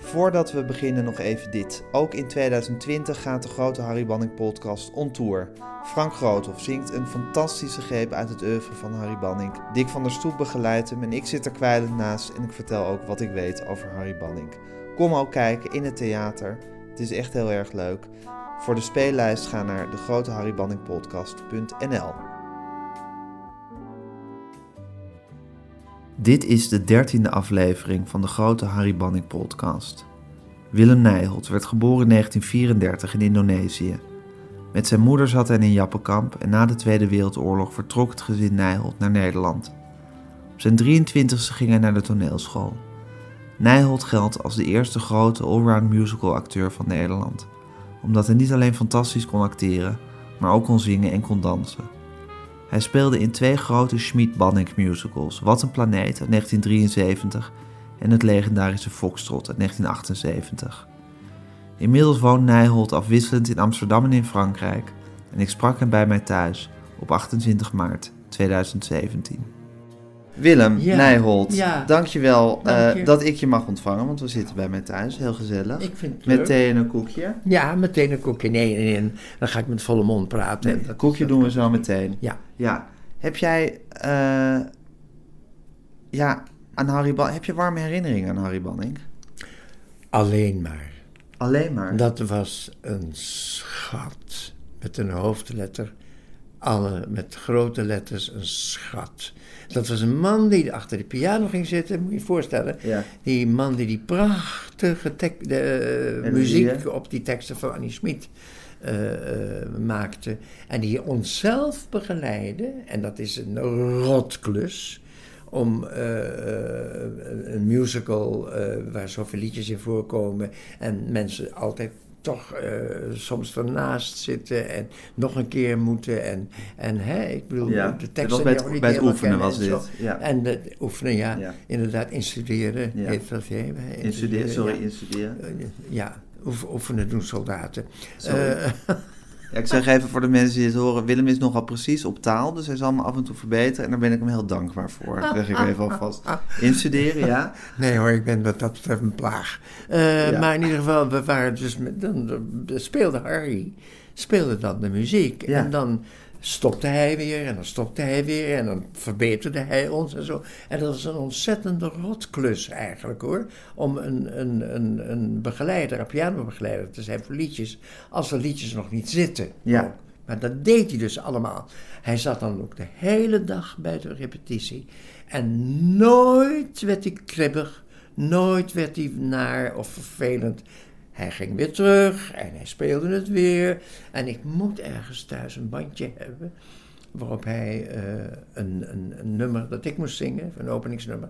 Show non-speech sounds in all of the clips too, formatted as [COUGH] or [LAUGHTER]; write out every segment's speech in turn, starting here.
Voordat we beginnen nog even dit. Ook in 2020 gaat de grote Harry Banning podcast on tour. Frank Groothoff zingt een fantastische greep uit het oeuvre van Harry Banning. Dick van der Stoep begeleidt hem en ik zit er kwijlend naast en ik vertel ook wat ik weet over Harry Banning. Kom ook kijken in het theater. Het is echt heel erg leuk. Voor de speellijst ga naar degroteharrybanningpodcast.nl Dit is de dertiende aflevering van de grote Harry Banning podcast. Willem Nijholt werd geboren in 1934 in Indonesië. Met zijn moeder zat hij in jappenkamp en na de Tweede Wereldoorlog vertrok het gezin Nijholt naar Nederland. Op zijn 23e ging hij naar de toneelschool. Nijholt geldt als de eerste grote allround musical acteur van Nederland, omdat hij niet alleen fantastisch kon acteren, maar ook kon zingen en kon dansen. Hij speelde in twee grote Schmid-Banning musicals, Wat een planeet uit 1973 en het legendarische Foxtrot uit 1978. Inmiddels woont Nijholt afwisselend in Amsterdam en in Frankrijk en ik sprak hem bij mij thuis op 28 maart 2017. Willem Ja, Nijholt, ja. dankjewel Dank eh, dat ik je mag ontvangen, want we zitten bij mij thuis, heel gezellig. Ik vind het Met leuk. thee en een koekje. Ja, meteen een koekje. Nee, nee, nee. Dan ga ik met volle mond praten. Nee, Dat- koekje doen we zo meteen. Ja. Ja. Heb jij, eh, ja, aan Harry Ban heb je warme herinneringen aan Harry Banning? Alleen maar. Alleen maar. Dat was een schat. Met een hoofdletter. Alle met grote letters een schat. Dat was een man die achter de piano ging zitten, moet je je voorstellen. Ja. Die man die die prachtige tek- de, eh, muziek op die teksten van Annie Schmid eh, eh, maakte. En die onszelf begeleidde. En dat is een rotklus. Om een musical waar zoveel liedjes in voorkomen. En mensen altijd toch eh, soms ernaast zitten en nog een keer moeten. En, en hè, ik bedoel, Ja, de was bij het- die ook niet bij het oefenen was en dit, ja. En de oefenen, ja. Ja. Inderdaad, instuderen. Ja. Heet dat, hè? Instuderen, sorry, ja. instuderen. Eh, Ja, oef- oefenen doen soldaten. Sorry. Eh, [LAUGHS] Ja, ik zeg even voor de mensen die het horen, Willem is nogal precies op taal, dus hij zal me af en toe verbeteren en daar ben ik hem heel dankbaar voor. Dat zeg ik even alvast. Instuderen, ja. nee hoor, ik ben wat dat betreft een plaag. Eh, Ja. Maar in ieder geval, we waren dus met, dan dan speelde Harry, speelde dan de muziek. Ja. En dan stopte hij weer en dan stopte hij weer en dan verbeterde hij ons en zo. En dat was een ontzettende rotklus eigenlijk hoor. Om een, een, een, een begeleider, een pianobegeleider te zijn voor liedjes, als de liedjes nog niet zitten. Ja. Ook. Maar dat deed hij dus allemaal. Hij zat dan ook de hele dag bij de repetitie. En nooit werd hij kribbig, nooit werd hij naar of vervelend. Hij ging weer terug en hij speelde het weer. En ik moet ergens thuis een bandje hebben waarop hij eh, een, een, een nummer dat ik moest zingen, een openingsnummer,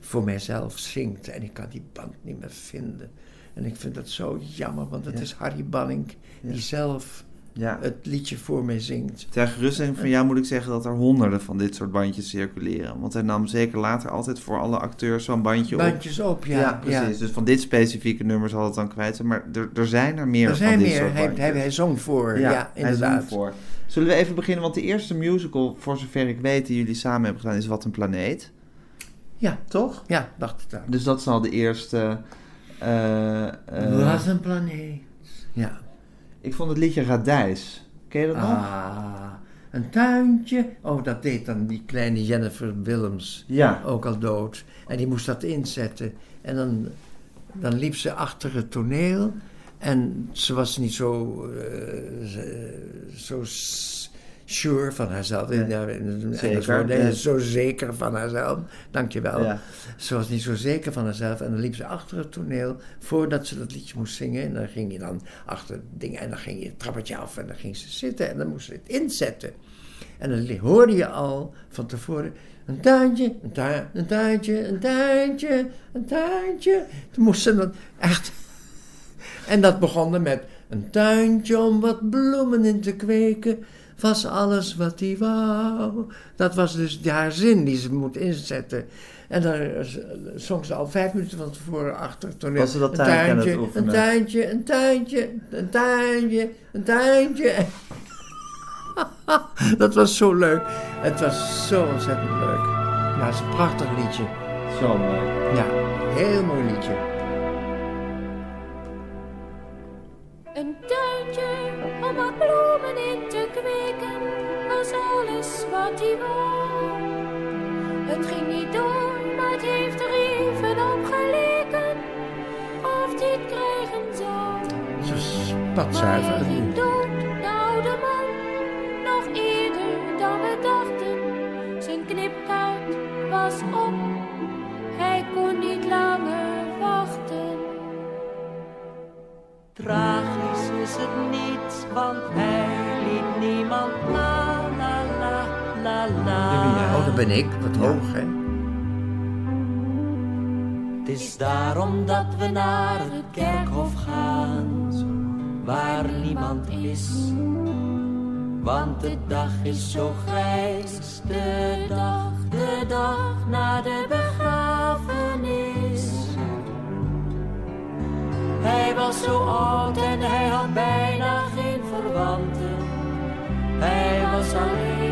voor mijzelf zingt. En ik kan die band niet meer vinden. En ik vind dat zo jammer, want het Ja. is Harry Banning die zelf ja. het liedje voor mij zingt. Ter geruststelling van jou moet ik zeggen dat er honderden van dit soort bandjes circuleren. Want hij nam zeker later altijd voor alle acteurs zo'n bandje op. Bandjes op, ja. Ja, precies. Dus van dit specifieke nummer zal het dan kwijt zijn. Maar er, er zijn er meer Er van zijn dit meer. soort Hij, bandjes. hij, hij zong voor, ja, hij zong inderdaad. voor. Zullen we even beginnen? Want de eerste musical, voor zover ik weet, die jullie samen hebben gedaan, is Wat een Planeet. Ja, Toch? ja, dacht ik dan. Dus dat zal de eerste... eh, Wat een planeet. Ja. Ik vond het liedje Radijs. Ken je dat nog? Ah, een tuintje. Oh, dat deed dan die kleine Jennifer Willems. Ja. Ook al dood. En die moest dat inzetten. En dan, dan liep ze achter het toneel. En ze was niet zo, eh, ze- zo sure van haarzelf. Ja, Engels Zeker, ja. Zo zeker van haarzelf. Dankjewel. Ja. Ze was niet zo zeker van haarzelf. En dan liep ze achter het toneel voordat ze dat liedje moest zingen. En dan ging je dan achter het ding en dan ging je het trappetje af en dan ging ze zitten en dan moest ze het inzetten. En dan hoorde je al van tevoren een tuintje, een, tuin, een tuintje, een tuintje, een tuintje. Toen moest ze dan echt... [LAUGHS] En dat begon met een tuintje om wat bloemen in te kweken was alles wat hij wou. Dat was dus haar zin die ze moet inzetten. En dan eh, zong ze al vijf minuten van tevoren achter toneel. Was ze dat een tuintje, een tuintje, een tuintje, een tuintje, een [LAUGHS] tuintje. dat was zo leuk. Het was zo ontzettend leuk. Ja, het is een prachtig liedje. Zo mooi. Ja, heel mooi liedje. Een tuintje wat bloemen in te kweken, was alles wat hij wou. Het ging niet door, maar het heeft er even op geleken, of hij het krijgen zou. Ze spat zuiver. Maar ging dood, de oude man, nog eerder dan we dachten. Zijn knipkaart was op, hij kon niet langer. Tragisch is het niet, want hij liet niemand la la la la la. Oh, dat ben ik. Wat hoog, hè? Het is daarom dat we naar het kerkhof gaan, waar niemand is. Want de dag is zo grijs, de dag, de dag na de begrafenis. Hij was zo oud en hij had bijna geen verwanten. Hij was alleen.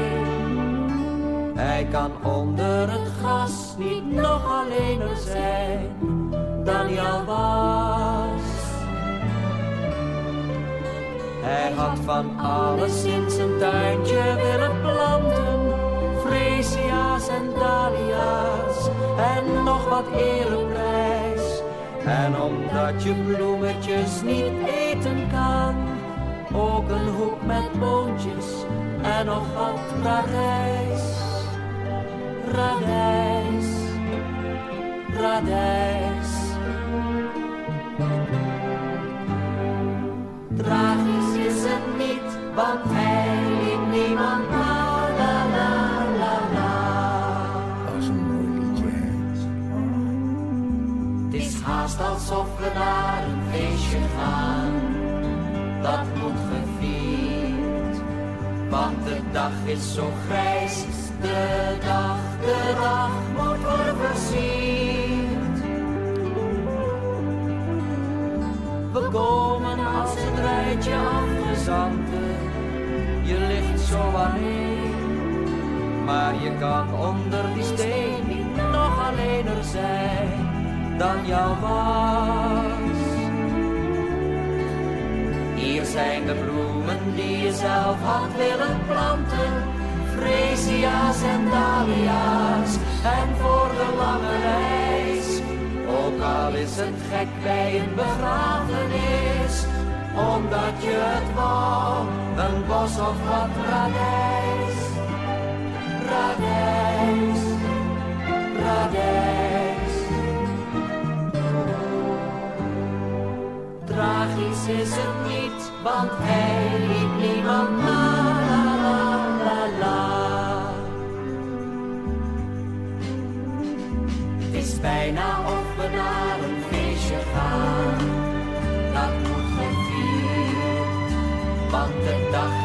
Hij kan onder het gras niet nog alleener zijn dan hij al was. Hij had van alles in zijn tuintje willen planten, freesia's en dahlia's en nog wat ereprijs. En omdat je bloemetjes niet eten kan, ook een hoek met boontjes en nog wat radijs. Radijs, radijs. Tragisch is het niet, want hij liet niemand la haast alsof we naar een feestje gaan. Dat moet gevierd, want de dag is zo grijs. De dag, de dag moet worden versierd. We komen als het rijtje afgezanten. Je ligt zo alleen, maar je kan onder die steen niet nog alleener zijn dan jou was. Hier zijn de bloemen die je zelf had willen planten, freesia's en dahlia's, en voor de lange reis. Ook al is het gek bij een begrafenis, omdat je het wou, een bos of wat radijs. Radijs, radijs. Is het niet, want hij liet niemand la la la la la. Het is bijna of we naar een feestje gaan, dat moet gevierd, want de dag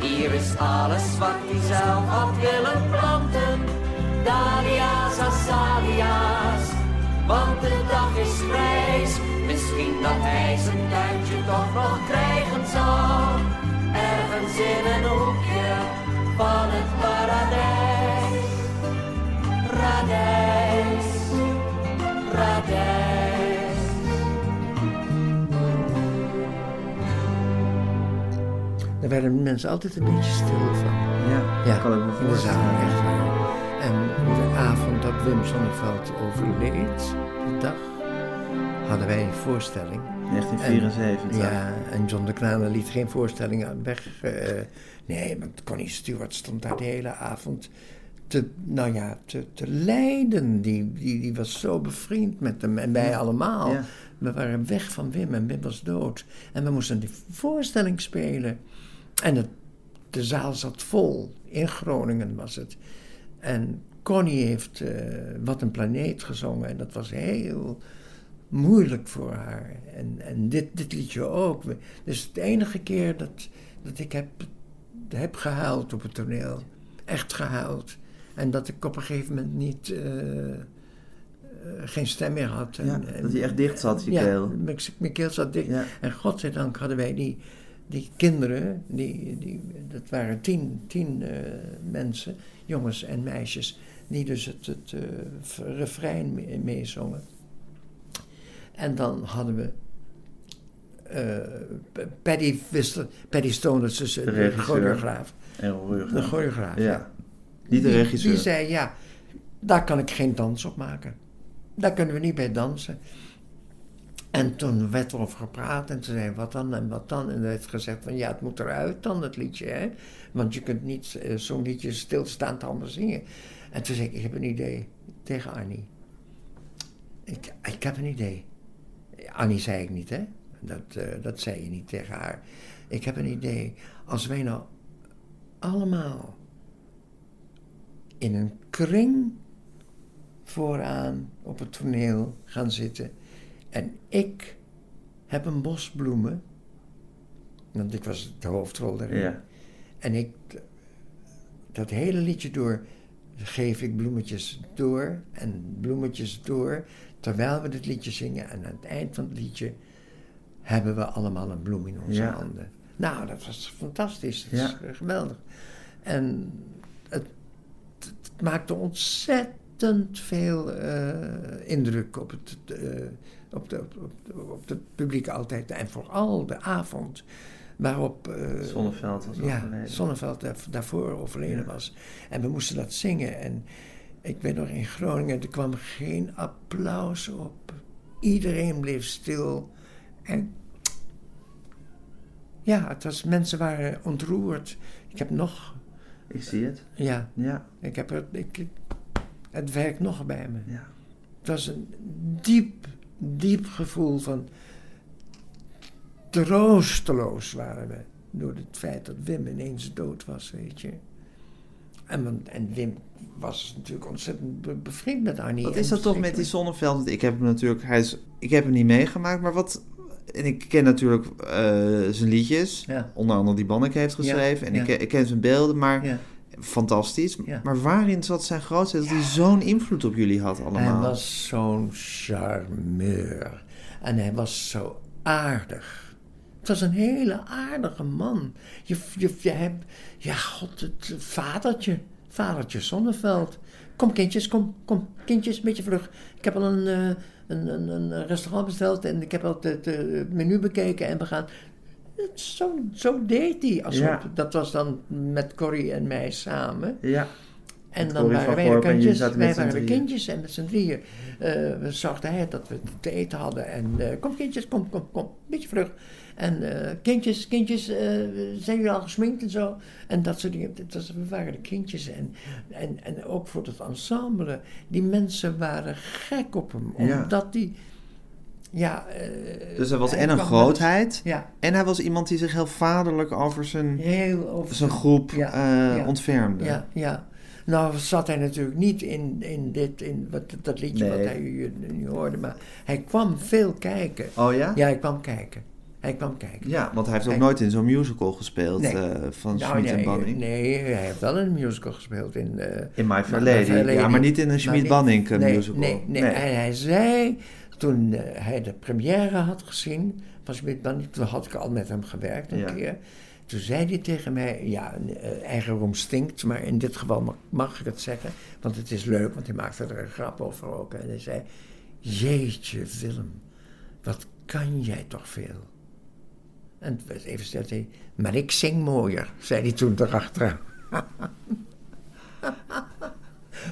Hier is alles wat hij zelf had willen planten. Dahlia's, azalea's. Want de dag is grijs. Misschien dat hij zijn tuintje toch nog krijgen zal. Ergens in een hoekje van het paradijs. Radijs, werden mensen altijd een beetje stil van. Ja, Ja, kan ik me in de zaal, echt waar. En de avond dat Wim Sonneveld overleed, die dag, hadden wij een voorstelling. 1974. Ja, en John de Kranen liet geen voorstelling weg. eh, nee, want Connie Stewart stond daar de hele avond te, nou ja, te, te lijden. Die, die, die was zo bevriend met hem en wij allemaal. Ja. We waren weg van Wim en Wim was dood. En we moesten die voorstelling spelen. En het, de zaal zat vol. In Groningen was het. En Connie heeft eh, Wat een planeet gezongen. En dat was heel moeilijk voor haar. En, en dit, dit liedje ook. Dus de enige keer dat, dat ik heb, heb gehuild op het toneel. Echt gehuild. En dat ik op een gegeven moment niet... eh, geen stem meer had. En, Ja, dat hij echt dicht zat, je ja, keel. mijn keel zat dicht. Ja. En godzijdank hadden wij die, die kinderen, die, die, dat waren tien, tien eh, mensen, jongens en meisjes, die dus het, het eh, refrein mee- meezongen. En dan hadden we eh, Paddy, Wist- Paddy Stone, dat is dus De de, choreograaf. En. De choreograaf, ja. Ja. Niet de Die- regisseur. Die zei, ja, daar kan ik geen dans op maken. Daar kunnen we niet bij dansen. En toen werd er over gepraat en toen zei wat dan en wat dan? En er werd gezegd van, ja, het moet eruit dan, het liedje, hè. Want je kunt niet eh, zo'n liedje stilstaand anders zingen. En toen zei ik, ik heb een idee tegen Annie. Ik, ik heb een idee. Annie zei ik niet, hè. Dat, eh, dat zei je niet tegen haar. Ik heb een idee. Als wij nou allemaal in een kring vooraan op het toneel gaan zitten. En ik heb een bos bloemen. Want ik was de hoofdrol daarin. Ja. En ik, dat hele liedje door, geef ik bloemetjes door en bloemetjes door. Terwijl we dit liedje zingen. En aan het eind van het liedje hebben we allemaal een bloem in onze Ja. handen. Nou, dat was fantastisch. Dat Ja. is geweldig. En het, het maakte ontzettend veel eh, indruk op het, eh, op, de, op, publiek altijd. En vooral de avond waarop... eh, Zonneveld was ja, overleden. Zonneveld daar- daarvoor overleden Ja. was. En we moesten dat zingen. En ik weet nog in Groningen, er kwam geen applaus op. Iedereen bleef stil. En ja, het was, mensen waren ontroerd. Ik heb nog, Ik zie het. ja, Ja. ik heb het, ik, het werkt nog bij me. ja. Het was een diep, diep gevoel van troosteloos waren we. Door het feit dat Wim ineens dood was, weet je. En, en Wim was natuurlijk ontzettend be- bevriend met Annie. Wat is dat toch met die. Zonneveld? Ik heb hem natuurlijk, hij is, ik heb hem niet meegemaakt, maar wat, en ik ken natuurlijk eh, zijn liedjes, Ja. onder andere die Banneke heeft geschreven, en ja. ik, ken- ik ken zijn beelden, maar. Fantastisch. Ja. Maar waarin zat zijn grootheid dat hij zo'n invloed op jullie had allemaal? Hij was zo'n charmeur. En hij was zo aardig. Het was een hele aardige man. Je, je, je hebt, ja, god, het vadertje. Vadertje Zonneveld. Kom kindjes, kom, kom, kindjes, een beetje vlug. Ik heb al een, eh, een, een, een restaurant besteld en ik heb al het, het menu bekeken en we gaan... Zo, zo deed hij. Alsof, Ja. Dat was dan met Corrie en mij samen. Ja. En Met dan Corrie waren wij de kindjes, wij waren de kindjes en met z'n drieën eh, we zorgden hij dat we te eten hadden. En eh, kom kindjes, kom, kom, kom, beetje vlug. En eh, kindjes, kindjes, eh, zijn jullie al gesminkt en zo? En dat soort dingen. Dat was, we waren de kindjes en, en, en ook voor het ensemble. Die mensen waren gek op hem, Ja. omdat die... Ja, eh, Dus hij was hij en een grootheid, Ja, en hij was iemand die zich heel vaderlijk over zijn, heel over zijn groep Ja, eh, ja. ontfermde. Ja, ja. Nou zat hij natuurlijk niet in, in, dit, in wat, dat liedje Nee. wat hij nu, hoorde, maar hij kwam veel kijken. Oh ja? Ja, hij kwam kijken. Hij kwam kijken. Ja, want hij heeft ook nooit in zo'n musical gespeeld Nee. eh, van Nou, Schmid en nee, Banning. nee, hij heeft wel een musical gespeeld in... In My Fair Lady. Ja, maar niet in een maar Schmid niet- Banning eh, nee, musical. Nee, nee, En hij zei, toen eh, hij de première had gezien van Schmid Banning, toen had ik al met hem gewerkt een Ja. keer. Toen zei hij tegen mij, ja, eh, eigen roem stinkt, maar in dit geval mag, mag ik het zeggen, want het is leuk, want hij maakte er een grap over ook. En hij zei, jeetje Willem, wat kan jij toch veel. En even zei hij, maar ik zing mooier, zei hij toen erachteraan. [LAUGHS]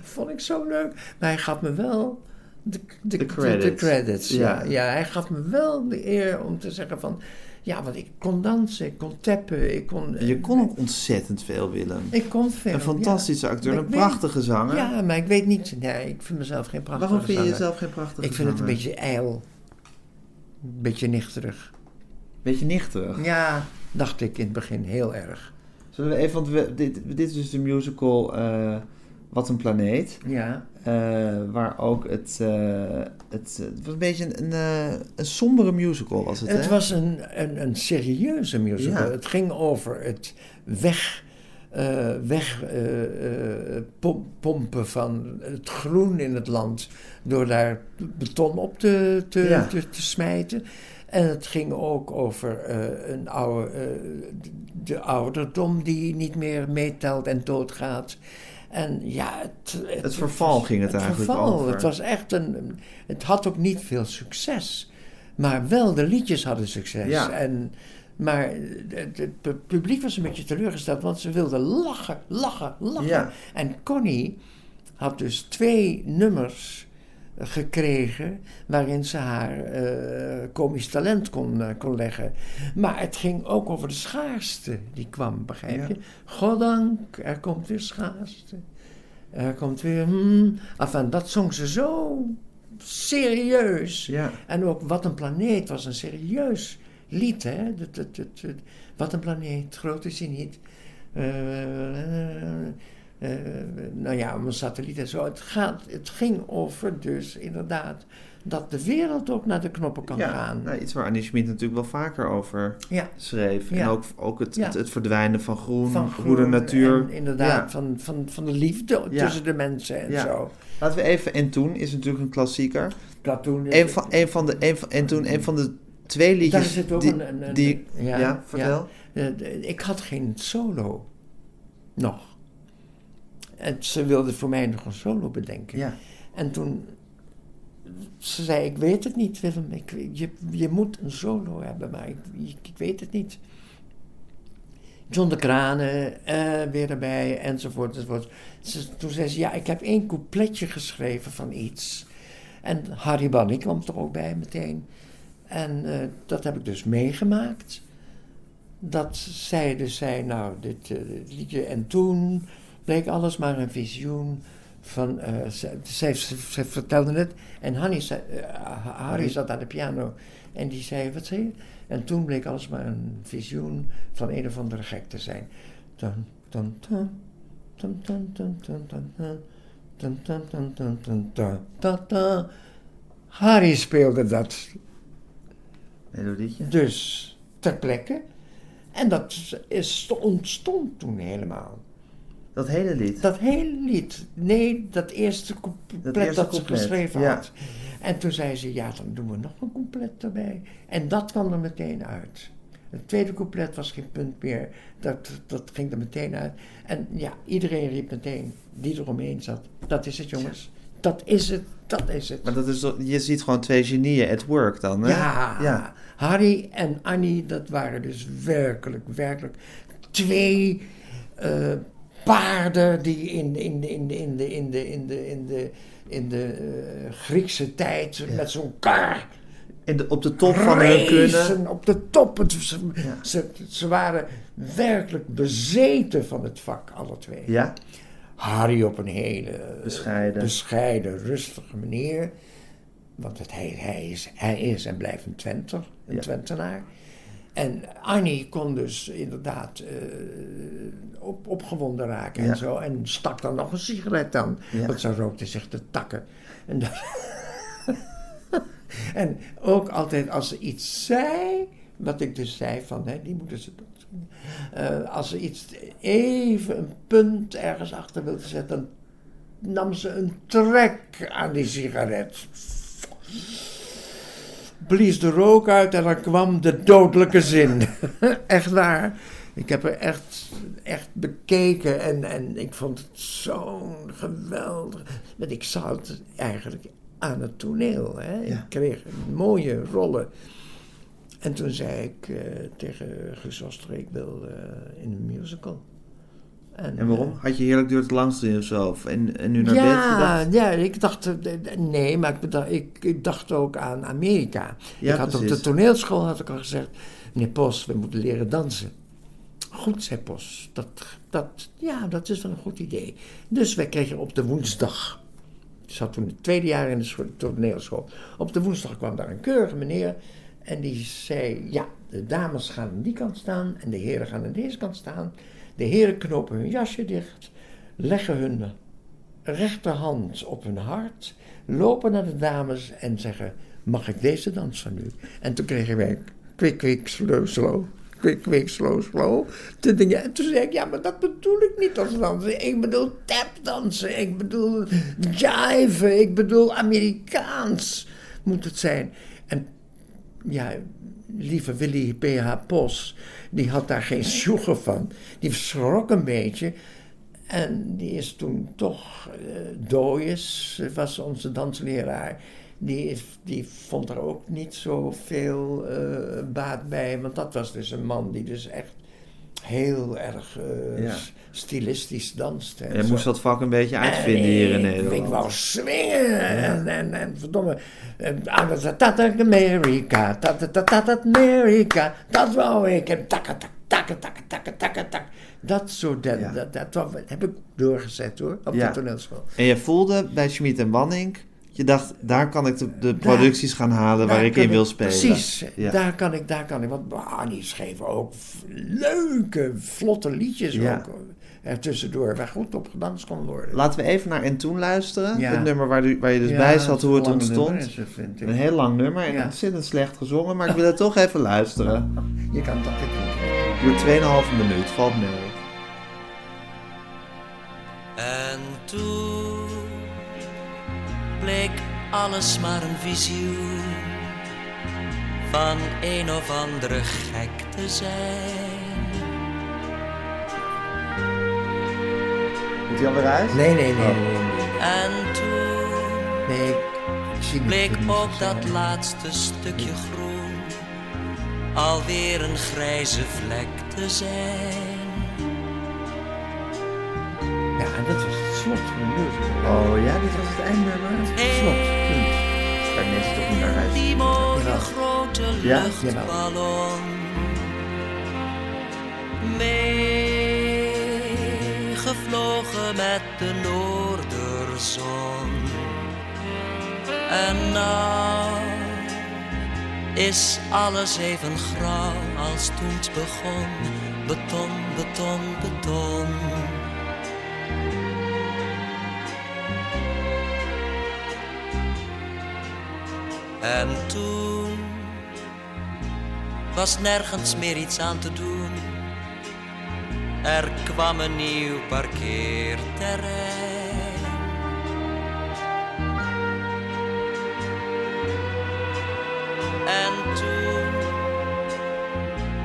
Vond ik zo leuk. Maar hij gaf me wel de, de, credits. de credits. Ja. Ja. Hij gaf me wel de eer om te zeggen van... Ja, want ik kon dansen, ik kon tappen, ik kon... Je kon ook ontzettend veel, Willem. Ik kon veel, Een fantastische ja. acteur, Maar een weet- prachtige zanger. Ja, maar ik weet niet... Nee, ik vind mezelf geen prachtige Waarom vind je zanger. jezelf geen prachtige Ik vind het een zanger? beetje ijl. Een beetje nichterig. Beetje nichterig. Ja, dacht ik in het begin heel erg. Zullen we even, want we, dit, dit is dus de musical eh, Wat een planeet. Ja, eh, waar ook het, eh, het, het was een beetje een, een, eh, een sombere musical was het, Het hè? was een, een, een serieuze musical. Ja. Het ging over het weg eh, wegpompen van het groen in het land door daar beton op te, te, Ja. te, te smijten. En het ging ook over een oude, eh, de ouderdom die niet meer meetelt en doodgaat. En ja, het, Het verval ging het eigenlijk verval. over. Het was echt een. Het had ook niet veel succes. Maar wel de liedjes hadden succes. Ja. En, maar het, het publiek was een beetje teleurgesteld, want ze wilden lachen, lachen, lachen. Ja. En Connie had dus twee nummers gekregen waarin ze haar eh, komisch talent kon, eh, kon leggen. Maar het ging ook over de schaarste die kwam, begrijp Ja. je? Goddank, er komt weer schaarste. Er komt weer... Hmm. Enfin, dat zong ze zo serieus. Ja. En ook Wat een planeet was een serieus lied, hè? Dat, dat, dat, dat- wat een planeet, groot is hij niet. Eh, eh, nou ja, om een satelliet en zo. Het, gaat, het ging over dus inderdaad dat de wereld ook naar de knoppen kan ja. gaan. Nou, iets waar Annie Schmid natuurlijk wel vaker over Ja, schreef. En ook, ook het, het, het verdwijnen van groen, van goede groen natuur. Inderdaad, van, van, van de liefde tussen de mensen en zo. Laten we even... En toen is natuurlijk een klassieker. Platoon, Een van, een van de... Een van, en toen een van de twee liedjes... Daar zit ook die, een, een, een- die, ja, vertel. Eh, de- ik had geen solo. Nog. En ze wilde voor mij nog een solo bedenken. Ja. En toen... Ze zei, ik weet het niet Willem. Ik, je, je moet een solo hebben, maar ik, ik, ik weet het niet. John de Kranen eh, weer erbij, enzovoort, enzovoort. Ze, toen zei ze, ja, ik heb één coupletje geschreven van iets. En Harry Banning kwam er ook bij meteen. En eh, dat heb ik dus meegemaakt. Dat zij dus zei, nou, dit, eh, dit liedje. En toen bleek alles maar een visioen van... eh ze, ze, ze vertelde het. En Hanny zei, eh, Harry zat aan de piano. En die zei, wat zei je? En toen bleek alles maar een visioen van een of andere gek te zijn. Dun. Dun, dun, dun, dun, dun, dun, dun, dun. Harry speelde dat Melodietje. dus ter plekke. En dat is, ontstond toen helemaal. Dat hele lied. Dat hele lied. Nee, dat eerste couplet dat, eerste ze couplet, geschreven ja. had. En toen zei ze, ja, dan doen we nog een couplet erbij. En dat kwam er meteen uit. Het tweede couplet was geen punt meer. Dat, dat ging er meteen uit. En ja, iedereen riep meteen, die eromheen zat. Dat is het, jongens. Dat is het, dat is het. Maar dat is, je ziet gewoon twee genieën at work dan, hè? Ja, Ja. Harry en Annie, dat waren dus werkelijk, werkelijk twee eh, paarden die in, in, de- in, in, de, in, de, in, de, in, de, in de eh, Griekse tijd met zo'n kar In de, op de top van hun kunnen. op de top. Ze, Ja. ze, ze waren werkelijk bezeten van het vak, alle twee. Ja, Harry op een hele Bescheiden. bescheiden, rustige manier. Want het, hij, hij, is, hij is en blijft een Twenter, een Ja. Twentenaar. En Annie kon dus inderdaad eh, op, opgewonden raken Ja. en zo. En stak dan nog een sigaret aan. Ja. Want ze rookte zich te takken. En, dat- [LAUGHS] en ook altijd als ze iets zei, wat ik dus zei van, hè, die moeten ze doen. Als ze iets even een punt ergens achter wilde zetten, dan nam ze een trek aan die sigaret. Blies de rook uit en dan kwam de dodelijke zin. [LAUGHS] echt waar. Ik heb er echt, echt bekeken en, en ik vond het zo'n geweldig. Want ik zag het eigenlijk aan het toneel. Hè. Ja. Ik kreeg mooie rollen. En toen zei ik eh, tegen Guus ik wil eh, in een musical. En waarom? Had je heerlijk duurt het langst in? Of En, en nu naar bed ja, gedacht? ja, ik dacht, eh, eh, nee, maar ik, bedacht, ik, ik dacht ook aan Amerika. Ja, ik had op de toneelschool had ik al gezegd, meneer Pos, we moeten leren dansen. Goed, zei Pos, dat, dat, ja, dat is wel een goed idee. Dus wij kregen op de woensdag, ik zat toen het tweede jaar in de scho- toneelschool, op de woensdag kwam daar een keurige meneer en die zei, ja, de dames gaan aan die kant staan en de heren gaan aan deze kant staan. De heren knopen hun jasje dicht, leggen hun rechterhand op hun hart, lopen naar de dames en zeggen: Mag ik deze dans van u? En toen kregen wij kwik, kwik, slow, slow, quick, quick, slow, slow. Te dingen. En toen zei ik, ja, maar dat bedoel ik niet als dansen. Ik bedoel tapdansen, ik bedoel jive, ik bedoel Amerikaans moet het zijn. En ja, lieve Willy P.H. Pos, die had daar geen sjoegen van. Die schrok een beetje. En die is toen toch, uh, was onze dansleraar, die, die vond er ook niet zoveel uh, baat bij. Want dat was dus een man die dus echt heel erg uh, Ja. stilistisch danste. en Je zo. moest dat vak een beetje uitvinden En hier in Nederland. Ik wou swingen en, en, en verdomme. en, dat Tata Amerika, Amerika, dat wou ik. En takka tak, takka takka takka takka tak. Dat soort, dat, Ja. dat, dat, wou- heb ik doorgezet hoor, op de toneelschool. En je voelde bij Schmid en Wanning, je dacht, daar kan ik de, de producties gaan halen waar ik in wil spelen. Precies, Ja. daar kan ik, daar kan ik. Want die schreven ook leuke, vlotte liedjes Ja. ook er tussendoor, waar goed op gedanst kon worden. Laten we even naar En Toen luisteren. Ja. Het nummer waar, u- waar je dus Ja, bij zat, hoe het ontstond. het. Een heel lang nummer en Ja. ontzettend slecht gezongen, maar ik wil het toch even luisteren. [LAUGHS] Je kan dat ook doen. Duurt 2,5 minuut, valt mee. En toen bleek alles maar een visioen van een of andere gek te zijn. Moet hij alweer uit? Nee, nee, nee, nee, nee. nee. En toen Nee, ik zie niet bleek ook dat zijn. laatste stukje groen alweer een grijze vlek te zijn. Ja, en dat was het slot van de musical. Oh ja, dit was het eindnummer. Slot, punt. Kan je mensen toch niet naar huis? Die mooie Jawel. grote Ja? Meegevlogen met de noorderzon. En nou is alles even grauw als toen het begon. Beton, beton, beton. En toen was nergens meer iets aan te doen. Er kwam een nieuw parkeerterrein. En toen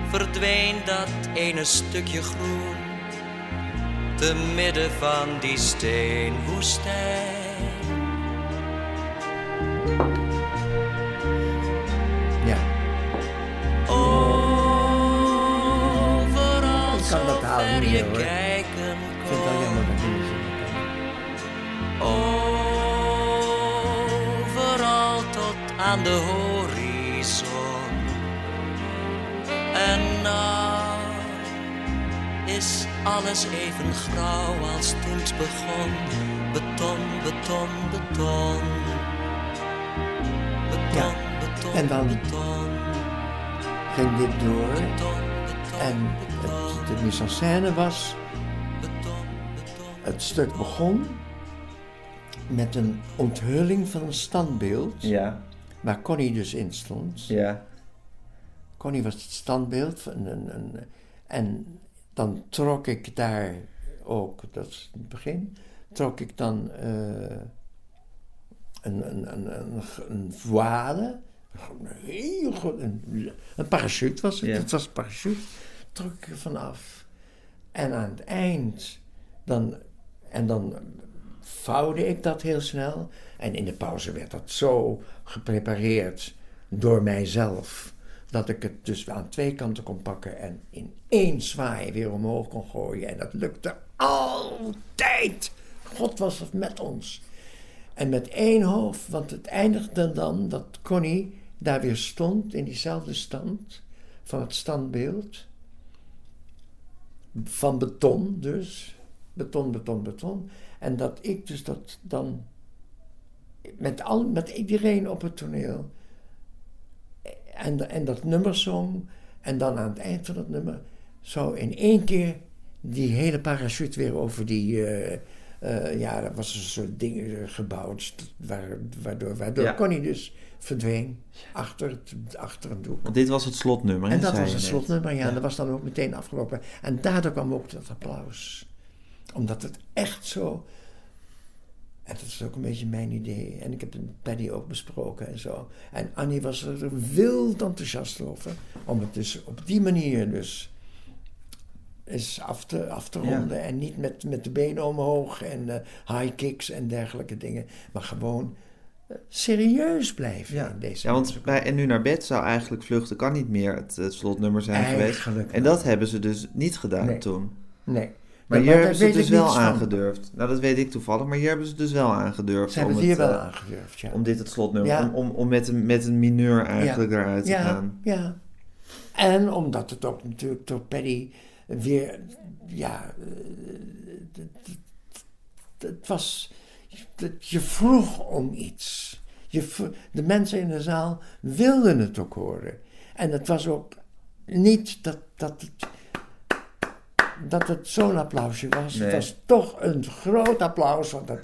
verdween dat ene stukje groen te midden van die steenwoestijn. Niet je hoor. kijken ik vind het wel jammer dat. Overal tot aan de horizon. En nou is alles even grauw als toen het begon. Beton, beton, beton. Beton, Ja, beton, en dan- beton. Ging dit door Beton, beton, en de mise en scène was, het stuk begon met een onthulling van een standbeeld, Ja, waar Connie dus in stond. ja. Connie was het standbeeld. Van een, een, en dan trok ik daar ook, dat is het begin, trok ik dan eh, een, een, een, een, een voile, een heel goed, een, een parachute was het, Ja. het was een parachute, trok ik er vanaf. En aan het eind, dan, en dan vouwde ik dat heel snel. En in de pauze werd dat zo geprepareerd door mijzelf. Dat ik het dus aan twee kanten kon pakken en in één zwaai weer omhoog kon gooien. En dat lukte altijd. God was het met ons. En met één hoofd, want het eindigde dan dat Connie daar weer stond in diezelfde stand van het standbeeld. Van beton dus. Beton, beton, beton. En dat ik dus dat dan met, al, met iedereen op het toneel en, en dat nummer zong. En dan aan het eind van het nummer zo in één keer die hele parachute weer over die, eh, eh, ja, er was een soort ding eh, gebouwd, waar- waardoor, waardoor Ja. Connie dus verdween achter, het, achter een doek. Want dit was het slotnummer, hè, En dat zei was het net. slotnummer, ja, Ja. Dat was dan ook meteen afgelopen. En daardoor kwam ook dat applaus. Omdat het echt zo... En dat is ook een beetje mijn idee. En ik heb het met Paddy ook besproken en zo. En Annie was er wild enthousiast over. Om het dus op die manier dus is af te, af te Ja. ronden. En niet met, met de benen omhoog en eh, high kicks en dergelijke dingen. Maar gewoon serieus blijven Ja. in deze ja, want bij En nu naar bed zou eigenlijk Vluchten kan niet meer het, het slotnummer zijn geweest. Eigenlijk En wel. dat hebben ze dus niet gedaan Nee. toen. Nee. Maar hier hebben ze dus wel aangedurfd. Nou, dat weet ik toevallig, maar hier hebben ze het dus wel aangedurfd. Ze hebben om het hier wel eh, aangedurfd, ja. Om dit het slotnummer, Ja. om, om, om met, een, met een mineur eigenlijk eruit te ja, gaan. Ja, en omdat het ook natuurlijk door Paddy weer, ja, eh, het- was, je vroeg om iets. Je, de mensen in de zaal wilden het ook horen. En het was ook niet dat, dat het, dat het zo'n applausje was. Nee. Het was toch een groot applaus, want dat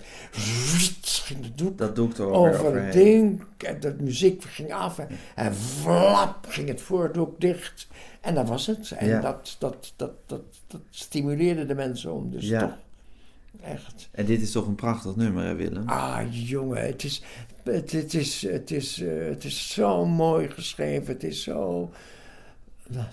ging het doek Dat er over het ding. En de muziek ging af en, en flap ging het voordoek dicht. En dat was het. En Ja. dat, dat, dat, dat, dat stimuleerde de mensen om. Dus Ja. toch echt. En dit is toch een prachtig nummer, hè, Willem? Ah, jongen, het is, het, het is, het is, eh, het is zo mooi geschreven. Het is zo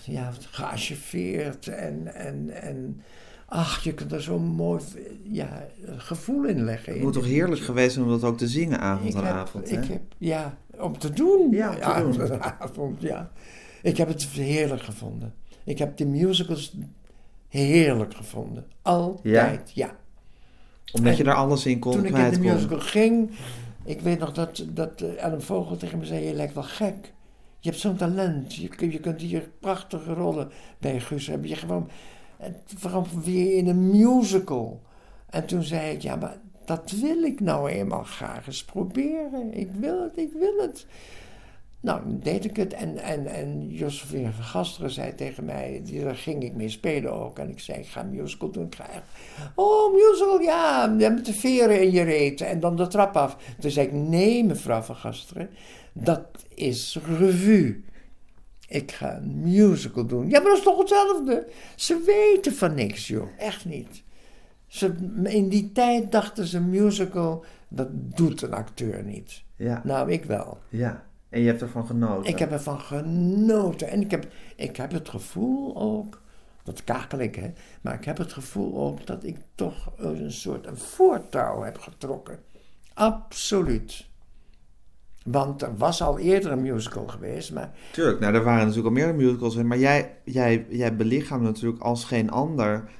ja, gearchiveerd en, en, en ach, je kunt er zo mooi ja, gevoel in leggen. Het moet toch heerlijk geweest zijn om dat ook te zingen avond ik aan heb, avond, ik heb, ja, om te doen. Ja, om te doen. aan avond, ja. Ik heb het heerlijk gevonden. Ik heb de musicals heerlijk gevonden. Altijd, ja. Omdat en je er alles in kon, Toen ik in de kon. musical ging, ik weet nog dat, dat eh, Ellen Vogel tegen me zei, je lijkt wel gek. Je hebt zo'n talent. Je, je kunt hier prachtige rollen bij Guus hebben. Je gewoon, waarom weer in een musical? En toen zei ik, ja, maar dat wil ik nou eenmaal graag eens proberen. Ik wil het, ik wil het. Nou, dan deed ik het. En, en, en Josephine van Gasteren zei tegen mij, daar ging ik mee spelen ook. En ik zei, ik ga een musical doen. Ik ga echt, oh, musical, ja, met de veren in je reet. En dan de trap af. Toen zei ik, nee, mevrouw van Gasteren, dat is revue. Ik ga een musical doen. Ja, maar dat is toch hetzelfde? Ze weten van niks, joh. Echt niet. Ze, in die tijd dachten ze musical, dat doet een acteur niet. Ja, Nou, ik wel. ja. En je hebt ervan genoten. Ik heb ervan genoten. En ik heb, ik heb het gevoel ook, dat kakel ik hè, maar ik heb het gevoel ook dat ik toch een soort een voortouw heb getrokken. Absoluut. Want er was al eerder een musical geweest, maar Tuurlijk, nou, er waren natuurlijk al meer musicals, maar jij, jij, jij belichaamt natuurlijk als geen ander,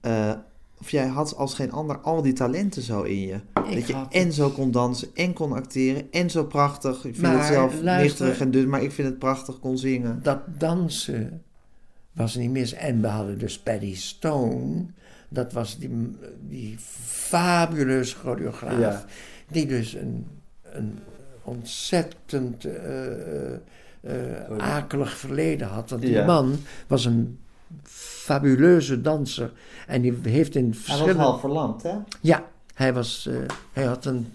eh, of jij had als geen ander al die talenten zo in je. dat je en zo kon dansen, en kon acteren, en zo prachtig, ik vind Maar het zelf luister- nichterig en dun, maar ik vind het prachtig kon zingen. dat dansen was niet mis. En we hadden dus Paddy Stone, dat was die, die fabuleuze choreograaf, Ja. die dus een, een ontzettend eh, eh, eh, akelig verleden had. Want die Ja. man was een fabuleuze danser en die heeft in verschillende... verlamd, hè? Ja, hij, was, eh, hij had een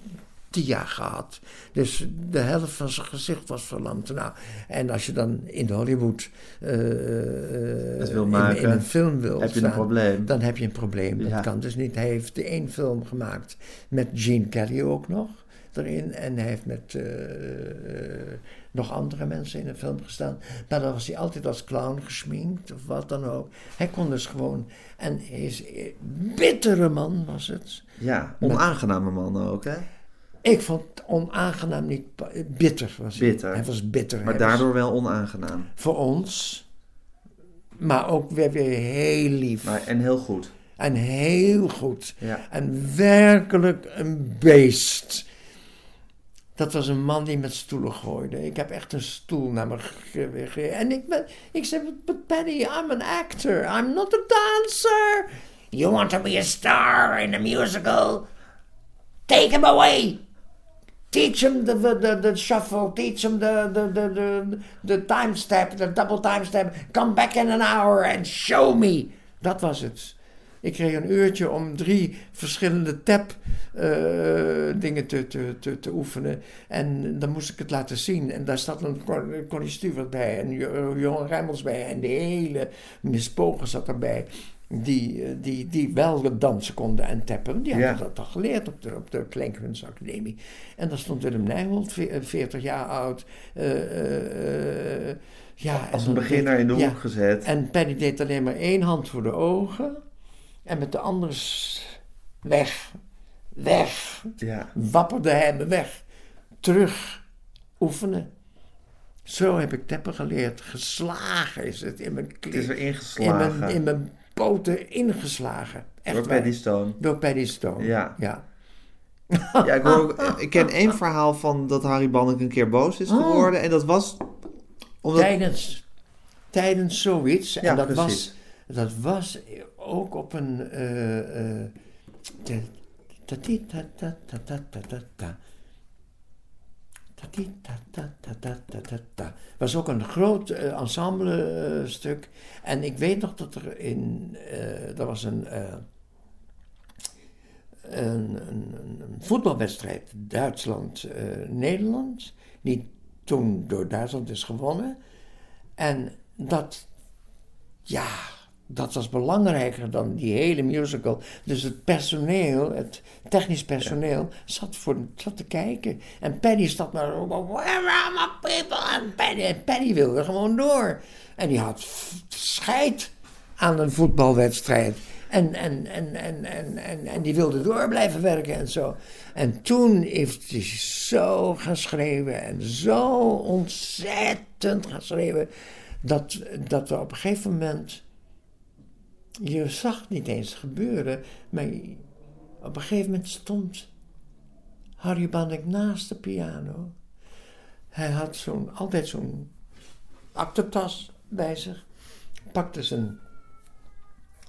TIA gehad. Dus de helft van zijn gezicht was verlamd. Nou, en als je dan in Hollywood eh, eh, wil in, maken, in een film wil Heb je een probleem? dan heb je een probleem. Dat kan dus niet. Hij heeft één film gemaakt met Gene Kelly ook nog erin. En hij heeft met nog andere mensen in een film gestaan. Maar dan was hij altijd als clown geschminkt of wat dan ook. Hij kon dus gewoon... En hij is een bittere man was het. Ja, onaangename man ook, hè? Ik vond het onaangenaam niet... Bitter was hij. Bitter. Hij was bitter. Maar was daardoor wel onaangenaam. Voor ons... Maar ook weer, weer heel lief. Maar, en heel goed. En heel goed. Ja. En werkelijk een beest. Dat was een man die met stoelen gooide. Ik heb echt een stoel naar me gegeven. En ik, ben, ik zei, but Paddy, I'm an actor. I'm not a dancer. You want to be a star in a musical? Take him away. Teach him the, the, the, the shuffle. Teach him the, the, the, the, the time step, the double time step. Come back in an hour and show me. Dat was het. Ik kreeg een uurtje om drie verschillende tap eh, dingen te, te, te, te oefenen. En dan moest ik het laten zien. En daar zat een Con- Connie Stewart bij en Jo- Johan Rijmels bij. En de hele Miss Pogen zat erbij. Die, eh, die, die wel dansen konden en tappen. Die hadden Ja. dat al geleerd op de, op de Kleinkunstacademie. En daar stond Willem Nijholt, ve- eh, 40 jaar oud. ja, Als en een beginner in de ja. hoek gezet. En Paddy deed alleen maar één hand voor de ogen. En met de andere s- weg, weg, Ja. wapperde hij me weg. Terug oefenen. Zo heb ik teppen geleerd. Geslagen is het in mijn Het knie. is In ingeslagen. mijn, in mijn poten ingeslagen. Echt door. Paddy Stone. Door Paddy Stone. Ja. ja. Ja, ik, ook, ik ken één verhaal van dat Harry Banneke een keer boos is Oh. geworden. En dat was omdat... Tijdens, tijdens zoiets. Ja, en dat precies. was, dat was ook op een. eh, eh, was ook een groot eh, ensemble-stuk. en ik weet nog dat er in. eh er was eh, een, een, een- een voetbalwedstrijd Duitsland-Nederland. die toen door Duitsland is gewonnen. En dat, ja, dat was belangrijker dan die hele musical. Dus het personeel, het technisch personeel, zat, voor, zat te kijken. En Paddy zat maar, where are my people? En Paddy wilde gewoon door. En die had scheid aan een voetbalwedstrijd. En, en, en, en, en, en, en die wilde door blijven werken en zo. En toen heeft hij zo geschreven en zo ontzettend geschreven. Dat, dat we op een gegeven moment. Je zag het niet eens gebeuren, maar op een gegeven moment stond Harry Bannek naast de piano. Hij had zo'n, altijd zo'n aktentas bij zich. Pakte zijn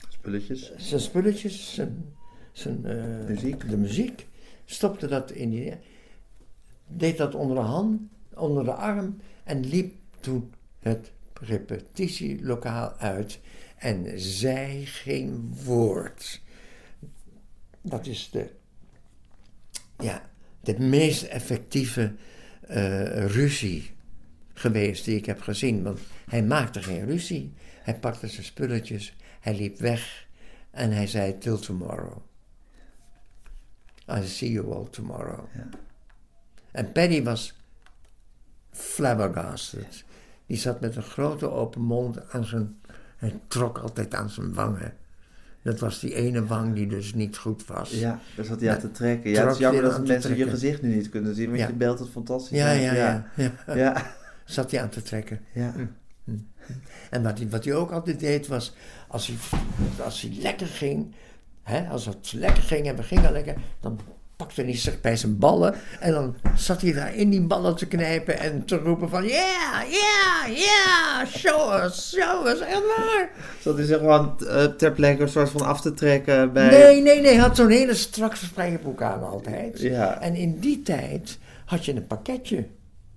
Spulletjes. zijn spulletjes, zijn, zijn eh, Muziek. de muziek, stopte dat in die, deed dat onder de hand, onder de arm en liep toen het repetitielokaal uit en zei geen woord. Dat is de, ja, de meest effectieve eh, ruzie geweest die ik heb gezien. Want hij maakte geen ruzie. Hij pakte zijn spulletjes, hij liep weg en hij zei: Till tomorrow. I'll see you all tomorrow. Ja. En Paddy was flabbergasted. Die zat met een grote open mond aan zijn. Hij trok altijd aan zijn wangen. Dat was die ene wang die dus niet goed was. Ja, daar zat hij aan te trekken. Ja, het is jammer dat mensen je gezicht nu niet kunnen zien, want Ja. je beeld het fantastisch ja, ja, ja, ja. [LAUGHS] ja. Zat hij aan te trekken. ja. En wat hij, wat hij ook altijd deed was, als hij, als hij lekker ging, hè, als het lekker ging en we gingen lekker, dan pakte hij zich bij zijn ballen en dan zat hij daar in die ballen te knijpen en te roepen van, yeah, yeah, yeah, show us, show us, echt waar. Zat hij zich gewoon eh, ter plekke een soort van af te trekken bij... Nee, nee, nee, hij had zo'n hele strak spijkerbroek aan altijd. Ja. En in die tijd had je een pakketje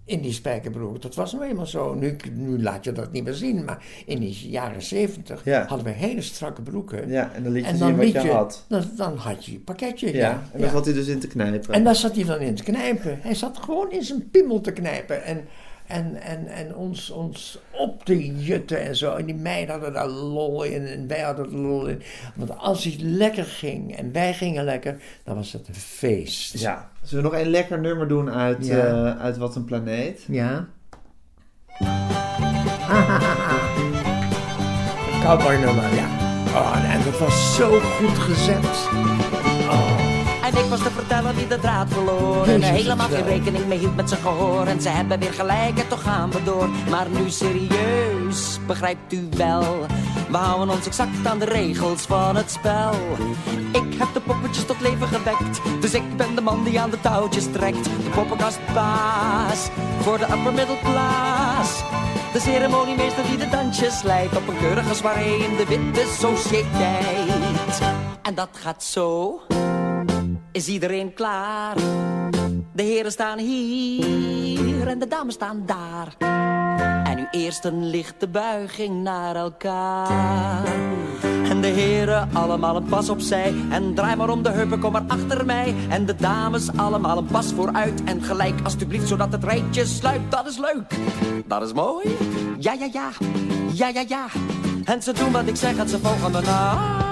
in die spijkerbroek. Dat was nou eenmaal zo. Nu, nu laat je dat niet meer zien, maar in die jaren zeventig Ja. hadden we hele strakke broeken. Ja, en dan liet je En zien wat je je, had. Dan, dan had je je pakketje. Ja, Ja, en daar zat hij dus in te knijpen. En daar zat hij dan in te knijpen. Hij zat gewoon in zijn piemel te knijpen. En, en, en, en ons, ons op te jutten en zo. En die meiden hadden daar lol in en wij hadden er lol in. Want als hij lekker ging en wij gingen lekker, dan was het een feest. Ja. Zullen we nog een lekker nummer doen uit, Ja. eh, uit Wat een Planeet? Ja. [LAUGHS] Een cowboy nummer, ja. Oh, en dat was zo goed gezet. Was de verteller die de draad verloor. En helemaal geen rekening mee hield met zijn gehoor. En ze hebben weer gelijk en toch gaan we door. Maar nu serieus, begrijpt u wel. We houden ons exact aan de regels van het spel. Ik heb de poppetjes tot leven gewekt. Dus ik ben de man die aan de touwtjes trekt. De poppenkastbaas voor de upper middle class. De ceremoniemeester die de dansjes leidt op een keurige soirée in de witte sociëteit. En dat gaat zo. Is iedereen klaar? De heren staan hier en de dames staan daar. En nu eerst een lichte buiging naar elkaar. En de heren allemaal een pas opzij. En draai maar om de heupen, kom maar achter mij. En de dames allemaal een pas vooruit. En gelijk alstublieft, zodat het rijtje sluit. Dat is leuk. Dat is mooi. Ja, ja, ja. Ja, ja, ja. En ze doen wat ik zeg en ze volgen me na.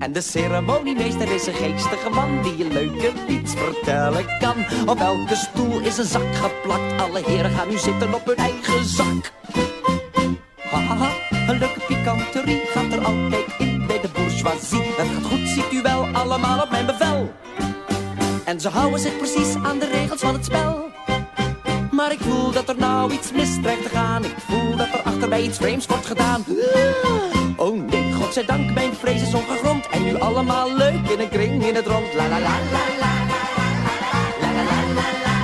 En de ceremoniemeester is een geestige man die je leuke iets vertellen kan. Op elke stoel is een zak geplakt. Alle heren gaan nu zitten op hun eigen zak. Hahaha, een leuke pikanterie gaat er altijd in bij de bourgeoisie. Het gaat goed, ziet u wel, allemaal op mijn bevel. En ze houden zich precies aan de regels van het spel. Maar ik voel dat er nou iets mis dreigt te gaan. Ik voel dat er achter mij iets vreemds wordt gedaan. Oh nee, godzijdank, mijn vrees is ongegrond. En nu allemaal leuk in een kring in het rond. La la la la la. La la la la la.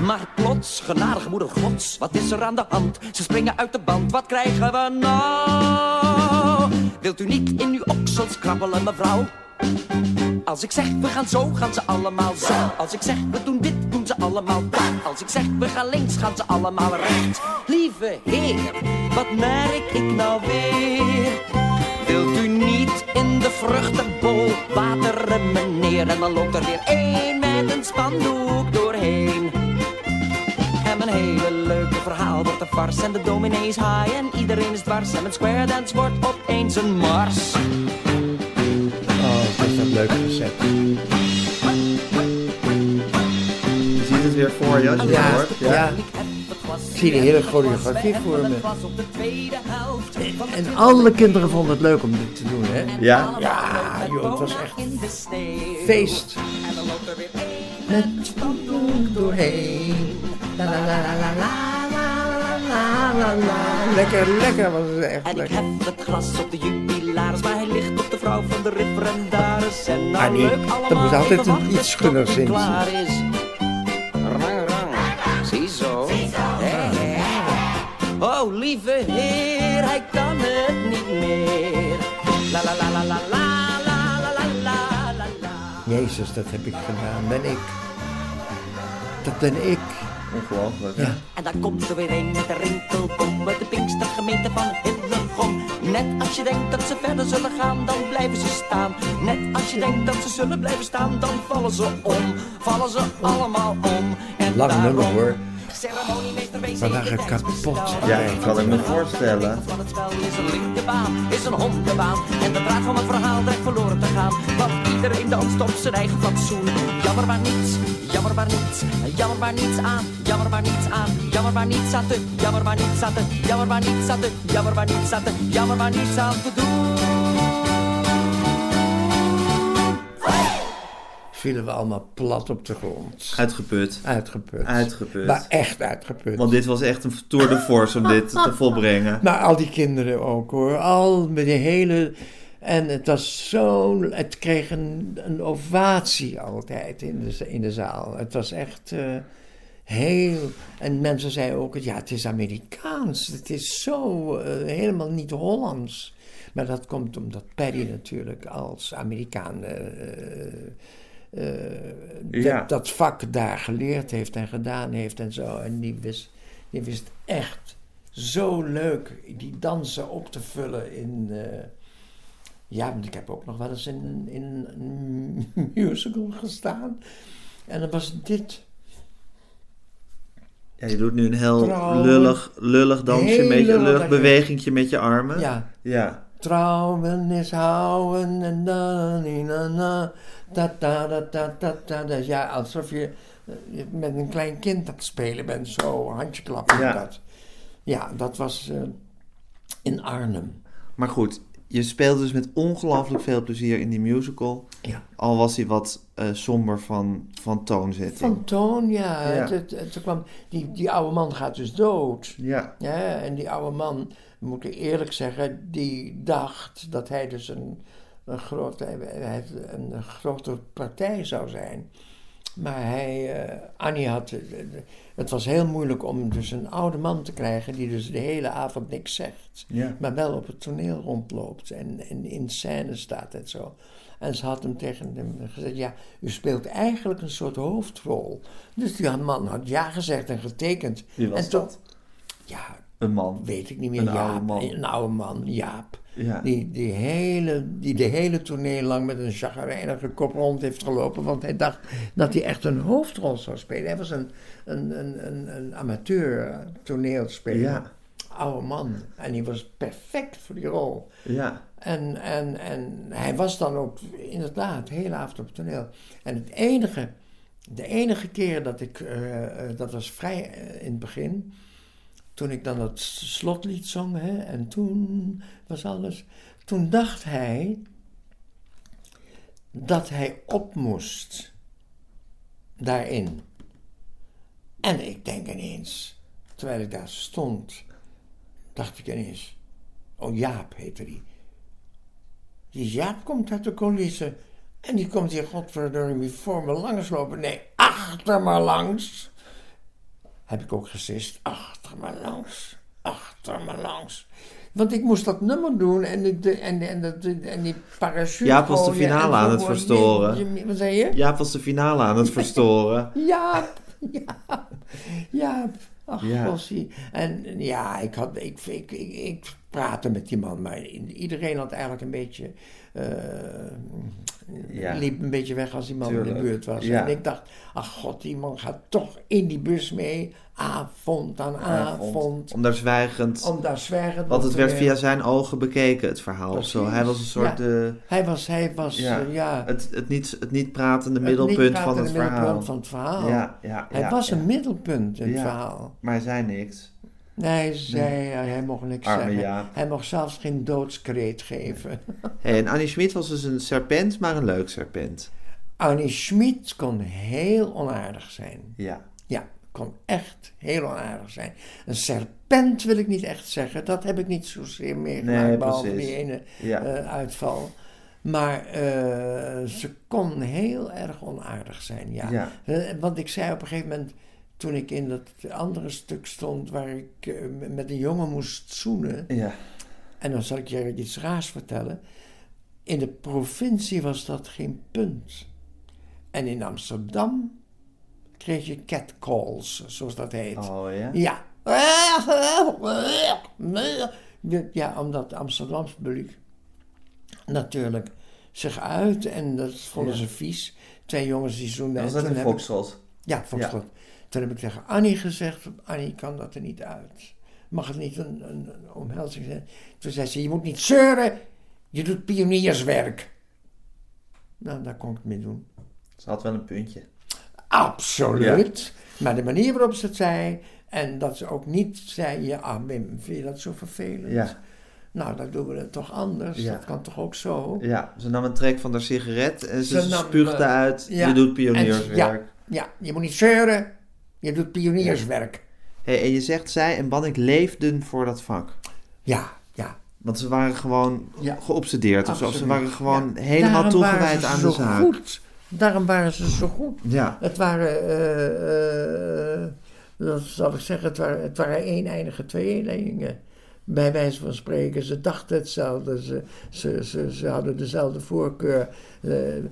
Maar plots, genadige moeder gods, wat is er aan de hand? Ze springen uit de band, wat krijgen we nou? Wilt u niet in uw oksels krabbelen, mevrouw? Als ik zeg we gaan zo, gaan ze allemaal zo. Als ik zeg we doen dit, doen ze allemaal dat. Als ik zeg we gaan links, gaan ze allemaal rechts. Lieve heer, wat merk ik nou weer? Wilt u niet in de vruchtenbol wateren, meneer? En dan loopt er weer één met een spandoek doorheen. En mijn hele leuke verhaal wordt een fars. En de dominee is high en iedereen is dwars. En mijn square dance wordt opeens een mars. Leuk gezet. Je ziet het weer voor je als je Ja, het hoort. ja. Ik zie de hele choreografie voor me. En alle kinderen vonden het leuk om dit te doen, hè? Ja? Ja, joh, het was echt feest. Met doorheen. La la la la la la la la. Lekker, lekker was het echt En ik heb het glas op de jubilaris, maar hij ligt op de vrouw van de referendaris. En nou Annie, leuk er allemaal, moet altijd een iets tot gunners het in klaar is. Rang, rang, ziezo. Hè. Oh, lieve heer, hij kan het niet meer. La la la la la la la la la la la la. Jezus, dat heb ik gedaan. Ben ik. Dat ben ik. Ongelooflijk. Ja. En daar komt er weer een met de rinkelkom met de Pinkstergemeente van Hillegom. Net als je denkt dat ze verder zullen gaan, dan blijven ze staan. Net als je denkt dat ze zullen blijven staan, dan vallen ze om. Vallen ze allemaal om. En Lang nummer, daarom, hoor. We tijd kapot. Ja, ik kan het me voorstellen. Van het spel is een linkerbaan, is een hondenbaan. En de draad van het verhaal dreigt verloren te gaan. Want iedereen danst op zijn eigen fatsoen. Jammer maar niets, jammer maar niets. Jammer maar niets aan, jammer maar niets aan. Jammer maar niets aan te, jammer maar niets aan te. Jammer maar niets aan te, jammer maar niets aan te. Jammer maar niets aan te doen. Vielen we allemaal plat op de grond. Uitgeput. Uitgeput. Uitgeput. Maar echt uitgeput. Want dit was echt een tour de force om dit te [LAUGHS] volbrengen. Maar al die kinderen ook hoor. Al met die hele. En het was zo. Het kreeg een, een ovatie altijd in de, in de zaal. Het was echt eh, heel. En mensen zeiden ook: ja, het is Amerikaans. Het is zo eh, helemaal niet Hollands. Maar dat komt omdat Paddy natuurlijk als Amerikaan. eh, Ja. dat, dat vak daar geleerd heeft en gedaan heeft en zo. En die wist, die wist echt zo leuk die dansen op te vullen in. eh, ja, want ik heb ook nog wel eens in, in een musical gestaan. En dan was dit. Ja, je doet nu een heel lullig, lullig dansje, Heel met je lullig. lullig bewegingje met je armen. Ja, Ja. trouwen is houden en da na na da. Ja, alsof je eh, je met een klein kind aan het spelen bent, zo handje klappen. Ja. Dat. ja, dat was eh, in Arnhem. Maar goed, je speelde dus met ongelooflijk veel plezier in die musical. Ja. Al was hij wat eh, somber van, van toonzetting. Van Toon, ja. Ja. Het, het, het kwam, die, die oude man gaat dus dood. Ja. Ja, en die oude man, we moeten eerlijk zeggen, die dacht dat hij dus een, een, grote, een grote partij zou zijn. Maar hij, eh, Annie had, eh, het was heel moeilijk om dus een oude man te krijgen die dus de hele avond niks zegt. Ja. Maar wel op het toneel rondloopt en, en in scène staat en zo. En ze had hem tegen hem gezegd, ja, u speelt eigenlijk een soort hoofdrol. Dus die man had ja gezegd en getekend. Wie was en dat? Ja, Een man. weet ik niet meer. Een Jaap, oude man. Een oude man, Jaap. Ja. Die, die, hele, die de hele toneel lang met een chagrijnige kop rond heeft gelopen. Want hij dacht dat hij echt een hoofdrol zou spelen. Hij was een, een, een, een, amateur toneelspeler. Ja. Oude man. En die was perfect voor die rol. Ja. En, en, en hij was dan ook inderdaad heel avond op het toneel. En het enige, de enige keer dat ik, eh, eh, dat was vrij eh, in het begin, toen ik dan dat slotlied zong, hè, en toen was alles, toen dacht hij dat hij op moest daarin. En ik denk ineens, terwijl ik daar stond, dacht ik ineens, oh Jaap heette die. Die Jaap komt uit de coulissen. En die komt hier godverdomme voor me langs lopen. Nee, achter me langs. Heb ik ook gesist. Achter me langs. Achter me langs. Want ik moest dat nummer doen en, de, de- en, de- en, de, en die parachute. Jaap was de finale aan het verstoren. Je- je- Wat zei je? Jaap was de finale aan het verstoren. [LAUGHS] Jaap, Jaap, Jaap. Ach, Ja. gossie. En ja, ik, had, ik, ik, ik, ik praatte met die man, maar iedereen had eigenlijk een beetje... eh, Ja. liep een beetje weg als die man in de buurt was. Ja. En ik dacht, ach god, die man gaat toch in die bus mee, avond aan avond, Om daar zwijgend... om daar zwergend Want het werd via zijn ogen bekeken, het verhaal. Zo. Hij was een soort... Ja. eh, Hij was, hij was, Ja. ja, ja het, het, niet, het niet pratende het middelpunt niet van pratende het verhaal. middelpunt van het verhaal. Ja, ja, Hij was een middelpunt in het verhaal. Maar hij zei niks. Nee, hij zei, hij mocht niks Arme zeggen. Jaap. Hij mocht zelfs geen doodskreet geven. En Annie Schmid was dus een serpent, maar een leuk serpent. Annie Schmid kon heel onaardig zijn. Ja. Ja, kon echt heel onaardig zijn. Een serpent wil ik niet echt zeggen. Dat heb ik niet zozeer meegemaakt, Nee, behalve precies. die ene Ja. eh, uitval. Maar eh, ze kon heel erg onaardig zijn, ja. Ja. Eh, want ik zei op een gegeven moment, toen ik in dat andere stuk stond... waar ik eh, met een jongen moest zoenen... Ja. En dan zal ik je iets raars vertellen. In de provincie was dat geen punt. En in Amsterdam kreeg je catcalls, zoals dat heet. Oh ja? Ja. Ja, omdat Amsterdams publiek natuurlijk zich uit en dat vonden Ja. ze vies. Twee jongens die zoenden. Was dat een Foxtrot? ja, Foxtrot. Toen heb ik tegen Annie gezegd, Annie kan dat er niet uit. Mag het niet een, een, een omhelzing zijn? Toen zei ze, je moet niet zeuren, je doet pionierswerk. Nou, daar kon ik het mee doen. Ze had wel een puntje. Absoluut. Maar de manier waarop ze het zei, en dat ze ook niet zei, ja, ah, Wim, vind je dat zo vervelend? Ja. Nou, dan doen we het toch anders. Ja. Dat kan toch ook zo? Ja, ze nam een trek van haar sigaret en ze, Ze nam, spuugde eh, uit. ja. Je doet pionierswerk. Ja, je moet niet zeuren, je doet pionierswerk. Hey, en je zegt, zij en Bannik leefden voor dat vak. Ja, ja. Want ze waren gewoon Ja. geobsedeerd of zo. Ze waren gewoon ja. helemaal Daarom toegewijd waren ze aan zo de zaak. Goed. Daarom waren ze zo goed. Ja. Het waren, eh, eh, dat zal ik zeggen, het waren, het waren eeneindige tweelingen. Bij wijze van spreken, ze dachten hetzelfde, ze, ze, ze, ze hadden dezelfde voorkeur. Eh, eh,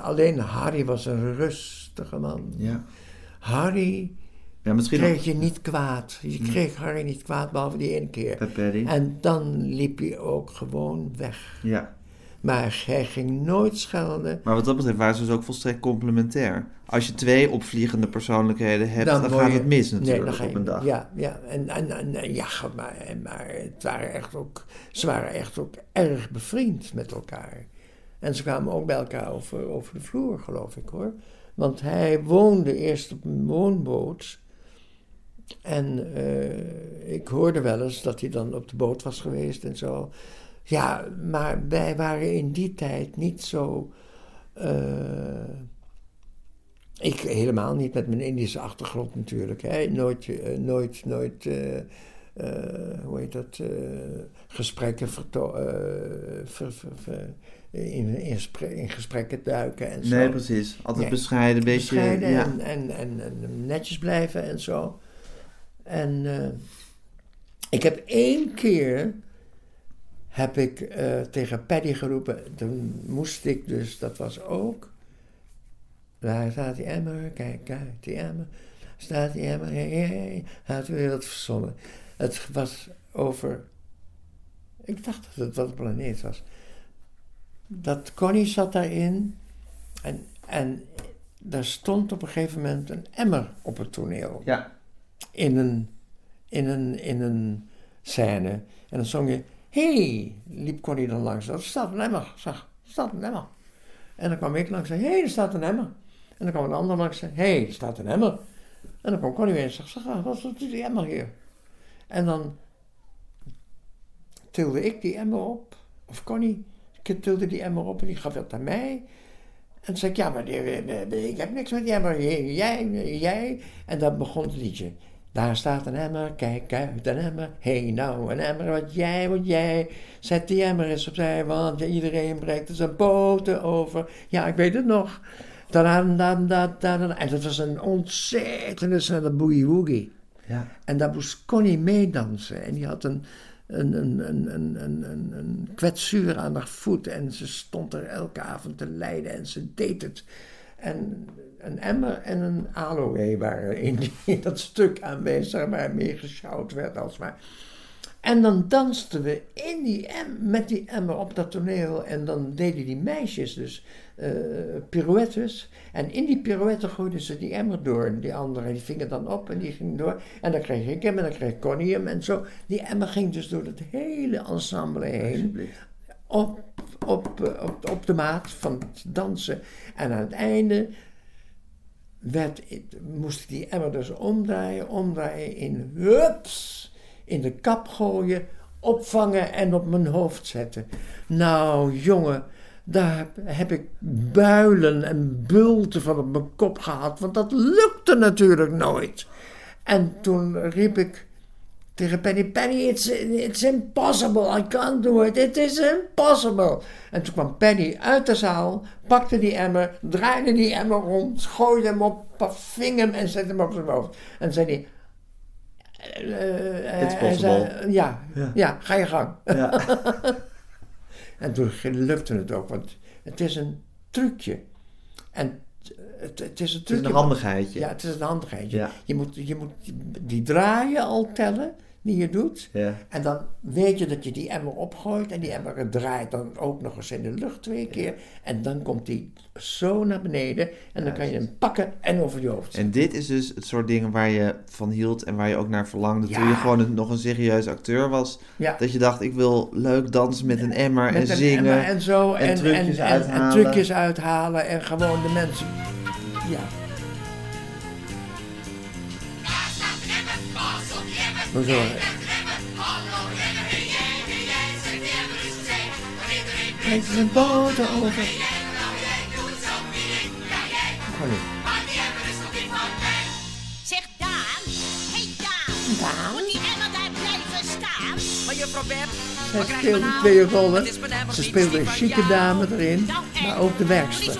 alleen Harry was een rustige man. Ja. Harry Ja, misschien kreeg je niet kwaad. Je kreeg Harry niet kwaad, behalve die ene keer. bij. En dan liep hij ook gewoon weg. Ja. Maar hij ging nooit schelden. Maar wat dat betreft waren ze dus ook volstrekt complementair. Als je twee opvliegende persoonlijkheden hebt, dan, gaat je- het mis Nee, natuurlijk dan op een dag. Ja, ja. En, en, en- ja maar, maar het waren echt ook, ze waren echt ook erg bevriend met elkaar. En ze kwamen ook bij elkaar over, over de vloer, geloof ik hoor. Want hij woonde eerst op een woonboot. En eh, ik hoorde wel eens dat hij dan op de boot was geweest en zo. Ja, maar wij waren in die tijd niet zo. eh, ik helemaal niet met mijn Indische achtergrond natuurlijk. Hè. Nooit, eh, nooit, nooit hoe heet dat, gesprekken ver- ver- ver- in, in, spre- in gesprekken duiken en zo. Nee, precies. Altijd Nee. bescheiden, beetje... Bescheiden ja. en, en, en, en netjes blijven en zo. En eh, ik heb één keer heb ik eh, tegen Paddy geroepen. Toen moest ik dus, dat was ook. Daar staat die emmer, kijk uit, die emmer. Staat die emmer, hey, hey, hey. Hij had weer wat verzonnen. Het was over. Ik dacht dat het wat een planeet was. Dat Connie zat daarin. En, en daar stond op een gegeven moment een emmer op het toneel Ja. in een, in een, in een scène. En dan zong je, hey, liep Connie dan langs. Er staat een emmer, zag, er staat een emmer. En dan kwam ik langs en zei, hé, hey, er staat een emmer. En dan kwam een ander langs en zei, hé, hey, er staat een emmer. En dan kwam Connie weer en zei, zeg, wat doet die emmer hier? En dan tilde ik die emmer op, of Connie tilde die emmer op en die gaf dat aan mij. En toen zei ik, ja, maar die- die- ik heb niks met die emmer. Jij, jij. En dan begon het liedje. Daar staat een emmer, kijk uit, een emmer. Hé hey, nou, een emmer, wat jij, wat jij. Zet die emmer eens opzij, want iedereen breekt er zijn poten over. Ja, ik weet het nog. Tadam, dam, da, da, da. En dat was een ontzettende snelle boogie woogie. Ja. En daar moest Connie meedansen. En die had een, een, een, een, een, een, een, kwetsuur aan haar voet. En ze stond er elke avond te lijden en ze deed het. En een emmer en een aloe waren in dat stuk aanwezig waar mee gesjouwd werd alsmaar. En dan dansten we in die em, met die emmer op dat toneel. En dan deden die meisjes dus eh, pirouettes. En in die pirouetten gooiden ze die emmer door. En die andere die ving het dan op en die ging door. En dan kreeg ik hem en dan kreeg Connie hem en zo. Die emmer ging dus door het hele ensemble heen op, op, eh, op, op de maat van het dansen. En aan het einde werd, moest ik die emmer dus omdraaien, omdraaien in hups, in de kap gooien, opvangen en op mijn hoofd zetten. Nou, jongen, daar heb, ik builen en bulten van op mijn kop gehad, want dat lukte natuurlijk nooit. En toen riep ik tegen Penny, Penny, it's, it's impossible, I can't do it, it is impossible. En toen kwam Penny uit de zaal, pakte die emmer, draaide die emmer rond, gooide hem op, ving hem en zette hem op zijn hoofd. En zei hij... eh, It's hij zei, possible. ja, Ja. ja, ga je gang. Ja. [LAUGHS] En toen lukte het ook, want het is een trucje. En het, het is een Het is trucje. een handigheidje. Ja, het is een handigheidje. Ja. Je, moet, je moet die draaien al tellen die je doet. Ja. En dan weet je dat je die emmer opgooit. En die emmer draait dan ook nog eens in de lucht twee keer. En dan komt die zo naar beneden. En dan kan je hem pakken en over je hoofd. En dit is dus het soort dingen waar je van hield en waar je ook naar verlangde toen je gewoon een- nog een serieus acteur was. Dat je dacht, ik wil leuk dansen met een emmer en een zingen. emmer en zo. en trucjes en, en, uithalen. trucjes uithalen. En gewoon de mensen... Ja. Hoezo? Het is een boter over. Niet. Zeg Daan, hey Daan, Daan? moet die emmer daar blijven staan? Maar juffrouw Beb, Zij speelde nou? twee rollen. Is Ze niet, speelde die een chique dame erin, Nou, en? maar ook de werkster. Niet.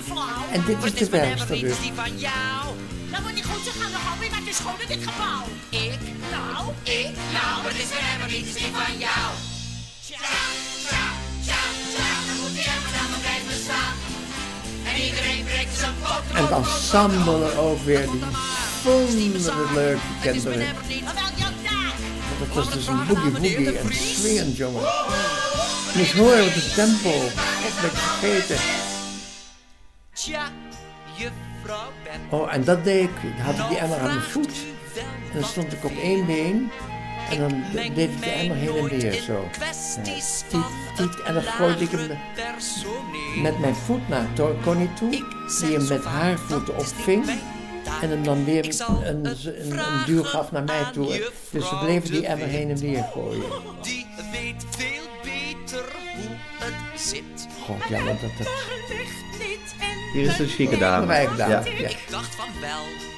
En dit is het de is werkster niet, dus. die van jou. Dan wordt die goed, ze gaan nog alweer naar de school in dit gebouw. Ik, Nou, ik, nou, het is mijn emmer niet, die van jou. tja, tja, tja, tja, dan moet die emmer dan maar blijven staan. En iedereen breekt zijn pot En het ensemble ook weer, die vonden het leuk, die Het is mijn kinderen. Want het was dus een boogie woogie en swingend, jongen. Moest horen wat de tempo, ik vergeten. Tja, juffrouw. Oh, en dat deed ik, had ik die emmer aan mijn voet. Dan stond ik op één been en dan deed ik de emmer heen en weer zo. Kwesties Ja, tiet, tiet, en dan gooide ik hem met mijn voet naar Connie toe, die hem met haar voeten opving. En hem dan weer een, een, een, een duw gaf naar mij toe. Dus we bleven die emmer heen en weer gooien. Die weet veel beter hoe het zit. God, ja, want dat, dat Hier is de chique een dame. wijke dame. Ja. Ja. Ik dacht van wel.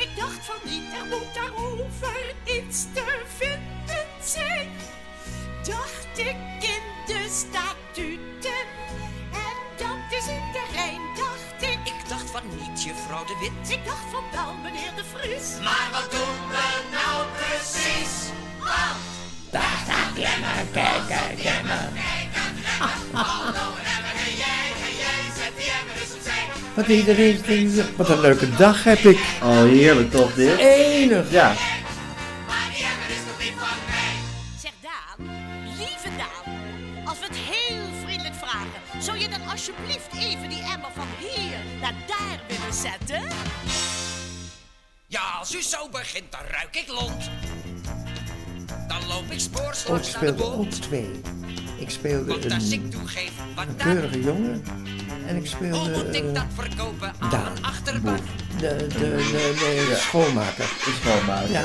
Ik dacht van niet, er moet daarover iets te vinden zijn. Dacht ik in de statuten. En dat is ik er dacht ik. Ik dacht van niet, juffrouw de Wit. Ik dacht van wel, meneer de Fris. Maar wat doen we nou precies? Want... Daar staat Lemmer, kijk, Lemmer. Kijk, Lemmer, Aldo, remmen, en jij, en jij zet die Emmer wat iedereen wat een leuke dag heb ik. Oh, heerlijk toch dit? Enig. Ja. Maar die emmer is nog niet van mij. Zeg Daan, lieve Daan, als we het heel vriendelijk vragen, zou je dan alsjeblieft even die emmer van hier naar daar willen zetten? Ja, als u zo begint, dan ruik ik lont. Dan loop ik Ik spoorslags naar de speelde ook twee. Ik speelde Want als ik een, toegeef, wat een keurige jongen. En ik Hoe speelde moet ik eh, dat verkopen aan Daan, achterban? de, de, de, de schoonmaker. Is schoonmaken. Ja.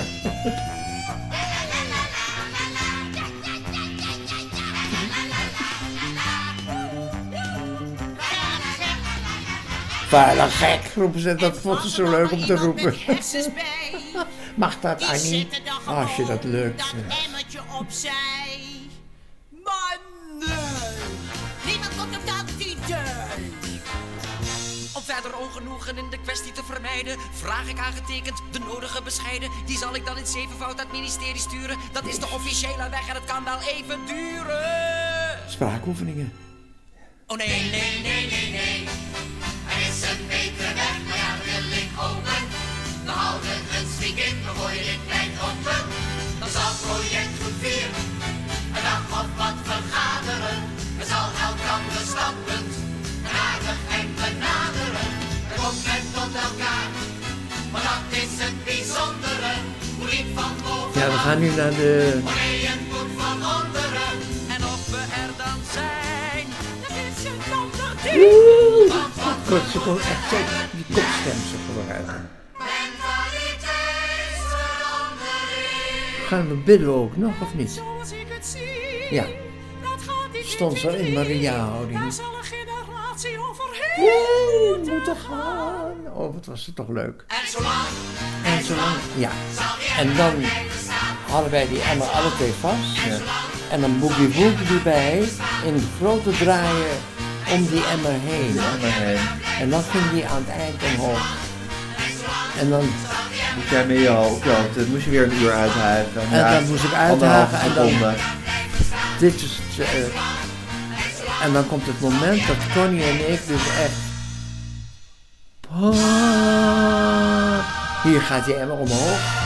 Vuile gek, roepen ze. Dat vond ze zo leuk om te roepen. Mag dat, Annie? Als je dat leuk dat vindt. emmertje opzij. Verder ongenoegen in de kwestie te vermijden, vraag ik aangetekend de nodige bescheiden. Die zal ik dan in zevenvoud naar het ministerie sturen. Dat is de officiële weg en het kan wel even duren. Spraakoefeningen. Oh nee, nee, nee, nee, nee. Er is een betere weg, maar dat wil ik hopen. We houden een zwiek in, we gooien dit plein Ja, we gaan nu naar de... er ding. Kort, ze kon echt die kopstem ze gebruiken. Gaan we bidden ook nog, of niet? Ja. Stond zo in Maria-houding. Oeh, moeten gaan. Oh, wat was het toch leuk. En zolang En zolang, ja. En dan hadden wij die emmer alle twee vast. En dan boogie woogie erbij in grote draaien om die emmer heen. Emmer heen. En dan ging die aan het eind omhoog. En dan, Moet jij je hoofd, dan moest je weer een uur uithuiven. En dan moest ik uithuiven en dan- dit is het, eh, en dan komt het moment dat Connie en ik dus echt... Hier gaat die emmer omhoog.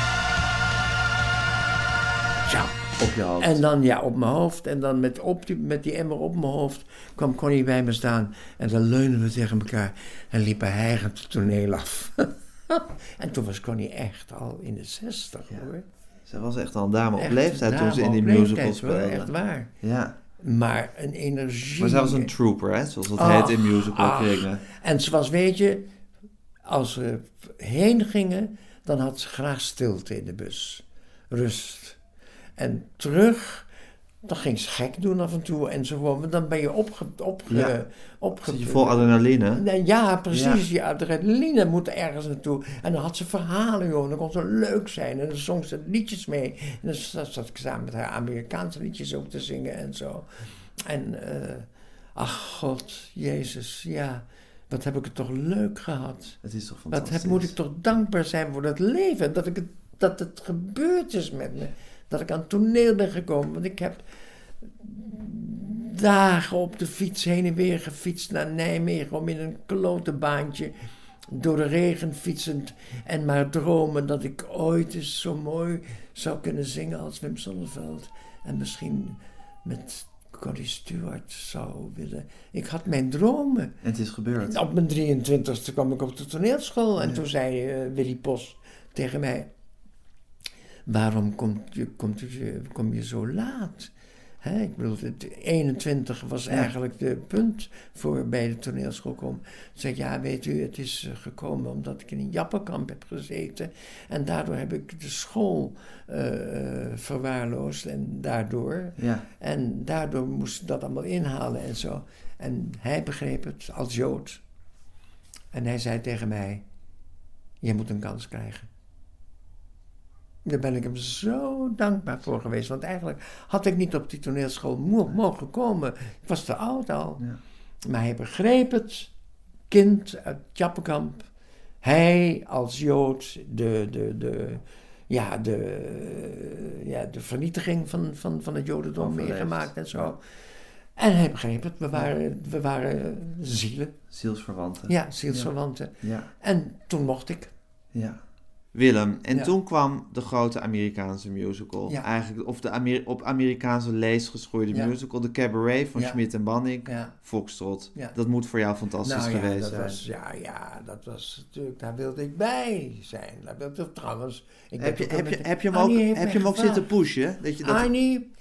Zo. Op je hoofd. En dan ja, op mijn hoofd. En dan met, op die, met die emmer op mijn hoofd kwam Connie bij me staan. En dan leunden we tegen elkaar en liepen hijgend het toneel af. [LAUGHS] en toen was Connie echt al in de zestig hoor. Zij was echt al een dame op leeftijd toen ze in die musical hoor, speelde. Echt waar. Ja. Maar een energie. Maar zij was een trooper, hè? Zoals dat heet in musical kringen. En ze was, weet je, als we heen gingen, dan had ze graag stilte in de bus. Rust. En terug, dan ging ze gek doen af en toe en zo. Want dan ben je opge... opge, Ja. opge je vol adrenaline? Ja, precies. Ja. Die adrenaline moet ergens naartoe. En dan had ze verhalen, joh. En dan kon ze leuk zijn. En dan zong ze liedjes mee. En dan zat, ik samen met haar Amerikaanse liedjes ook te zingen en zo. En, eh, ach god, Jezus, ja. Wat heb ik het toch leuk gehad. Het is toch Wat fantastisch. heb, moet ik toch dankbaar zijn voor dat leven. Dat, ik het, dat het gebeurd is met me. Dat ik aan het toneel ben gekomen. Want ik heb dagen op de fiets heen en weer gefietst naar Nijmegen. Om in een klote baantje door de regen fietsend. En maar dromen dat ik ooit eens zo mooi zou kunnen zingen als Wim Sonneveld. En misschien met Connie Stewart zou willen. Ik had mijn dromen. En het is gebeurd. Op mijn 23e kwam ik op de toneelschool en toen zei eh, Willy Pos tegen mij: Waarom komt je, komt je, kom je zo laat? Ik bedoel, het 21 was eigenlijk de punt voor bij de toneelschool komen. Toen zei ik, ja, weet u, het is eh, gekomen omdat ik in een jappenkamp heb gezeten. En daardoor heb ik de school eh, eh, verwaarloosd en daardoor. Ja. En daardoor moest ik dat allemaal inhalen en zo. En hij begreep het als Jood. En hij zei tegen mij: Je moet een kans krijgen. Daar ben ik hem zo dankbaar voor geweest. Want eigenlijk had ik niet op die toneelschool mo- mogen komen. Ik was te oud al. Ja. Maar hij begreep het. Kind uit Jappenkamp. Hij als Jood de, de, de, ja, de, ja, de vernietiging van, van, van het Jodendom Overleefd. meegemaakt en zo. En hij begreep het. We waren, we waren zielen. Zielsverwanten. Ja, zielsverwanten. Ja. En toen mocht ik. ja. Willem, en Ja. toen kwam de grote Amerikaanse musical. Ja. Eigenlijk, of de op Amerikaanse lees geschoeide Ja. musical. De Cabaret van. Schmidt en Banning. Foxtrot. Dat moet voor jou fantastisch Nou geweest zijn. was, ja, ja, dat was natuurlijk, daar wilde ik bij zijn. Daar wilde ik trouwens. Ik Heb je, heb, je, heb je hem ook, Annie heb je hem ook zitten pushen? Dat je dat... Annie,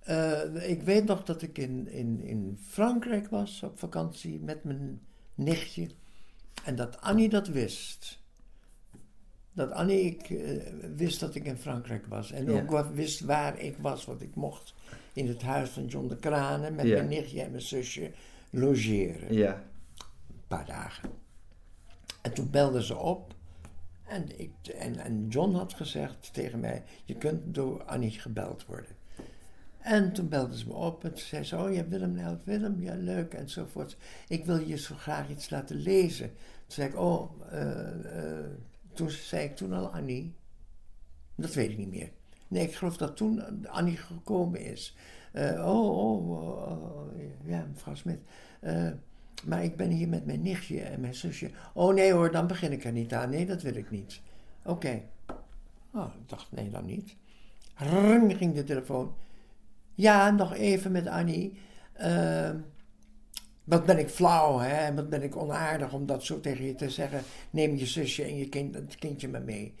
eh, ik weet nog dat ik in, in, in Frankrijk was op vakantie met mijn nichtje. En dat Annie dat wist. Dat Annie ik, eh, wist dat ik in Frankrijk was. En Ja. ook wist waar ik was, wat ik mocht. In het huis van John de Kranen met Ja. mijn nichtje en mijn zusje logeren. Ja. Een paar dagen. En toen belden ze op. En, ik, en, en John had gezegd tegen mij: Je kunt door Annie gebeld worden. En toen belden ze me op en toen zei ze: Oh, ja, Willem, nou, Willem, ja, leuk enzovoort. Ik wil je zo graag iets laten lezen. Toen zei ik: Oh, eh, toen zei ik toen al Annie. Dat weet ik niet meer. Nee, ik geloof dat toen Annie gekomen is. Eh, oh, oh, oh, oh, ja, mevrouw Smit. Eh, maar ik ben hier met mijn nichtje en mijn zusje. Oh nee hoor, dan begin ik er niet aan. Nee, dat wil ik niet. Oké. Oh, ik dacht, nee, dan niet. Ring ging de telefoon. Ja, nog even met Annie. Eh, wat ben ik flauw, hè? En Wat ben ik onaardig om dat zo tegen je te zeggen. Neem je zusje en je kind, het kindje maar mee.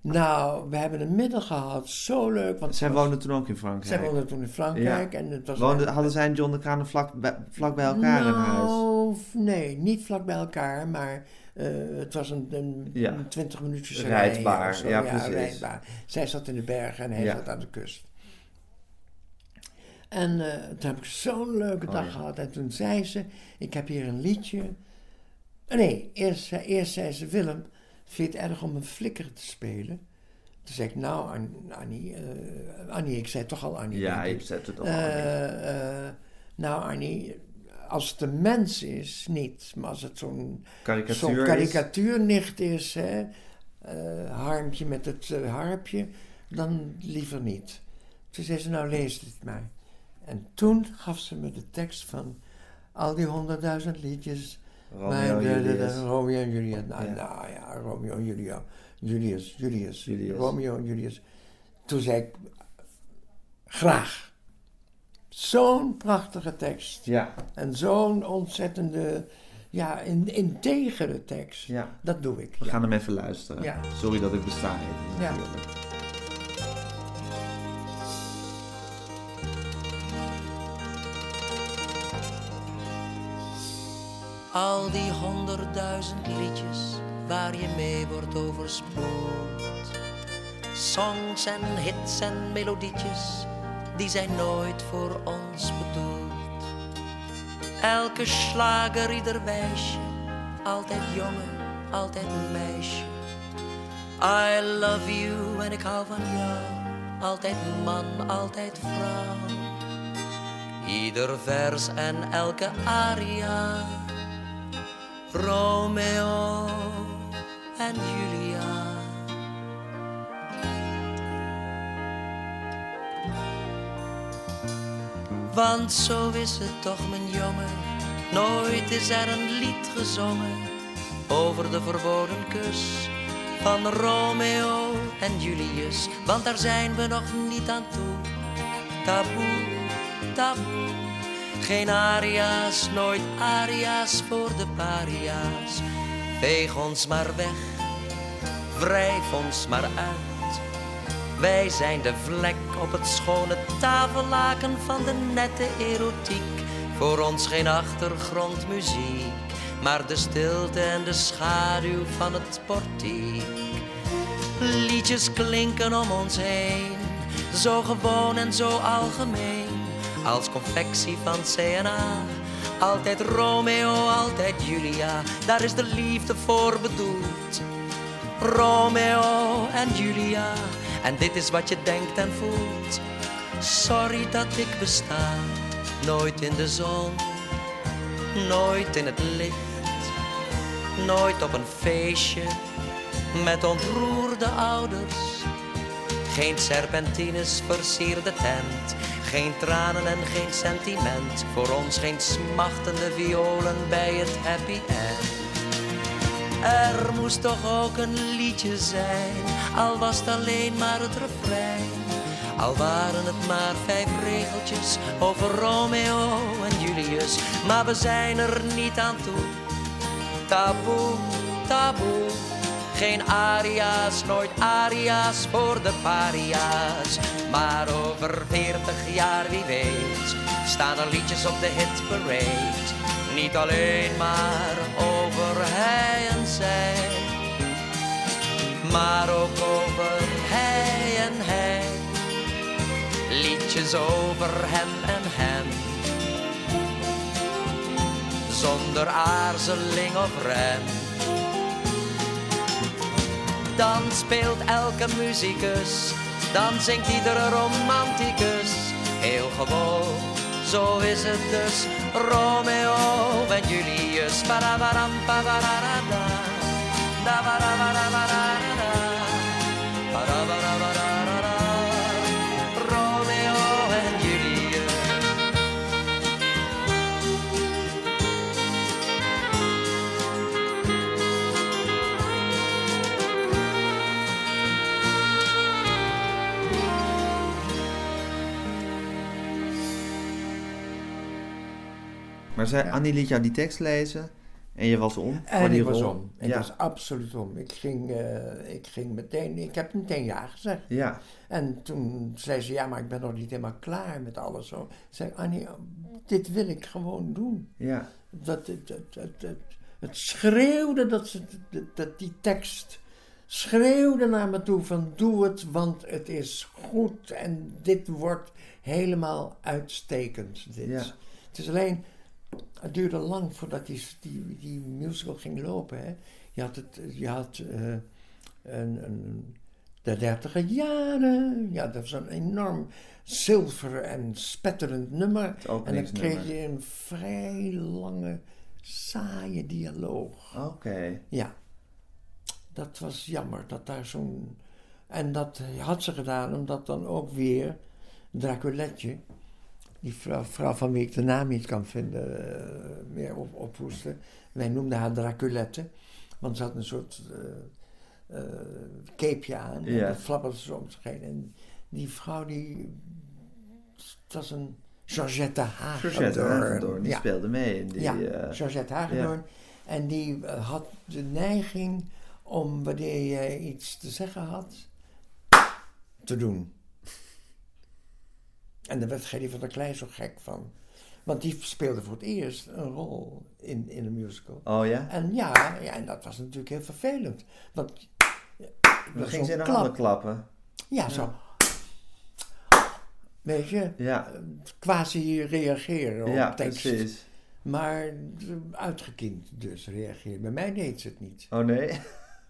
Nou, we hebben een middag gehad. Zo leuk. Want Zij woonden toen ook in Frankrijk. zij woonden toen in Frankrijk. En het was Woonde, hadden zij en John de Kranen vlak bij, vlak bij elkaar in huis? nou, f- nee, niet vlak bij elkaar, maar eh, het was een, een, Ja. een 20 minuutjes rijden zo. ja, precies. rijdbaar. Zij zat in de bergen en hij zat aan de kust. En eh, toen heb ik zo'n leuke Oh, dag ja. gehad. En toen zei ze, ik heb hier een liedje. Nee, eerst, zei- eerst zei ze, Willem, vind je het erg om een flikker te spelen? Toen zei ik, nou An- Annie, eh, Annie, ik zei toch al Annie. Ja, ik. zet het al. Eh, nou, Annie, als het een mens is, niet. Maar als het zo'n Karikatuur karikatuurnicht is, hè, harmpje met het harpje, dan liever niet. Toen zei ze, nou lees dit maar. En toen gaf ze me de tekst van al die honderdduizend liedjes. Romeo Mijn en Julius. Romeo en Julius. Nou Ja. nou ja, Romeo en Julia. Julius, Julius, Julius. Romeo en Julius. Toen zei ik, graag. Zo'n prachtige tekst. Ja, En zo'n ontzettende, ja, in, integere tekst. ja. Dat doe ik. We ja. gaan hem even luisteren. Ja. Sorry dat ik besta Ja. Al die honderdduizend liedjes waar je mee wordt overspoeld. Songs en hits en melodietjes, die zijn nooit voor ons bedoeld. Elke slager, ieder wijsje, altijd jongen, altijd meisje. I love you en ik hou van jou, altijd man, altijd vrouw. Ieder vers en elke aria. Romeo en Julia. Want zo is het toch, mijn jongen. Nooit is er een lied gezongen over de verboden kus van Romeo en Julius. Want daar zijn we nog niet aan toe. Taboe, taboe. Geen aria's, nooit aria's voor de paria's. Veeg ons maar weg, wrijf ons maar uit. Wij zijn de vlek op het schone tafellaken van de nette erotiek. Voor ons geen achtergrondmuziek, maar de stilte en de schaduw van het portiek. Liedjes klinken om ons heen, zo gewoon en zo algemeen. Als confectie van CNA, altijd Romeo, altijd Julia. Daar is de liefde voor bedoeld. Romeo en Julia, en dit is wat je denkt en voelt. Sorry dat ik besta, nooit in de zon, nooit in het licht. nooit op een feestje met ontroerde ouders. Geen serpentines versierde tent, geen tranen en geen sentiment. Voor ons geen smachtende violen bij het happy end. Er moest toch ook een liedje zijn, al was het alleen maar het refrein. Al waren het maar vijf regeltjes over Romeo en Julius, maar we zijn er niet aan toe. Taboe, taboe, geen aria's, nooit aria's voor de paria's. Maar over veertig jaar, wie weet, staan er liedjes op de hitparade. Niet alleen maar over hij en zij, maar ook over hij en hij. Liedjes over hem en hen. Zonder aarzeling of rem. Dan speelt elke muzikus, dan zingt iedere romanticus. Heel gewoon, zo is het dus. Romeo en Julius. Parabaram. Da. Parabarabarada. Maar Annie liet jou die tekst lezen en je was om En ik was om. Ik ja. was absoluut om. Ik ging, eh, ik ging meteen, ik heb meteen ja gezegd. ja, En toen zei ze, ja, maar ik ben nog niet helemaal klaar met alles. Zo. zei Annie, dit wil ik gewoon doen. ja, Dat, het, het, het, het, het schreeuwde dat, ze, dat, dat die tekst schreeuwde naar me toe van doe het, want het is goed en dit wordt helemaal uitstekend. Dit. Ja. Het is alleen, het duurde lang voordat die, die, die musical ging lopen. Hè. Je had, het, je had eh, een, een, de dertiger jaren, ja, dat was een enorm zilver en spetterend nummer. En dan kreeg je een vrij lange, saaie dialoog. oké. Ja, dat was jammer dat daar zo'n. En dat had ze gedaan omdat dan ook weer Draculetje, die vrouw, vrouw van wie ik de naam niet kan vinden, eh, meer op, ophoestte. Wij noemden haar Draculette, want ze had een soort eh, capeje aan en Ja. dat flapperde ze om zich heen. En die vrouw die. Het was een Georgette Hagedorn. Georgette Hagedorn, die Ja. speelde mee in die... Ja, Georgette Hagedorn. En die had de neiging om, wanneer jij iets te zeggen had, te doen. En daar werd Gerry van der Klein zo gek van. Want die speelde voor het eerst een rol in, in een musical. oh ja? En ja, ja, en dat was natuurlijk heel vervelend. Want Dan ging ze in de klap. handen klappen. Ja, zo. Weet je, Ja, quasi reageren op ja tekst. precies. Maar eh, uitgekiend dus reageert. Bij mij deed ze het niet. Oh nee?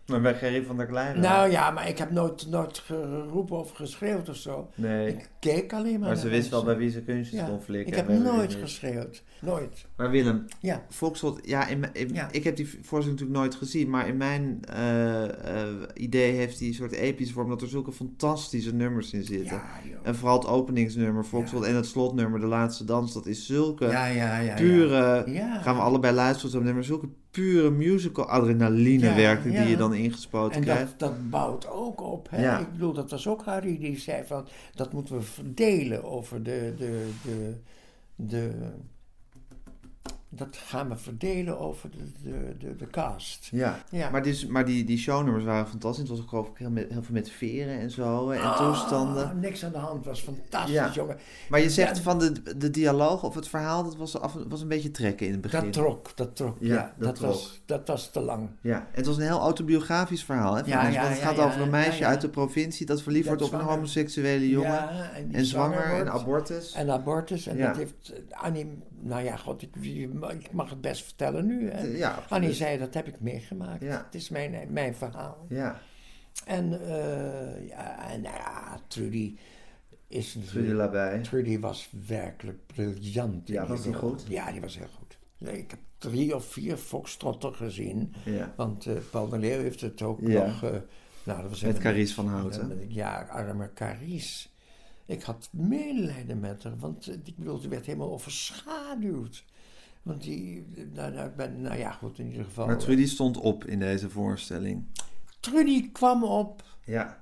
Maar bij Gerry van der Klein wel. Nou ja, maar ik heb nooit, nooit geroepen of geschreeuwd of zo. Nee, Ik keek alleen maar maar ze wist wel bij wie ze kunstjes Ja, kon flikken. Ik heb nooit geschreeuwd. Nooit. Maar Willem, Ja. Foxtrot, ja, in, mijn- in- Ja. ik heb die voorstelling natuurlijk nooit gezien, maar in mijn eh, eh, idee heeft die een soort epische vorm dat er zulke fantastische nummers in zitten. Ja. En vooral het openingsnummer, Foxtrot, en het slotnummer, De Laatste Dans, dat is zulke Ja, ja, ja. pure, Ja. gaan we allebei luisteren op nummer, zulke pure musical adrenaline Ja, die je dan ingespoten En krijgt. dat, dat bouwt ook op. Hè? Ja. Ik bedoel, dat was ook Harry die zei van... dat moeten we verdelen over de... de, de, de dat gaan we verdelen over de, de, de, de cast. Ja, Ja. maar, dus, maar die, die shownummers waren fantastisch. Het was ook geloof ik heel, met, heel veel met veren en zo en toestanden. Ah, niks aan de hand, was fantastisch, Ja. jongen. Maar je zegt Ja. van de, de dialoog of het verhaal, dat was, af, was een beetje trekken in het begin. Dat trok, dat trok. Ja, dat dat, trok. Was, dat was te lang. Ja, het was een heel autobiografisch verhaal. Hè, Ja, mensen, want het gaat over een meisje uit de provincie dat verliefd wordt op een homoseksuele jongen. En, zwanger en abortus. En abortus. En dat heeft eh, Annie... Nou ja, god, ik, ik mag het best vertellen nu. Ja. Annie zei, dat heb ik meegemaakt. Ja. Het is mijn, mijn verhaal. Ja, En, eh, ja, en nou ja, Trudy is Trudy. Labij. Trudy was werkelijk briljant. Ja, was die goed? Ja, die was heel goed. Nee, ik heb drie of vier foxtrotten gezien. Ja. Want eh, Paul de Leeuw heeft het ook Ja. nog... eh, nou, dat was Met Carice van Houten. Ja, arme Carice. Ik had medelijden met haar, want eh, ik bedoel, ze werd helemaal overschaduwd. Want die, nou, nou, ik ben, nou ja, goed, in ieder geval. Maar Trudy stond op in deze voorstelling. Trudy kwam op. Ja.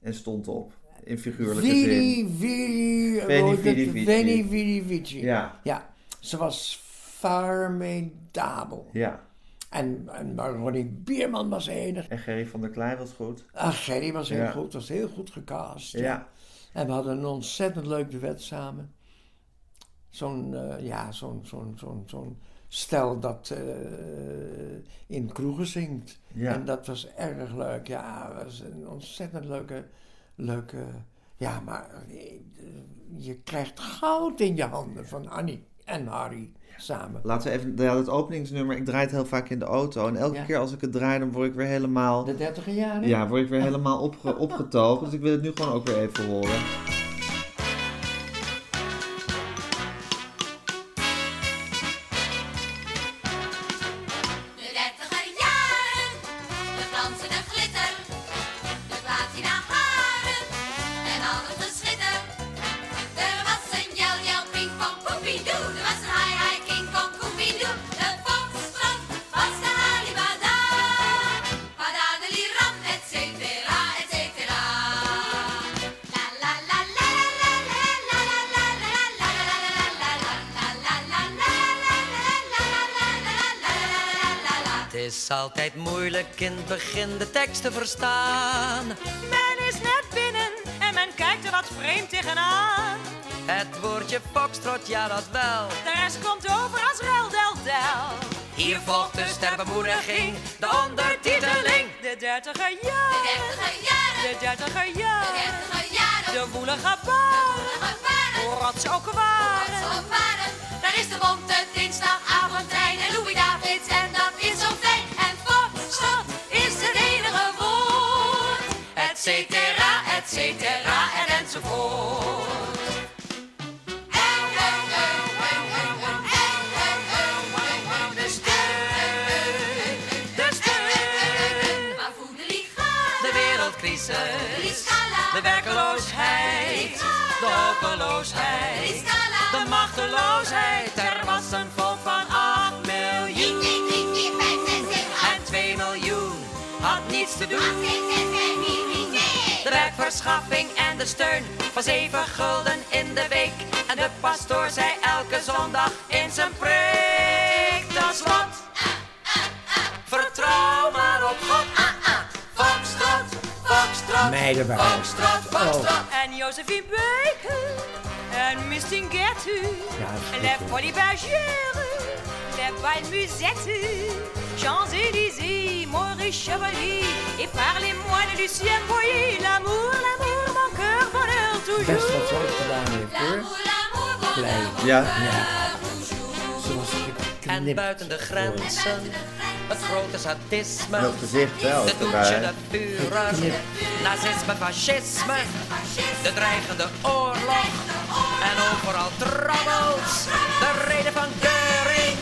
En stond op. In figuurlijke zin. Vidi, Veni, het? vici. Veni, vidi, vici. Ja. Ja, ze was formidabel. Ja. En, en maar Ronnie Bierman was enig. En Gerry van der Klein was goed. Ach, Gerry was heel Ja. goed, was heel goed gecast. Ja. En we hadden een ontzettend leuk duet samen. Zo'n, eh, ja, zo'n, zo'n, zo'n, zo'n stel dat eh, in kroegen zingt. Ja. En dat was erg leuk. Ja, het was een ontzettend leuke, leuke... Ja, maar eh, je krijgt goud in je handen van Annie en Harry samen. Laten we even, ja, dat openingsnummer, ik draai het heel vaak in de auto. En elke Ja. keer als ik het draai, dan word ik weer helemaal, De dertiger jaren? ja, word ik weer [LAUGHS] helemaal opge, opgetogen. Dus ik wil het nu gewoon ook weer even horen. Altijd moeilijk in het begin de tekst te verstaan. Men is net binnen en men kijkt er wat vreemd tegenaan. Het woordje foxtrot, ja dat wel. De rest komt over als rel del del. Hier volgt dus ter bemoediging de ondertiteling. De dertiger De jaren, dertiger jaren, de dertiger de jaren. De woelige baren, hoe rot ze ook waren. Daar is de bonte dinsdagavondtrein en Louis Davids en dat is zo cetera en enzovoort. De werkeloosheid, de hopeloosheid, de machteloosheid. Er was een volk van 8 miljoen. En 2 miljoen had niets te doen werkverschaffing en de steun van 7 gulden in de week. En de pastoor zei elke zondag in zijn preek. Dat slot, vertrouw maar op God. Foxtrot, foxtrot, het. foxtrot, foxtrot. En Josephine Baker en Miss Tinguette. Ja, Les goed, folies bergères, les belles musettes. Champs-Élysées, Maurice chevalier, et parlez-moi de Lucien Boyer, l'amour, l'amour, mon cœur, bonheur toujours. Best wat gedaan Ja. En buiten de oh, grenzen, het grote sadisme. het gezicht wel, De douche, de nazisme, fascisme, de dreigende oorlog. En overal troubles, de reden van Geuring,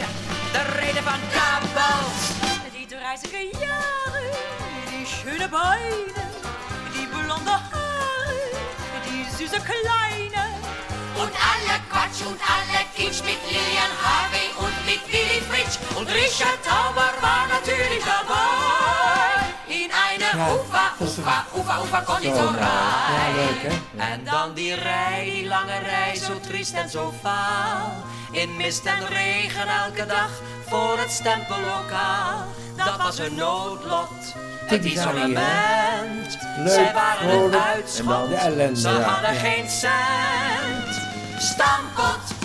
de reden van Kabels. 30er Jahre, die schöne Beine, die blonde Haare, die süße Kleine. Und alle Quatsch und alle Kitsch mit Lilian Harvey und mit Willy Fritsch und Richard Tauber war natürlich dabei. Ja, Ufa, dat is Ufa, Ufa, Ufa Zo, Konditorei. ja, leuk hè? En dan die rij, die lange rij, zo triest en zo vaal. In mist en regen elke dag voor het stempellokaal. Dat was hun noodlot. Het isolement. Zij waren een uitschot. Ze hadden geen cent. Stampot,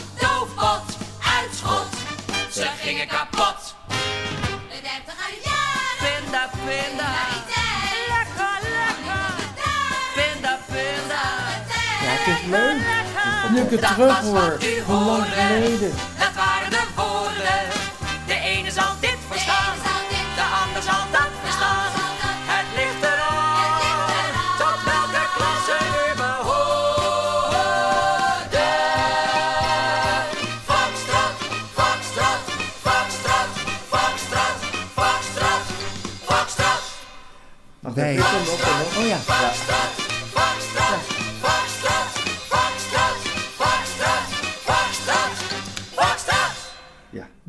nu ik het dat terug hoor, hoe lang geleden. Dat waren de woorden. De ene zal dit verstaan, de, dit. ander zal dat verstaan. Zal dat. Het ligt eraan, het ligt eraan. tot welke klasse u behoorde. Vakstraat, vakstraat, vakstraat, Foxtrot, Foxtrot, Foxtrot. Oké. Oh ja. ja.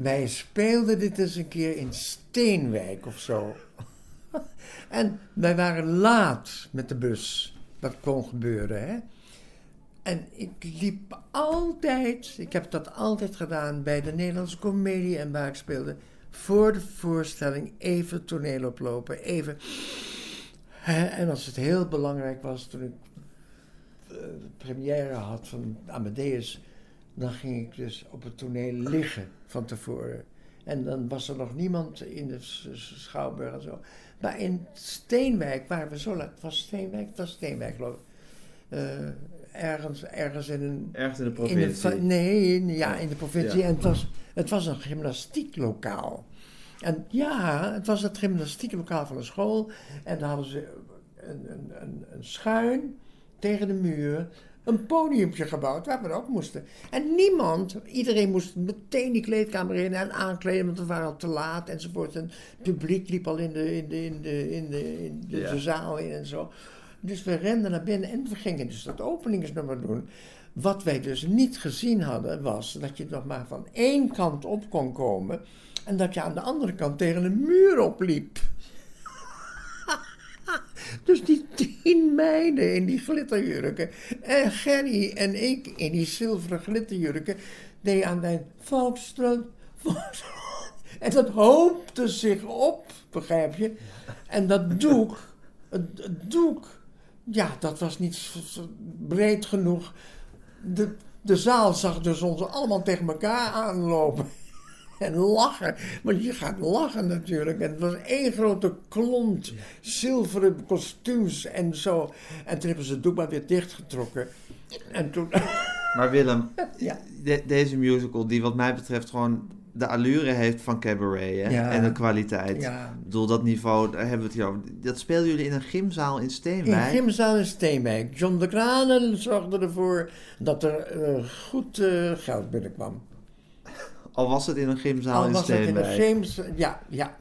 Wij speelden dit eens een keer in Steenwijk of zo. en wij waren laat met de bus. Dat kon gebeuren, hè. En ik liep altijd, ik heb dat altijd gedaan bij de Nederlandse Comedie en waar ik speelde. Voor de voorstelling even toneel oplopen, even... En als het heel belangrijk was, toen ik eh, de première had van Amadeus, dan ging ik dus op het toneel liggen van tevoren. En dan was er nog niemand in de Schouwburg en zo. Maar in Steenwijk waren we zo laat. Was Steenwijk? Het was Steenwijk, geloof ik. Eh, ergens, ergens in een... Ergens in de In provincie. de, nee, in- ja, in de provincie. Ja. En het was, het was een gymnastieklokaal. En ja, het was het gymnastieklokaal van de school. En daar hadden ze een, een, een, een schuin tegen de muur een podiumpje gebouwd waar we ook moesten. En niemand, iedereen moest meteen die kleedkamer in en aankleden, want we waren al te laat enzovoort. En het publiek liep al in de, in de, in de, in de, in de, Ja. de zaal in en zo. Dus we renden naar binnen en we gingen dus dat openingsnummer doen. Wat wij dus niet gezien hadden, was dat je nog maar van één kant op kon komen en dat je aan de andere kant tegen een muur opliep. Dus die tien meiden in die glitterjurken. En Gerry en ik in die zilveren glitterjurken. deden aan de Volksstraat. [LAUGHS] En dat hoopte zich op, begrijp je? En dat doek, het, doek, ja, dat was niet breed genoeg. De, de zaal zag dus ons allemaal tegen elkaar aanlopen. En lachen, want je gaat lachen natuurlijk. En het was één grote klont zilveren kostuums en zo. En toen hebben ze het doek maar weer dichtgetrokken. En toen... [LAUGHS] Maar Willem, Ja. de- deze musical die wat mij betreft gewoon de allure heeft van cabaret hè? Ja. en de kwaliteit. Ja. Ik bedoel, dat niveau, daar hebben we het hier over. Dat speelden jullie in een gymzaal in In Steenwijk. Gymzaal in Steenwijk. John de Kranen zorgde ervoor dat er eh, goed eh, geld binnenkwam. Al was het in een gymzaal Al in was het in de Steenwijk. games, ja, ja.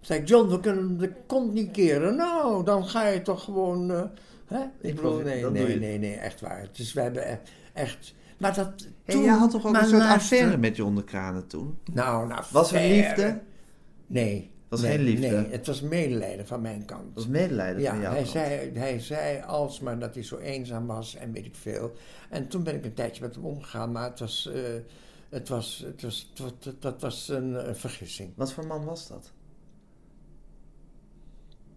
Zei John, we kunnen de kont niet keren. Nou, dan ga je toch gewoon... eh, hè? Ik bedoel, nee, nee, nee, nee, echt waar. Dus we hebben e- echt... Maar dat toen... jij had toch ook een soort affaire met John de Kranen toen? Nou, nou, Was er liefde? Nee. Was nee, geen liefde? Nee, het was medelijden van mijn kant. Dat was medelijden Ja, van jou. hij zei, hij zei alsmaar dat hij zo eenzaam was en weet ik veel. En toen ben ik een tijdje met hem omgegaan, maar het was, eh, het was, het was, het dat, was een, een vergissing. Wat voor man was dat?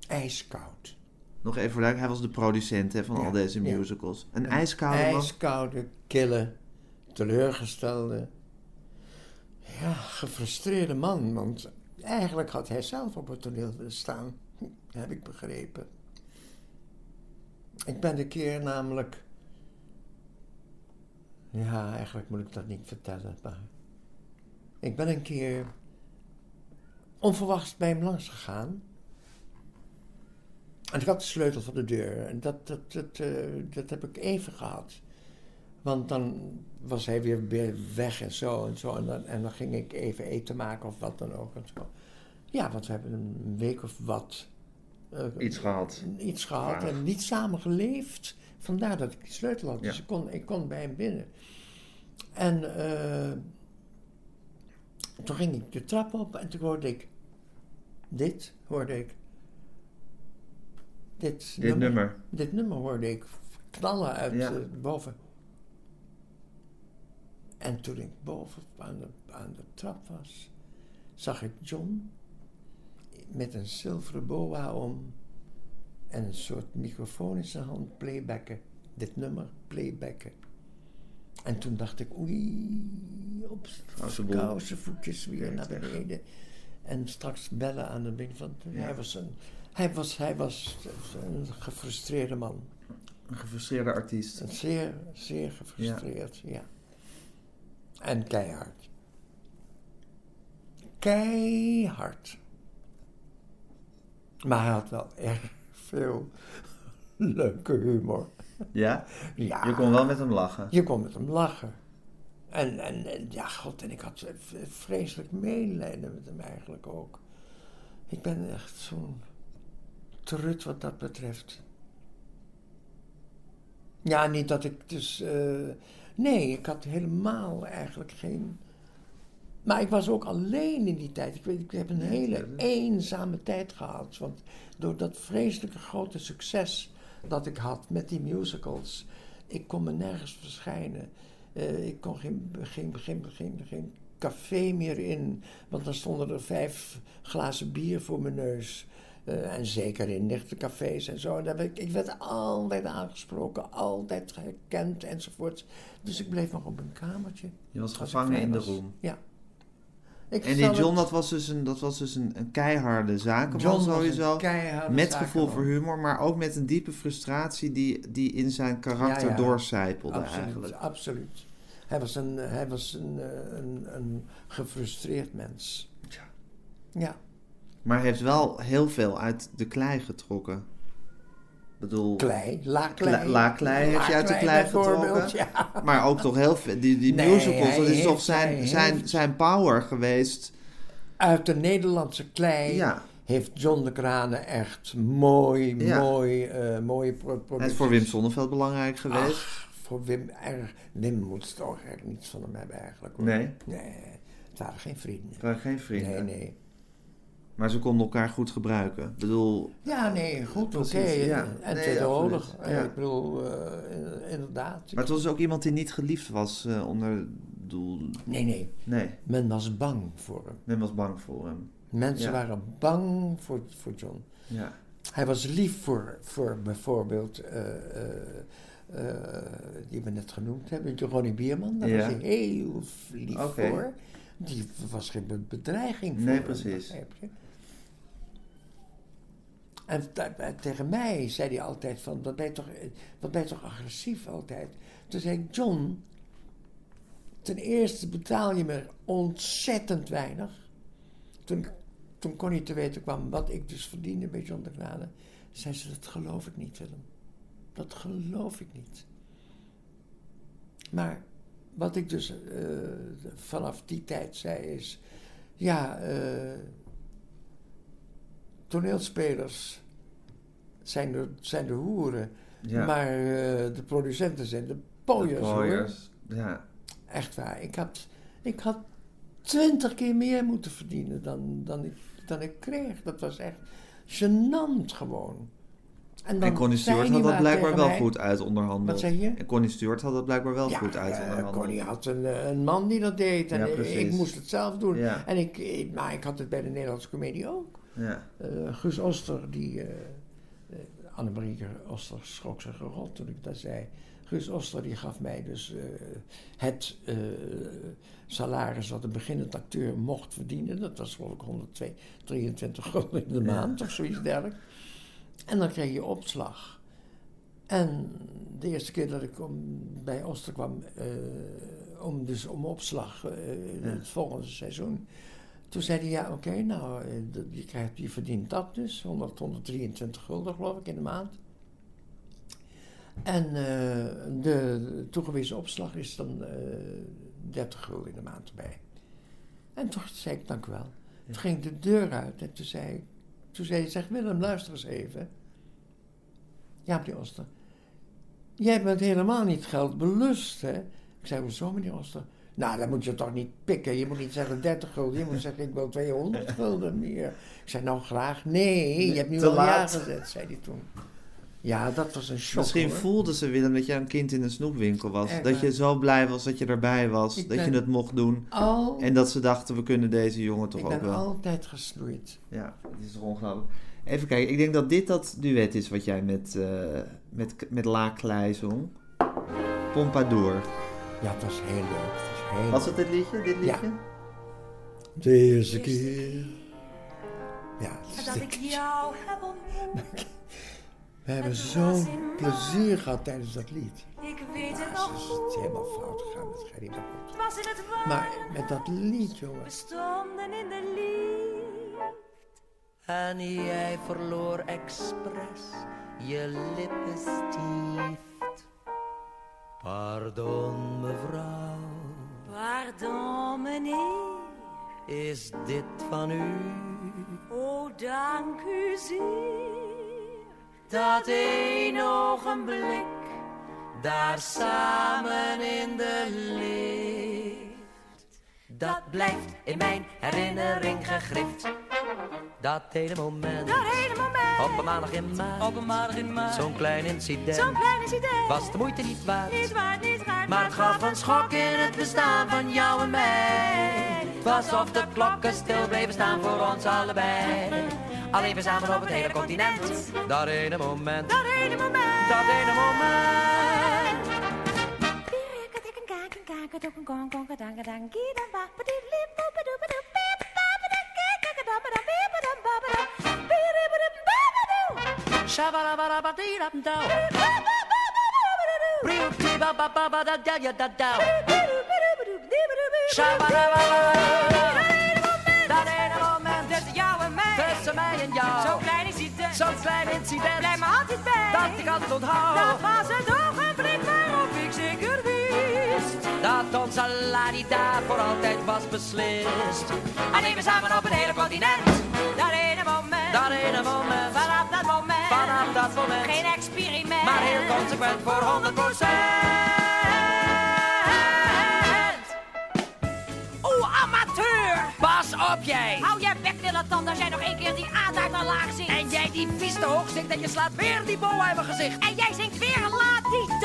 Ijskoud. Nog even voor duidelijk, hij was de producent hè, van Ja, al deze musicals. Een ijskoude man. IJskoude, kille, teleurgestelde, ja, gefrustreerde man. Want eigenlijk had hij zelf op het toneel willen staan, [LAUGHS] heb ik begrepen. Ik ben een keer namelijk. Ja, eigenlijk moet ik dat niet vertellen, maar. Ik ben een keer onverwachts bij hem langs gegaan. En ik had de sleutel van de deur. En dat, dat, dat, eh, dat heb ik even gehad. Want dan was hij weer weg en zo en zo. En dan, en dan ging ik even eten maken of wat dan ook. En zo. Ja, want we hebben een week of wat. Eh, Iets gehad. Iets gehad en niet samen geleefd. Vandaar dat ik die sleutel had. Dus ik kon, ik kon bij hem binnen. En eh, toen ging ik de trap op en toen hoorde ik dit, hoorde ik. Dit, Dit nummer. Dit nummer hoorde ik knallen uit Ja. eh, boven. En toen ik boven aan de, aan de trap was, zag ik John met een zilveren boa om en een soort microfoon in zijn hand playbacken. Dit nummer playbacken. En toen dacht ik, oei, op Kousenboel. kousenvoetjes weer naar beneden. En straks bellen aan de ding van, hij was een, hij was, hij was een gefrustreerde man. Een gefrustreerde artiest. Zeer, zeer gefrustreerd, ja. En keihard. Keihard. Maar hij had wel erg veel [LAUGHS] leuke humor. Ja? Ja. Je kon wel met hem lachen. Je kon met hem lachen. En, en, en ja, god, en ik had vreselijk medelijden met hem eigenlijk ook. Ik ben echt zo'n trut wat dat betreft. Ja, niet dat ik dus. eh, nee, ik had helemaal eigenlijk geen. Maar ik was ook alleen in die tijd. Ik, weet, ik heb een hele eenzame tijd gehad. Want door dat vreselijke grote succes dat ik had met die musicals. Ik kon me nergens verschijnen. Eh, ik kon geen, geen, geen, geen, geen café meer in. Want dan stonden er vijf glazen bier voor mijn neus. Eh, en zeker in lichte cafés en zo. En daar werd ik, werd altijd aangesproken, altijd herkend enzovoort. Dus ik bleef nog op een kamertje. Je was gevangen in de room. Ja. Ik En die John, het- dat was dus een, dat was dus een, een keiharde John een sowieso. Met gevoel voor humor, maar ook met een diepe frustratie die, die in zijn karakter Ja, ja. doorcijpelde Absoluut, eigenlijk. absoluut. Hij was een, hij was een, eh, een, een gefrustreerd mens. Ja. Maar hij heeft wel heel veel uit de klei getrokken. Bedoel, Klei, laklei. Kle- laklei heeft hij uit de klei getrokken. Ja. maar ook toch heel veel. Die, die Nee, musicals, dat is toch zijn, zijn, zijn power geweest. Uit de Nederlandse klei Ja. heeft John de Kranen echt mooi, Ja. mooi, eh mooie is voor Wim Sonneveld belangrijk geweest. Ach, voor Wim erg. Wim moet toch eigenlijk niets van hem hebben eigenlijk. Hoor. Nee. Nee, het waren geen vrienden. Het waren geen vrienden. Nee, nee. Maar ze konden elkaar goed gebruiken. Ik bedoel, Ja, nee, goed, oké. Ja. En Nee. Oorlog. eh, Ja. Ik bedoel, eh, inderdaad. maar het was ook iemand die niet geliefd was eh, onder doel. Nee, nee. Nee, Men was bang voor hem. men was bang voor hem. Mensen Ja. waren bang voor, voor John. Ja. Hij was lief voor, voor bijvoorbeeld, eh, eh, eh, die we net genoemd hebben, Ronnie Bierman. Daar Ja. was hij heel lief Oké. voor. Die was geen be- bedreiging voor Nee, hem, precies. je? En tegen mij zei hij altijd van, wat ben je toch, wat ben toch agressief altijd. Toen zei ik, John, ten eerste betaal je me ontzettend weinig. Toen, toen Connie te weten kwam wat ik dus verdiende bij John de Grade, zei ze, dat geloof ik niet, Willem. Dat geloof ik niet. Maar wat ik dus eh, vanaf die tijd zei is, ja, eh, toneelspelers zijn de, zijn de hoeren, Ja. maar eh, de producenten zijn de pooiers, De pooiers. Ja. Echt waar. Ik had, ik had twintig keer meer moeten verdienen dan, dan, ik, dan ik kreeg. Dat was echt gênant gewoon. dan En Connie Stewart had dat blijkbaar wel mij- goed uit onderhandeld. Wat zeg je? En Connie Stewart had dat blijkbaar wel goed uit eh, onderhandeld. Connie had een, eh, een man die dat deed en Ja, ik- moest het zelf doen. En ik, ik- maar ik had het bij de Nederlandse comedie ook. Ja. Eh, Guus Oster, die. eh eh, Annemarie Oster schrok zich rot toen ik dat zei. Guus Oster die gaf mij dus het salaris wat een beginnend acteur mocht verdienen. Dat was geloof ik 123 gulden in de maand of zoiets dergelijks. En dan kreeg je opslag. En de eerste keer dat ik om, bij Oster kwam, om, dus om opslag in het volgende seizoen, toen zei hij, ja oké, nou, eh, je, krijgt, je verdient dat dus, 100, 123 gulden geloof ik in de maand. En eh, de toegewezen opslag is dan eh 30 gulden in de maand erbij. En toen zei ik, dank u wel. Toen ging de deur uit en toen zei, toen zei hij, zeg Willem, luister eens even. Ja, meneer Oster. Jij bent helemaal niet geld belust, hè? Ik zei, hoezo, meneer Oster? Nou, dan moet je toch niet pikken. Je moet niet zeggen 30 gulden. Je moet zeggen, ik wil 200 gulden meer. Ik zei, nou graag. Nee, je hebt nu al ja gezet, zei hij toen. Ja, dat was een shock, Misschien hoor. voelde ze Willem dat je een kind in een snoepwinkel was. Echt dat je zo blij was dat je erbij was. Ik dat je ben het mocht doen. Al, En dat ze dachten, we kunnen deze jongen toch ik ook ben wel. altijd gesnoeid. Ja, het is toch ongelooflijk. Even kijken, ik denk dat dit dat duet is wat jij met, eh met, met La Klei zong. Pompadour. Ja, het was heel leuk. Was heel Was het dit liedje? Dit liedje? De eerste keer. Ja, het is Dat ik jou heb ontmoet. we hebben zo'n plezier gehad tijdens dat lied. Ik weet het Ja, nog is het goed. helemaal fout gegaan met Gerry de. Het was in het warm. Maar met dat lied, jongen. We stonden in de liefde. En jij verloor expres je lippenstift. Pardon mevrouw, Pardon, meneer. is dit van u? Oh, dank u zeer. Dat één ogenblik, daar samen in de lift. Dat blijft in mijn herinnering gegrift. Dat hele moment, Dat hele moment. op een maandag in maart. Op een maandag in maart. Zo'n klein incident, Zo'n klein incident. was de moeite niet waard. Niet waard, niet waard. Maar het gaf een schok in het bestaan van jou en mij. Het was of de klokken stil bleven staan voor ons allebei. Alleen we samen op het hele continent. Dat ene moment, Dat hele moment. dat ene moment. Dat ene moment En mij. tussen mij en jou. Zo'n klein incident. Zo'n klein incident. Blijf me altijd bij. Dat ik altijd onthoud. Dat was het ogenblik waarop ik zeker wist. Dat onze ladida voor altijd was beslist. Alleen we samen op het hele continent. Dat ene moment. Dat ene moment, Vanaf dat moment. Vanaf dat moment, Geen experiment. maar heel consequent voor 100% Oeh, amateur. Pas op jij! Hou je bek, dilettant, als jij nog één keer die A uit naar laag zingt. En jij die vies te hoog zingt en je slaat weer die boa in mijn gezicht. En jij zingt weer la die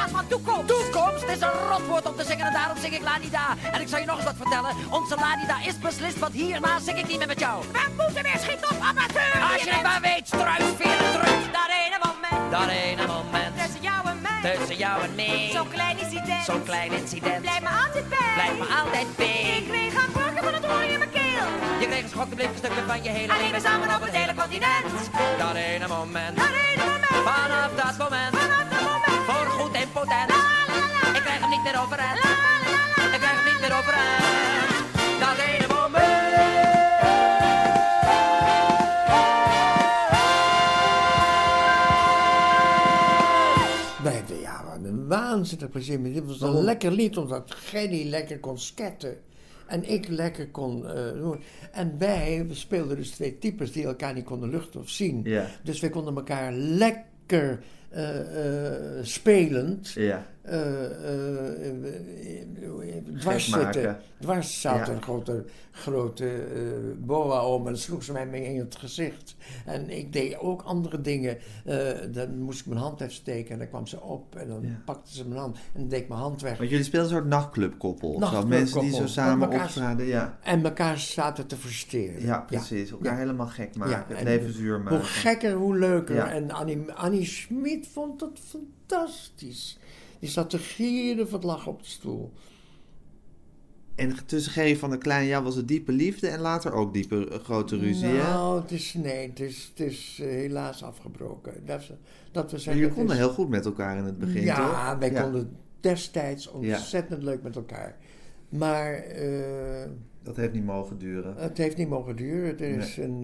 plaats van toekomst. Toekomst is een rotwoord om te zingen en daarom zing ik Ladida. En ik zal je nog eens wat vertellen, onze Ladida is beslist, want hierna zing ik niet meer met jou. We moeten weer schieten op amateur. Als je het maar weet, struisveren terug. Dat ene moment. Dat ene moment, Tussen jou en mij. tussen jou en mij, Zo'n klein incident. zo'n klein incident, Blijf me altijd bij. blijf me altijd Ik bij. kreeg een bruggen van het hoor in mijn keel. Je kreeg een schok, bleef een stukje van je hele Alleen we samen op het hele continent. Dat ene moment, Dat ene moment, Vanaf dat moment. Ik krijg hem niet meer overeind. La, la, la. Ik krijg hem niet meer overeind. Dat ene moment. Een waanzinnig plezier. met Dit was een lekker lied, omdat Gerry lekker kon sketten. En ik lekker kon eh, doen. En wij we speelden dus twee types die elkaar niet konden luchten of zien. Dus wij konden elkaar lekker eh, eh, spelend Ja. Eh, eh, eh, dwars zitten. Dwars zat Ja. een grote, grote boa om en sloeg ze mij mee in het gezicht. En ik deed ook andere dingen. Dan moest ik mijn hand even steken en dan kwam ze op en dan Ja. pakte ze mijn hand en dan deed ik mijn hand weg. Want jullie speelden een soort nachtclubkoppel. Nachtclubkoppel. Mensen die zo Dat samen optraden. Ja. En elkaar zaten te versteren. ja, precies. Elkaar helemaal gek maken. Het en leven zuur maken. Hoe gekker, hoe leuker. En Annie, Annie Schmid vond het fantastisch. Die zat te gieren van het lachen op de stoel. En tussen Gerry van der Klein en jou was het diepe liefde en later ook diepe eh, grote ruzie. hè? Nou, het is, nee, het is, het is eh, helaas afgebroken. Dat, we- dat we Maar jullie konden is- heel goed met elkaar in het begin, Ja, toch? wij konden destijds ontzettend leuk met elkaar. Maar eh, Dat heeft niet mogen duren. het heeft niet mogen duren. Er is een...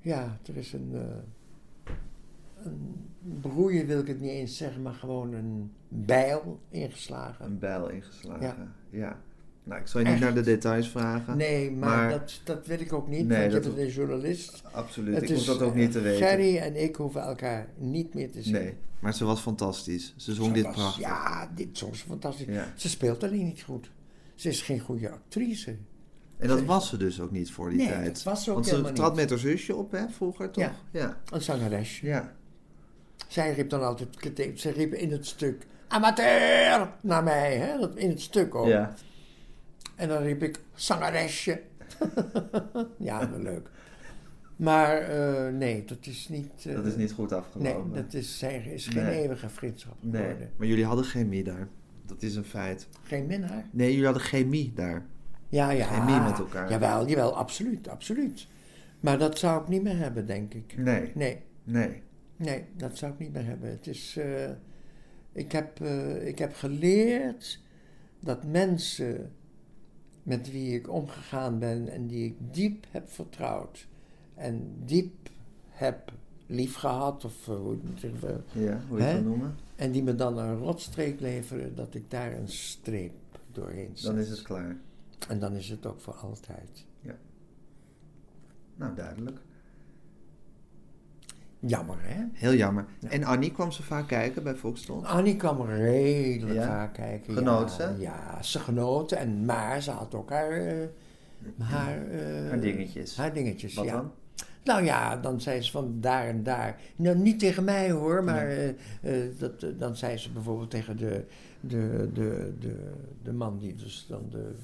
ja, er is een... een broeien wil ik het niet eens zeggen, maar gewoon een bijl ingeslagen. Een bijl ingeslagen. Ja. Ja. Nou, ik zal je niet naar de details vragen. Nee, maar, Maar- dat, dat wil ik ook niet, Nee, want je bent een journalist. Absoluut. ik hoef dat ook niet te weten. Gerry en ik hoeven elkaar niet meer te zien. Nee, maar ze was fantastisch. Ze zong Ze dit was- prachtig. Ja, dit zong ze fantastisch. Ja. Ze speelt alleen niet goed. Ze is geen goede actrice. En dat was ze dus ook niet voor die Nee, tijd. dat was ze ook Want ze trad niet. met haar zusje op, hè, vroeger toch? Ja. Ja. Een zangeresje. Ja. Zij riep dan altijd, ze riep in het stuk, amateur, naar mij, hè? Dat, in het stuk ook. ja. En dan riep ik, zangeresje. [LAUGHS] ja, leuk. Maar eh, nee, dat is niet... eh, Dat is niet goed Nee, afgelopen. dat is, is geen Nee. eeuwige vriendschap Nee, geworden. maar jullie hadden chemie daar. Dat is een feit. Geen minnaar? Nee, jullie hadden chemie daar. Ja, ja. Chemie met elkaar. Jawel, jawel, absoluut, absoluut. Maar dat zou ik niet meer hebben, denk ik. Nee. Nee, Nee. Nee, dat zou ik niet meer hebben. Het is... eh, ik, heb, eh, ik heb geleerd dat mensen met wie ik omgegaan ben en die ik diep heb vertrouwd en diep heb liefgehad, of eh, hoe je het zeggen, Ja, hoe je het noemen. en die me dan een rotstreek leveren, dat ik daar een streep doorheen zet. Dan is het klaar. En dan is het ook voor altijd. Nou, duidelijk. Jammer, hè? Heel jammer. En Annie kwam ze vaak kijken bij Volksstond? Annie kwam redelijk Ja? vaak kijken. Genoot ja, ze? Ja, ze genoten. En, maar ze had ook haar... eh, haar, eh, Haar dingetjes. Haar dingetjes, Wat ja. dan? Nou ja, dan zei ze van daar en daar. Nou, niet tegen mij hoor, maar eh, dat, dan zei ze bijvoorbeeld tegen de, de, de, de, de man die dus dan de,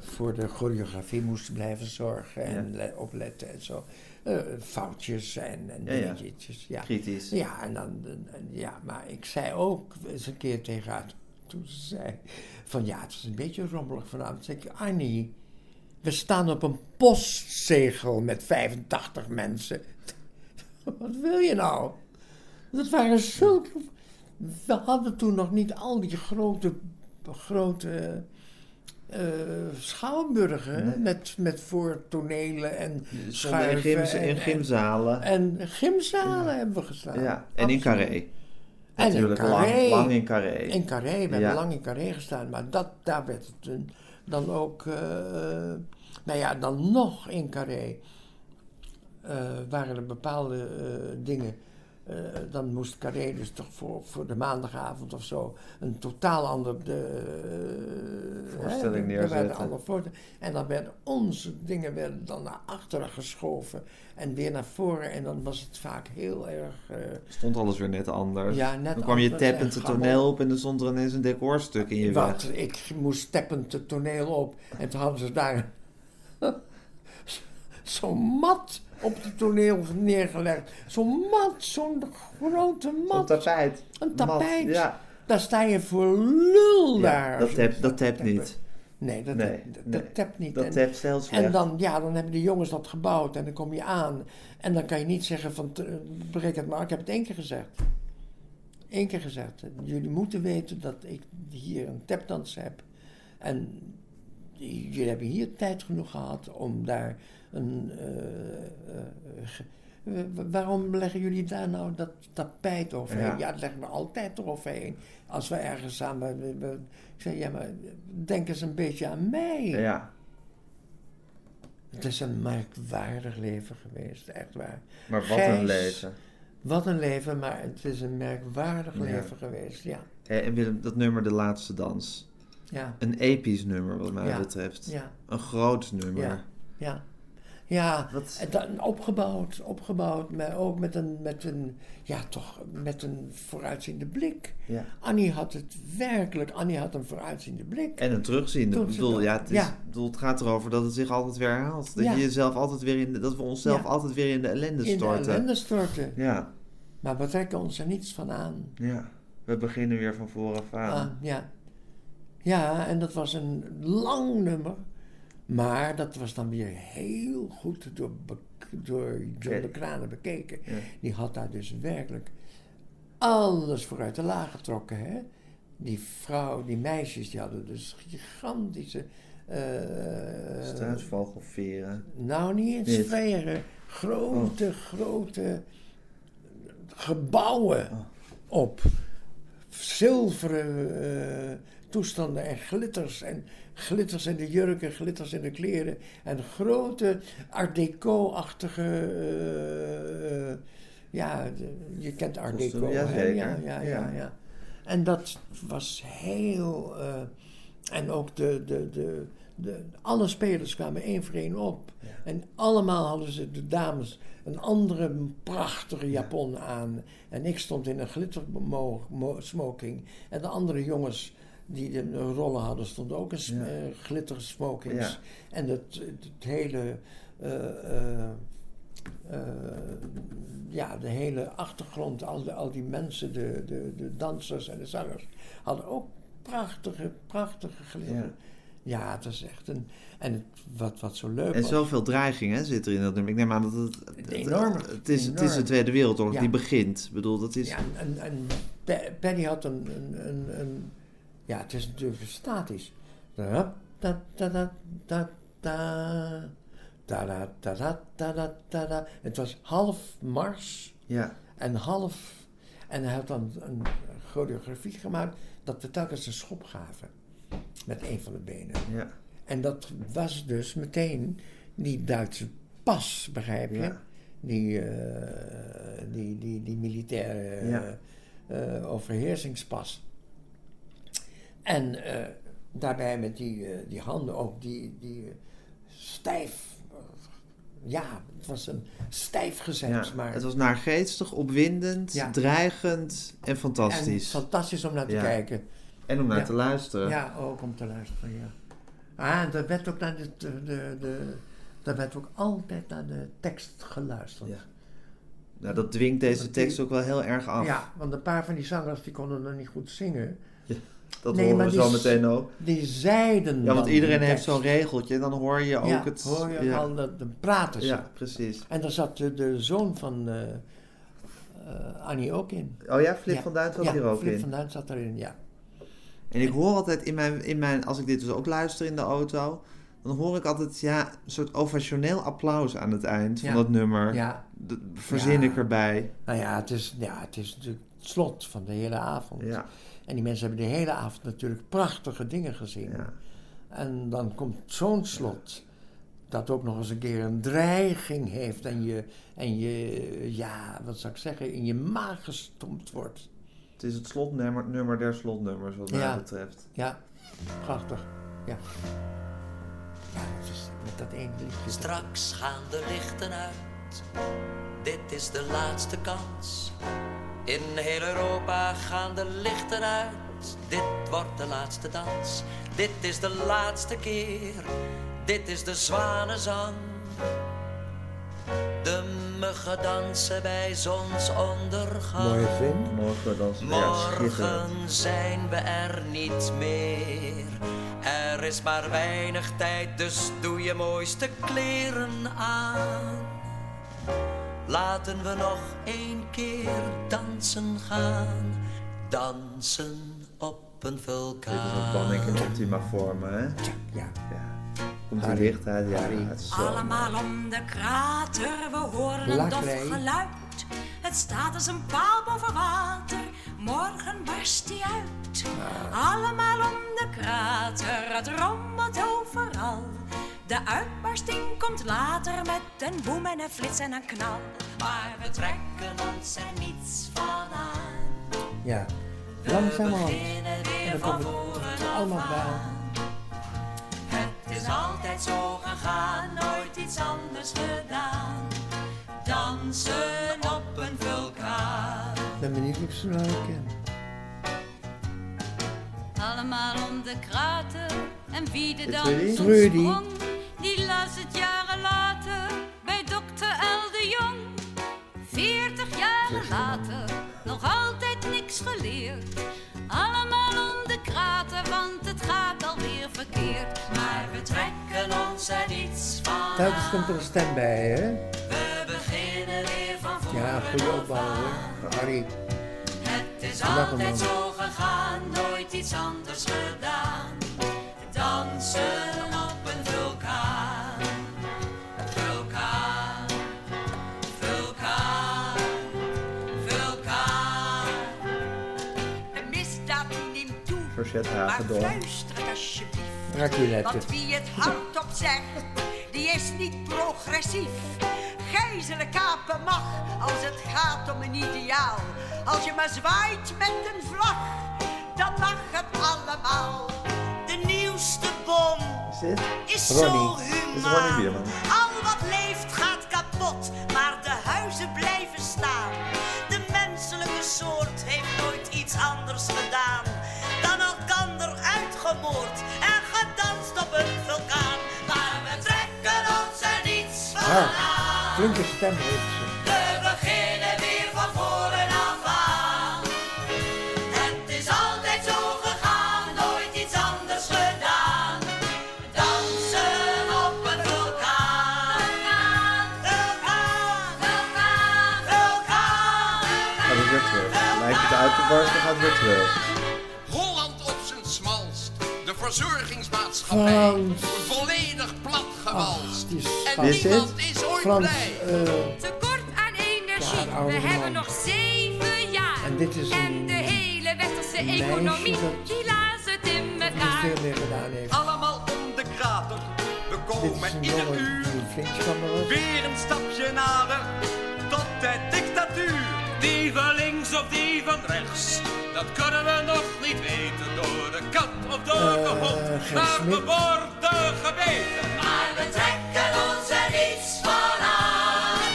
voor de choreografie moest blijven zorgen en Ja. opletten en zo. Eh, foutjes en, en Ja, ja. dingetjes. Ja, Kritisch. ja, en dan, en- ja, maar ik zei ook eens een keer tegen haar, toen ze zei van ja, het is een beetje rommelig vanavond. Toen zei ik, Annie, we staan op een postzegel met 85 mensen. [LAUGHS] Wat wil je nou? Dat waren zulke... We hadden toen nog niet al die grote, grote eh, schouwburgen Nee. met, met voortonelen en in, schuiven. gyms, en- in gymzalen. en gymzalen hebben we gestaan. ja. En in. Carré. En in Natuurlijk Carré. lang, lang in Carré. In Carré, we hebben lang in Carré gestaan, maar dat, daar werd het toen dan ook, eh, nou ja, dan nog in Carré eh, waren er bepaalde dingen. Eh, dan moest Carré dus toch voor, voor de maandagavond of zo een totaal ander de, eh, Voorstelling hè, er neerzetten. andere voorte- en dan werden onze dingen werden dan naar achteren geschoven en weer naar voren. En dan was het vaak heel erg. eh, Stond alles weer net anders. Ja, net dan kwam je anders tappend het toneel op en dan stond er ineens een decorstuk in je Wat, weg. ik moest steppend het toneel op en toen hadden ze daar [LAUGHS] zo'n mat op het toneel neergelegd. Zo'n mat, zo'n grote mat. tapijt. Een tapijt. Mat, Ja, Daar sta je voor lul Ja, daar. dat tap- dat tapt niet. Nee, dat, Nee, dat, nee. dat tapt niet. dat heel slecht. en dan, ja, dan hebben de jongens dat gebouwd en dan kom je aan. En dan kan je niet zeggen van, breek het maar. Ik heb het één keer gezegd. Eén keer gezegd. Jullie moeten weten dat ik hier een tapdans heb. En jullie hebben hier tijd genoeg gehad om daar een... eh, eh, waarom leggen jullie daar nou dat tapijt overheen? Ja. Ja, dat leggen we altijd eroverheen. Als we ergens samen... we- we- ik zei, ja, maar denk eens een beetje aan mij. Ja, Het is een merkwaardig leven geweest, echt waar. maar wat Gijs. een leven. Wat een leven, maar het is een merkwaardig Ja. leven geweest, ja. En Willem, dat nummer De Laatste Dans. Ja, Een episch nummer wat mij Ja. betreft. ja, Een groot nummer. ja, ja. Ja, Wat- dan opgebouwd, opgebouwd, maar ook met een, met een, ja toch, met een vooruitziende blik. Ja. Annie had het werkelijk, Annie had een vooruitziende blik. En een terugziende. Ik bedoel, ja, het, is, ja. bedoel, het gaat erover dat het zich altijd weer herhaalt. Dat, Ja. je jezelf altijd weer in de- dat we onszelf altijd weer in de ellende in de storten. ellende storten. Ja, Maar we trekken ons er niets van aan. ja. We beginnen weer van vooraf aan. Ah, ja. ja, en dat was een lang nummer. Maar dat was dan weer heel goed door, door John de Kranen bekeken. Ja. Die had daar dus werkelijk alles vooruit de laag getrokken. Hè? Die vrouw, die meisjes, die hadden dus gigantische... Struisvogelveren. nou, niet eens sferen. Grote, grote gebouwen Oh. op zilveren eh, toestanden en glitters. En glitters in de jurken, glitters in de kleren. En grote art deco-achtige... eh, ja, je kent art deco. ja, ja, Ja. ja. En dat was heel... eh, en ook de, de, de, de, alle spelers kwamen één voor één op. En allemaal hadden ze, de dames, een andere prachtige japon aan. En ik stond in een glittersmoking. En de andere jongens die de, de rollen hadden, stonden ook sm- Ja. eh, glittersmokings. Ja. En het, het, hele... eh, eh, ja, de hele achtergrond, al, die- al die mensen, de, de, de dansers en de zangers, hadden ook prachtige, prachtige glitter. Ja. Het is echt een. En het, wat, wat zo leuk En was. zoveel dreiging hè, zit er in dat nummer. Ik neem aan dat het... het, Enorm, het, het is, het is de Tweede Wereldoorlog Ja. die begint. Ik bedoel, dat is... Ja, en, en Pe- Paddy had een, een, een, een- Ja, het is natuurlijk statisch. Da, da, da, da, da, da. Da, da, da, da, da, da, da, da. Het was half mars Ja. en half. En hij had dan een choreografie gemaakt dat we telkens een schop gaven. Met een van de benen. ja. En dat was dus meteen die Duitse pas, begrijp je? Ja. Die, eh, die, die, die militaire Ja. eh, eh, overheersingspas. En eh, daarbij met die, eh, die handen ook, die, die eh, stijf. ja, het was een stijf gezet, Ja, maar. Het was naargeestig, opwindend, Ja. dreigend en en fantastisch. fantastisch om naar te Ja. kijken. En om naar te luisteren. Ja, ook om te luisteren, ja. Ah, en er werd ook naar de, de, de, er werd ook altijd naar de tekst geluisterd. Ja. Nou, dat dwingt deze tekst ook wel heel erg af. Ja, want een paar van die zangers die konden nog niet goed zingen. Dat Nee, horen we zo meteen ook. Die zeiden Ja, want iedereen de heeft zo'n regeltje en dan hoor je ook ja, het... hoor je ja. al praten ze. Ja, precies. En daar zat de, de zoon van eh, eh, Annie ook in. Oh ja, Flip van Duin zat hier ook Flip in. van Duin zat erin, ja. En ik hoor altijd in mijn, in mijn, als ik dit dus ook luister in de auto, dan hoor ik altijd ja, een soort ovationeel applaus aan het eind van Ja. dat nummer. Ja, Dat verzin Ja. ik erbij. nou ja, het is, ja, het is natuurlijk slot van de hele avond. Ja, En die mensen hebben de hele avond natuurlijk prachtige dingen gezien. ja. En dan komt zo'n slot. Dat ook nog eens een keer een dreiging heeft. En je, en je ja, wat zou ik zeggen, in je maag gestompt wordt. Het is het slotnummer nummer der slotnummers wat mij Ja. betreft. Ja, prachtig. Ja. Ja, het is met dat ene liedje. Straks gaan de lichten uit. Dit is de laatste kans. In heel Europa gaan de lichten uit. Dit wordt de laatste dans. Dit is de laatste keer. Dit is de zwanenzang. De muggen dansen bij zonsondergang. Mooie zin. Morgen dan ja, schitterend. Morgen zijn we er niet meer. Er is maar weinig tijd, dus doe je mooiste kleren aan. Laten we nog één keer dansen gaan. Dansen op een Dit is een vulkaan. banning in ultima vorm, hè? Ja. Ja. Komt er Harry. licht uit? Ja, Allemaal om de krater, we horen een dof geluid. Het staat als een paal boven water, morgen barst die uit. Allemaal om de krater, het rommelt overal. De uitbarsting komt later met een boem en een flits en een knal. Maar we trekken ons er niets van aan. Ja. Langzamerhand. Beginnen En weer dan van komt het voren allemaal af bij. aan. Het is altijd zo gegaan, nooit iets anders gedaan. Dansen op een vulkaan. Ik ben benieuwd of ik ze nou ken. Allemaal om de krater en wie de Is dans Trudy? Het jaren later bij dokter L. de Jong. Veertig jaren later, nog altijd niks geleerd. Allemaal om de krater, want het gaat alweer verkeerd. Maar we trekken ons er niets van Telkens komt er een stem bij, hè? We beginnen weer van voren Ja, goede opbouw, hoor. Harry. Het is altijd zo gegaan, nooit iets anders gedaan. Dansen maar het alsjeblieft. Want wie het hardop zegt, die is niet progressief. Gijzelen kapen mag als het gaat om een ideaal. Als je maar zwaait met een vlag, dan mag het allemaal. De nieuwste bom Is is Ronnie. zo Dit is Ronnie humaan. Al wat leeft gaat kapot, maar de huizen blijven staan. De menselijke soort heeft nooit iets anders gedaan en gedanst op een vulkaan. Maar we trekken ons er niets van Ah, aan. flinke stem heeft ze. We beginnen weer van voren af aan. Het is altijd zo gegaan, nooit iets anders gedaan. Dansen op een vulkaan. Vulkaan, vulkaan, vulkaan. Gaat het weer terug. Lijkt het uit te barsten, gaat het weer terug. Verzorgingsmaatschappij. Frans. Volledig platgewalst. en. Is niemand is ooit Frans, blij. eh, Tekort aan energie. Ja, We man. hebben nog zeven jaar. En dit is En de hele westerse economie, dat- die laat het in elkaar. veel meer gedaan heeft. Allemaal om de krater. We komen een ieder uur. Weer een stapje nader tot de dictatuur. Die van links of die van rechts, dat kunnen we nog niet weten. Door de kat of door de Eh, hond, Gert maar we worden gebeten. Maar we trekken ons er niets van aan.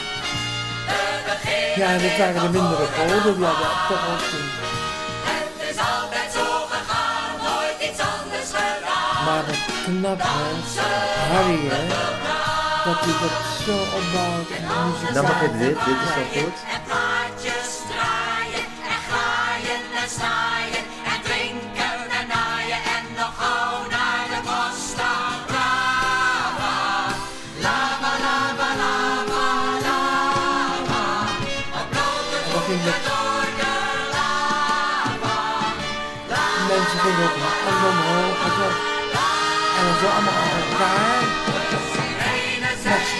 We beginnen Ja, dit waren de mindere goden, die hadden toch ook een... Het is altijd zo gegaan, nooit iets anders gedaan. Maar wat knap, hè? Harry, hè? Dat hij dat zo opbouwt en muzikaal. Dan begint dit, dit is wel goed.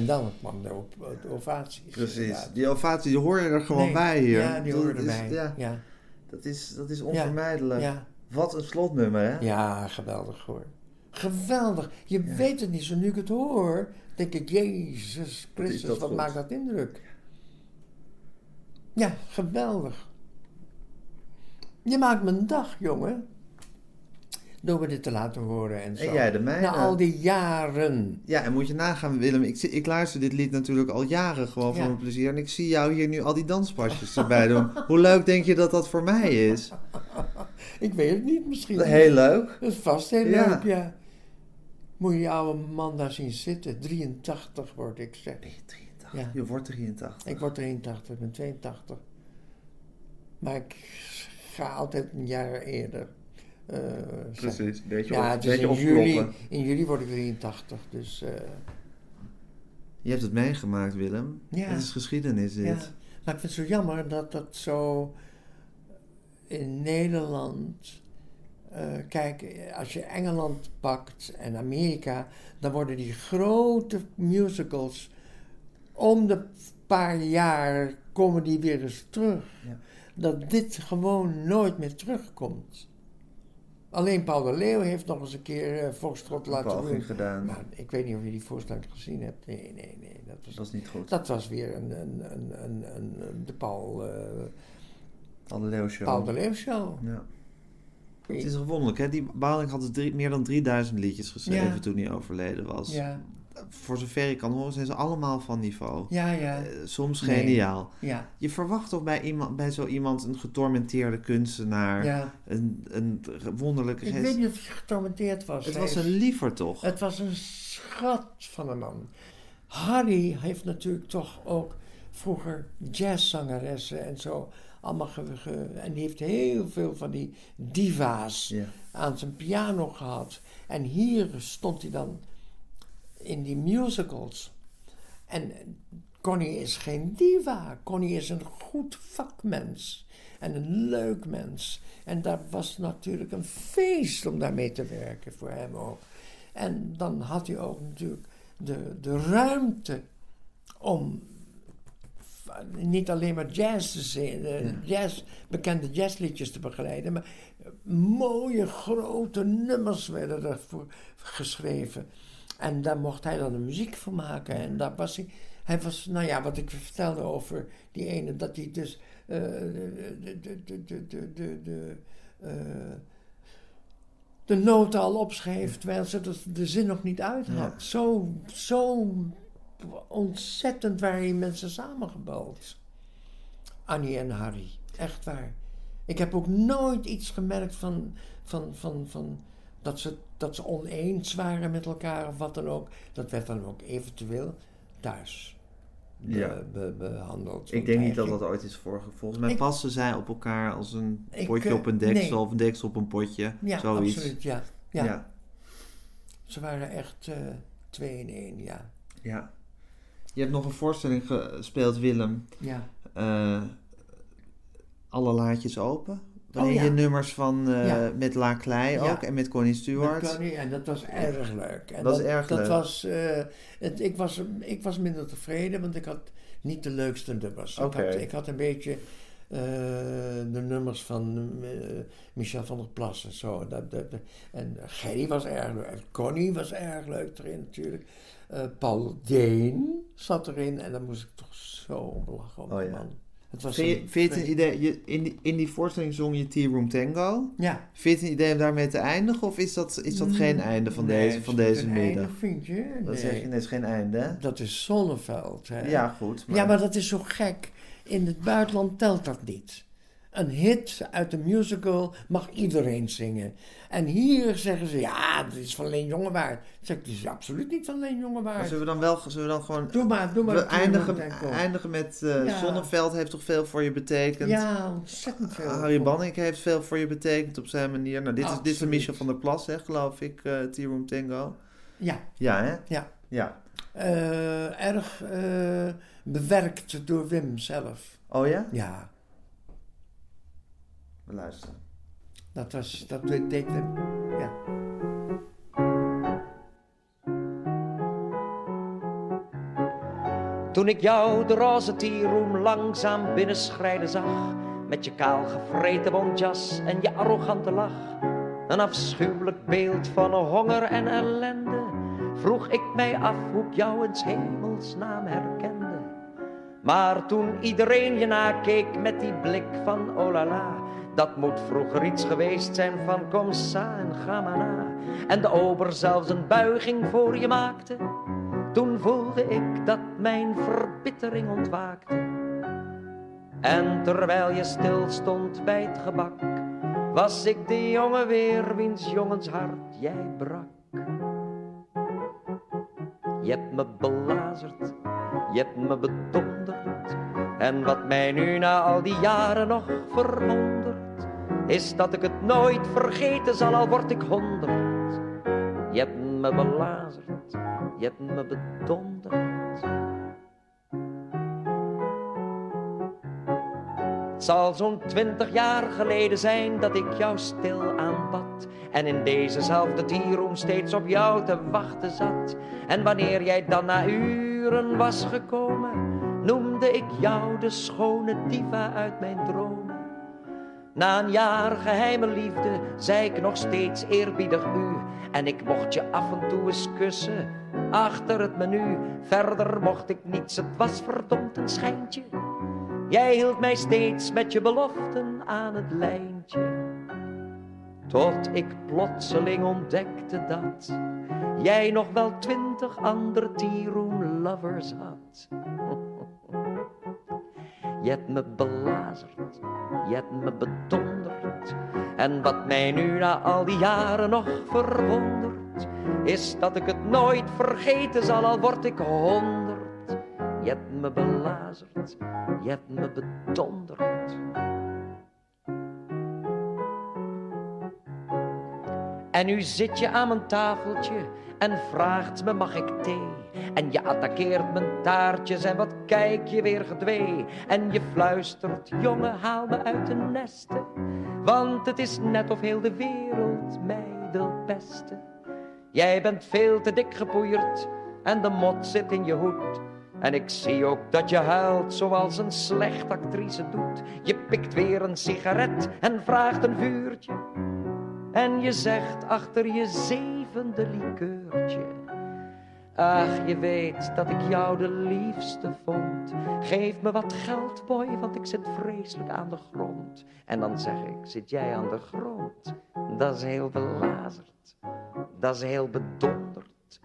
en dan kwam de, op, de ovaties. Precies. inderdaad. Die ovatie, die hoor je er gewoon Nee, bij hier. Ja, die horen erbij. Ja, Ja. Dat, is, dat is onvermijdelijk. Ja. Wat een slotnummer, hè? Ja, geweldig hoor. Geweldig. Je weet het niet, zo nu ik het hoor, denk ik, Jezus Christus, dat wat goed. maakt dat indruk. Ja, geweldig. Je maakt mijn dag, jongen. Door me dit te laten horen en zo. En jij de mijne. Na al die jaren. Ja, en moet je nagaan, Willem. Ik, ik luister dit lied natuurlijk al jaren gewoon voor Ja. mijn plezier. En ik zie jou hier nu al die danspasjes erbij doen. [LAUGHS] Hoe leuk denk je dat dat voor mij is? [LAUGHS] Ik weet het niet, misschien. Heel leuk. Dat is vast heel Ja. leuk, ja. Moet je die oude man daar zien zitten. 83 word ik, zeg. Ben je 83? Ja. Je wordt 83. Ik word 83, ik ben 82. Maar ik ga altijd een jaar eerder. Eh. Precies. Beetje Ja, op, het is beetje in juli, in juli word ik 83, dus eh, Je hebt het meegemaakt, Willem. Ja. Het is geschiedenis, dit. ja. Maar ik vind het zo jammer dat dat zo in Nederland... eh, kijk, als je Engeland pakt en Amerika, dan worden die grote musicals om de paar jaar komen die weer eens terug. Ja. Dat dit gewoon nooit meer terugkomt. Alleen Paul de Leeuw heeft nog eens een keer uh, Foxtrot Een laten poging gedaan. Maar ik weet niet of je die voorstelling gezien hebt. Nee, nee, nee. Dat was, Dat is niet goed. dat was weer een, een, een, een, een, de Paul, eh, Alle Leeuw show. Paul de Leeuw show. Ja. Het is wonderlijk, hè? Die Baling had dus drie, meer dan 3000 liedjes geschreven Ja. toen hij overleden was. Ja, Voor zover ik kan horen zijn ze allemaal van niveau. ja, ja. Eh, soms Nee. geniaal. Ja, Je verwacht toch bij, iemand, bij zo iemand een getormenteerde kunstenaar, ja. een, een wonderlijke Ik weet niet of hij getormenteerd was. Het was een liever toch? Het was een schat van een man. Harry heeft natuurlijk toch ook vroeger jazzzangeressen en zo allemaal ge, ge- en die heeft heel veel van die diva's Ja. aan zijn piano gehad. En hier stond hij dan in die musicals. En Connie is geen diva. Connie is een goed vakmens. En een leuk mens. En dat was natuurlijk een feest om daarmee te werken voor hem ook. En dan had hij ook natuurlijk de, de ruimte om niet alleen maar jazz te zingen, jazz, bekende jazzliedjes te begeleiden, maar mooie grote nummers werden ervoor geschreven. En daar mocht hij dan de muziek van maken. En daar was hij. Hij was, nou ja, wat ik vertelde over die ene, dat hij dus. De, noten al opschreef, terwijl ze de zin nog niet uit had. Zo, zo ontzettend waren die mensen samengebald. Annie en Harry, echt waar. Ik heb ook nooit iets gemerkt van, van, van, van dat ze dat ze oneens waren met elkaar of wat dan ook. Dat werd dan ook eventueel thuis be- Ja. be- behandeld. Ik denk niet dat dat ooit is voorgevolgd. Volgens mij Ik- passen zij op elkaar als een Ik, potje op een deksel nee. of een deksel op een potje. Ja, Zoiets. absoluut, ja. ja. Ja. Ze waren echt eh, twee in één, ja. Ja. Je hebt nog een voorstelling gespeeld, Willem. Ja. Eh, alle laadjes open. Waarin Oh, ja. je nummers van eh, Ja. met La Klei Ja. ook en met Connie Stewart. Met Connie, en dat was erg leuk. En Dat is erg dat leuk. Was, eh, het, ik, was, ik was minder tevreden, want ik had niet de leukste nummers. Ik, had, ik had een beetje eh, de nummers van Michel van der Plas en zo. Dat, dat, en Gerry was erg leuk. Connie was erg leuk erin natuurlijk. Paul Deen zat erin en daar moest ik toch zo om lachen. Om Oh, man. Het was Vind je, een vind je het een idee, je, in, die, in die voorstelling zong je Tea Room Tango. Ja. Vind je het een idee om daarmee te eindigen of is dat, is dat geen einde van Mm, Nee, deze, van deze middag? einde, vind je? Dat Nee. zeg je, het is geen einde? Dat is Zonneveld. Hè? Ja, goed. Maar... Ja, maar dat is zo gek. In het buitenland telt dat niet. Een hit uit een musical mag iedereen zingen. En hier zeggen ze, ja, dat is van Leen Jongewaard. Dan zeg ik, dat is absoluut niet van Leen Maar Jongewaard. zullen we dan wel, zullen we dan gewoon... Doe maar, doe maar. we de eindigen, eindigen met uh, Ja. Zonneveld heeft toch veel voor je betekend? Ja, ontzettend veel. Harry Banning heeft veel voor je betekend op zijn manier. Nou, dit is, dit is. Michel van der Plas, hè, geloof ik, eh Tea Room Tango. Ja, Ja, hè? ja. Ja. Eh, erg eh, bewerkt door Wim zelf. Oh ja? Ja, luisteren. dat was, dat deed Wim. Ja. Toen ik jou de roze tierroom langzaam binnenschrijden zag, met je kaal gevreten bontjas en je arrogante lach, een afschuwelijk beeld van honger en ellende, vroeg ik mij af hoe ik jou in 's hemelsnaam herkende. Maar toen iedereen je nakeek met die blik van oh la la, dat moet vroeger iets geweest zijn van kom sa en ga. En de ober zelfs een buiging voor je maakte, toen voelde ik dat mijn verbittering ontwaakte. En terwijl je stil stond bij het gebak, was ik de jongen weer wiens jongens hart jij brak. Je hebt me belazerd, je hebt me bedonderd. En wat mij nu na al die jaren nog verwondert, is dat ik het nooit vergeten zal, al word ik honderd. Je hebt me belazerd, je hebt me bedonderd. Het zal zo'n twintig jaar geleden zijn dat ik jou stil aanbad. En in dezezelfde tierroom steeds op jou te wachten zat. En wanneer jij dan na uren was gekomen, noemde ik jou de schone diva uit mijn dromen. Na een jaar geheime liefde zei ik nog steeds eerbiedig u. En ik mocht je af en toe eens kussen, achter het menu. Verder mocht ik niets, het was verdomd een schijntje. Jij hield mij steeds met je beloften aan het lijntje. Tot ik plotseling ontdekte dat jij nog wel twintig andere tea-room lovers had. [LAUGHS] Je hebt me belazerd, je hebt me bedonderd. En wat mij nu na al die jaren nog verwondert, is dat ik het nooit vergeten zal, al word ik honderd. Je hebt me belazerd, je hebt me bedonderd. En nu zit je aan mijn tafeltje en vraagt me mag ik thee? En je attaqueert mijn taartjes en wat kijk je weer gedwee? En je fluistert, jongen haal me uit de nesten. Want het is net of heel de wereld mij wil pesten. Jij bent veel te dik gepoeierd en de mot zit in je hoed. En ik zie ook dat je huilt zoals een slecht actrice doet. Je pikt weer een sigaret en vraagt een vuurtje. En je zegt achter je zevende likeurtje. Ach, je weet dat ik jou de liefste vond. Geef me wat geld, boy, want ik zit vreselijk aan de grond. En dan zeg ik, zit jij aan de grond? Dat is heel belazerd, dat is heel bedonderd.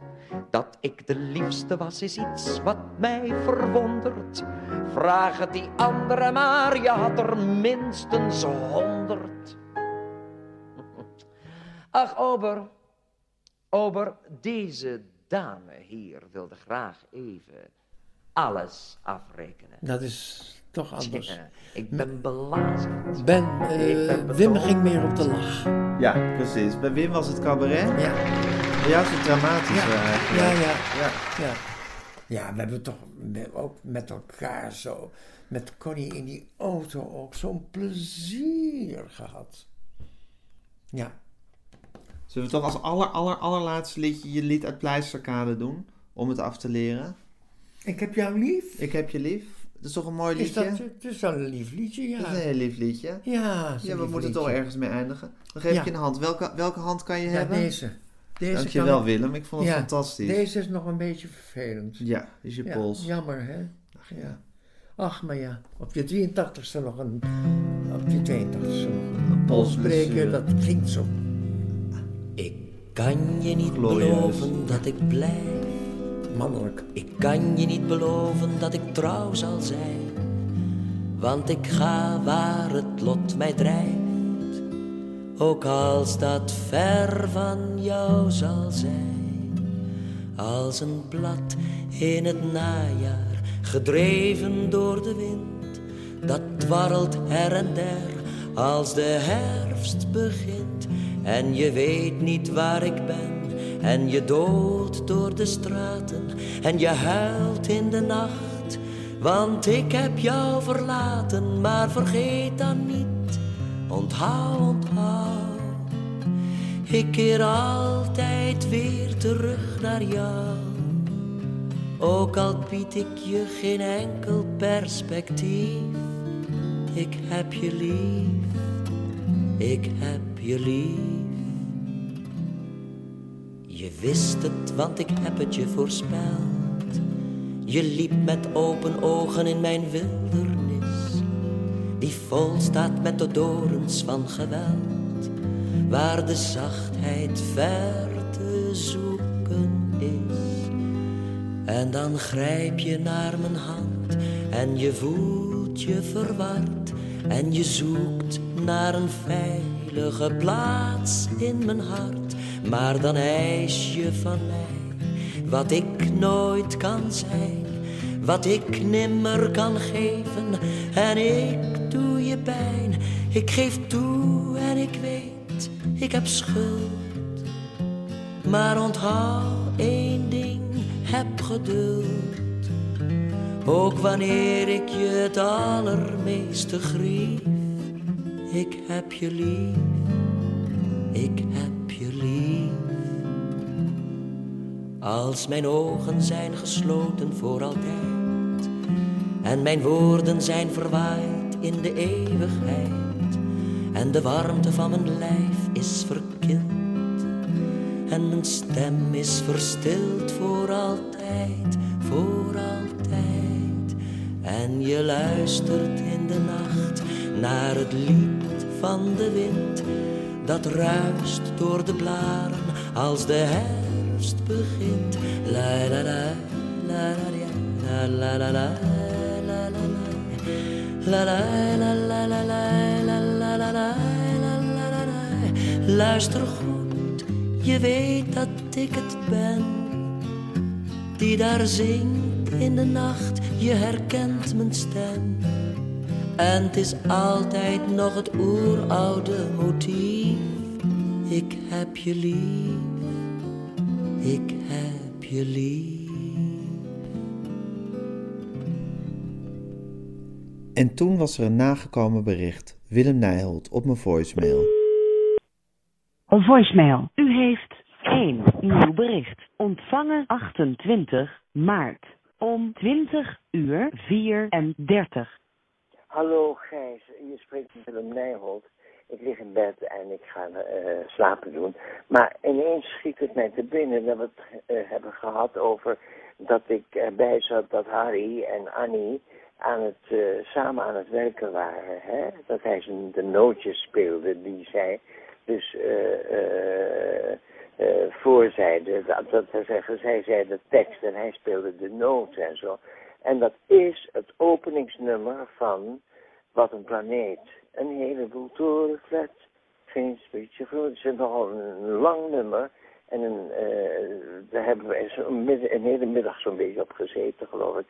Dat ik de liefste was, is iets wat mij verwondert. Vraag het die andere maar, je had er minstens honderd. Ach, ober, ober, deze dame hier wilde graag even alles afrekenen. Dat is toch anders. Ja, ik ben belazerd. Ben, eh, ben Wim ging meer op de lach. Ja, precies. Bij Wim was het cabaret. Ja, Bij jou is het dramatisch Ja. eh, eigenlijk. ja, ja. Ja. ja. Ja, we hebben toch ook met elkaar zo, met Connie in die auto ook zo'n plezier gehad. Ja. Zullen we toch als aller, aller, allerlaatste liedje je lied uit Pleisterkade doen? Om het af te leren. Ik heb jou lief. Ik heb je lief. Dat is toch een mooi Is liedje? dat, het is wel een lief liedje, ja. Dat is een heel lief liedje. Ja, is Ja, we moeten liedje. toch ergens mee eindigen. Dan geef Ja. ik je een hand. Welke, welke hand kan je Ja, hebben? deze. Deze Dankjewel kan- Willem, ik vond het Ja, fantastisch. Deze is nog een beetje vervelend. Ja, is je Ja, pols. Jammer, hè? Ja. Ach, maar ja, op je 83ste nog een... Op je 82ste nog een pols breken, dat klinkt zo. Ik kan je niet Glorieus. beloven dat ik blijf. Mannelijk. Ik kan je niet beloven dat ik trouw zal zijn. Want ik ga waar het lot mij drijft. Ook als dat ver van jou zal zijn. Als een blad in het najaar, gedreven door de wind. Dat dwarrelt her en der als de herfst begint. En je weet niet waar ik ben. En je doolt door de straten. En je huilt in de nacht. Want ik heb jou verlaten. Maar vergeet dan niet. Onthoud, onthoud. Ik keer altijd weer terug naar jou. Ook al bied ik je geen enkel perspectief. Ik heb je lief. Ik heb je lief. Je wist het, want ik heb het je voorspeld. Je liep met open ogen in mijn wildernis, die vol staat met de dorens van geweld, waar de zachtheid ver te zoeken is. En dan grijp je naar mijn hand en je voelt je verward en je zoekt naar een veilige plaats in mijn hart. Maar dan eis je van mij wat ik nooit kan zijn, wat ik nimmer kan geven. En ik doe je pijn, ik geef toe en ik weet, ik heb schuld. Maar onthoud één ding, heb geduld. Ook wanneer ik je het allermeeste grief, ik heb je lief, ik Als mijn ogen zijn gesloten voor altijd en mijn woorden zijn verwaaid in de eeuwigheid en de warmte van mijn lijf is verkild en mijn stem is verstild voor altijd, voor altijd. En je luistert in de nacht naar het lied van de wind dat ruist door de blaren als de herfst begint. La la la la la la la la la Luister goed, je weet dat ik het ben die daar zingt in de nacht. Je herkent mijn stem. En het is altijd nog het oeroude motief. Ik heb je lief, ik heb je lief. En toen was er een nagekomen bericht. Willem Nijholt op mijn voicemail. Voicemail. U heeft één nieuw bericht. Ontvangen 28 maart om 20 uur 34. Hallo Gijs, je spreekt met Willem Nijholt. Ik lig in bed en ik ga eh, slapen doen. Maar ineens schiet het mij te binnen dat we het eh, hebben gehad over dat ik erbij zat dat Harry en Annie aan het, eh, samen aan het werken waren. Hè? Dat hij zijn, de nootjes speelde die zij dus eh eh eh, voorzeide. Dat, dat wil zeggen, zij zei de tekst en hij speelde de noten en zo. En dat is het openingsnummer van Wat een planeet. Een heleboel torenflat, geen speetje voor. Het is nogal een lang nummer. En een, eh, daar hebben we een, hele middag zo'n beetje op gezeten, geloof ik.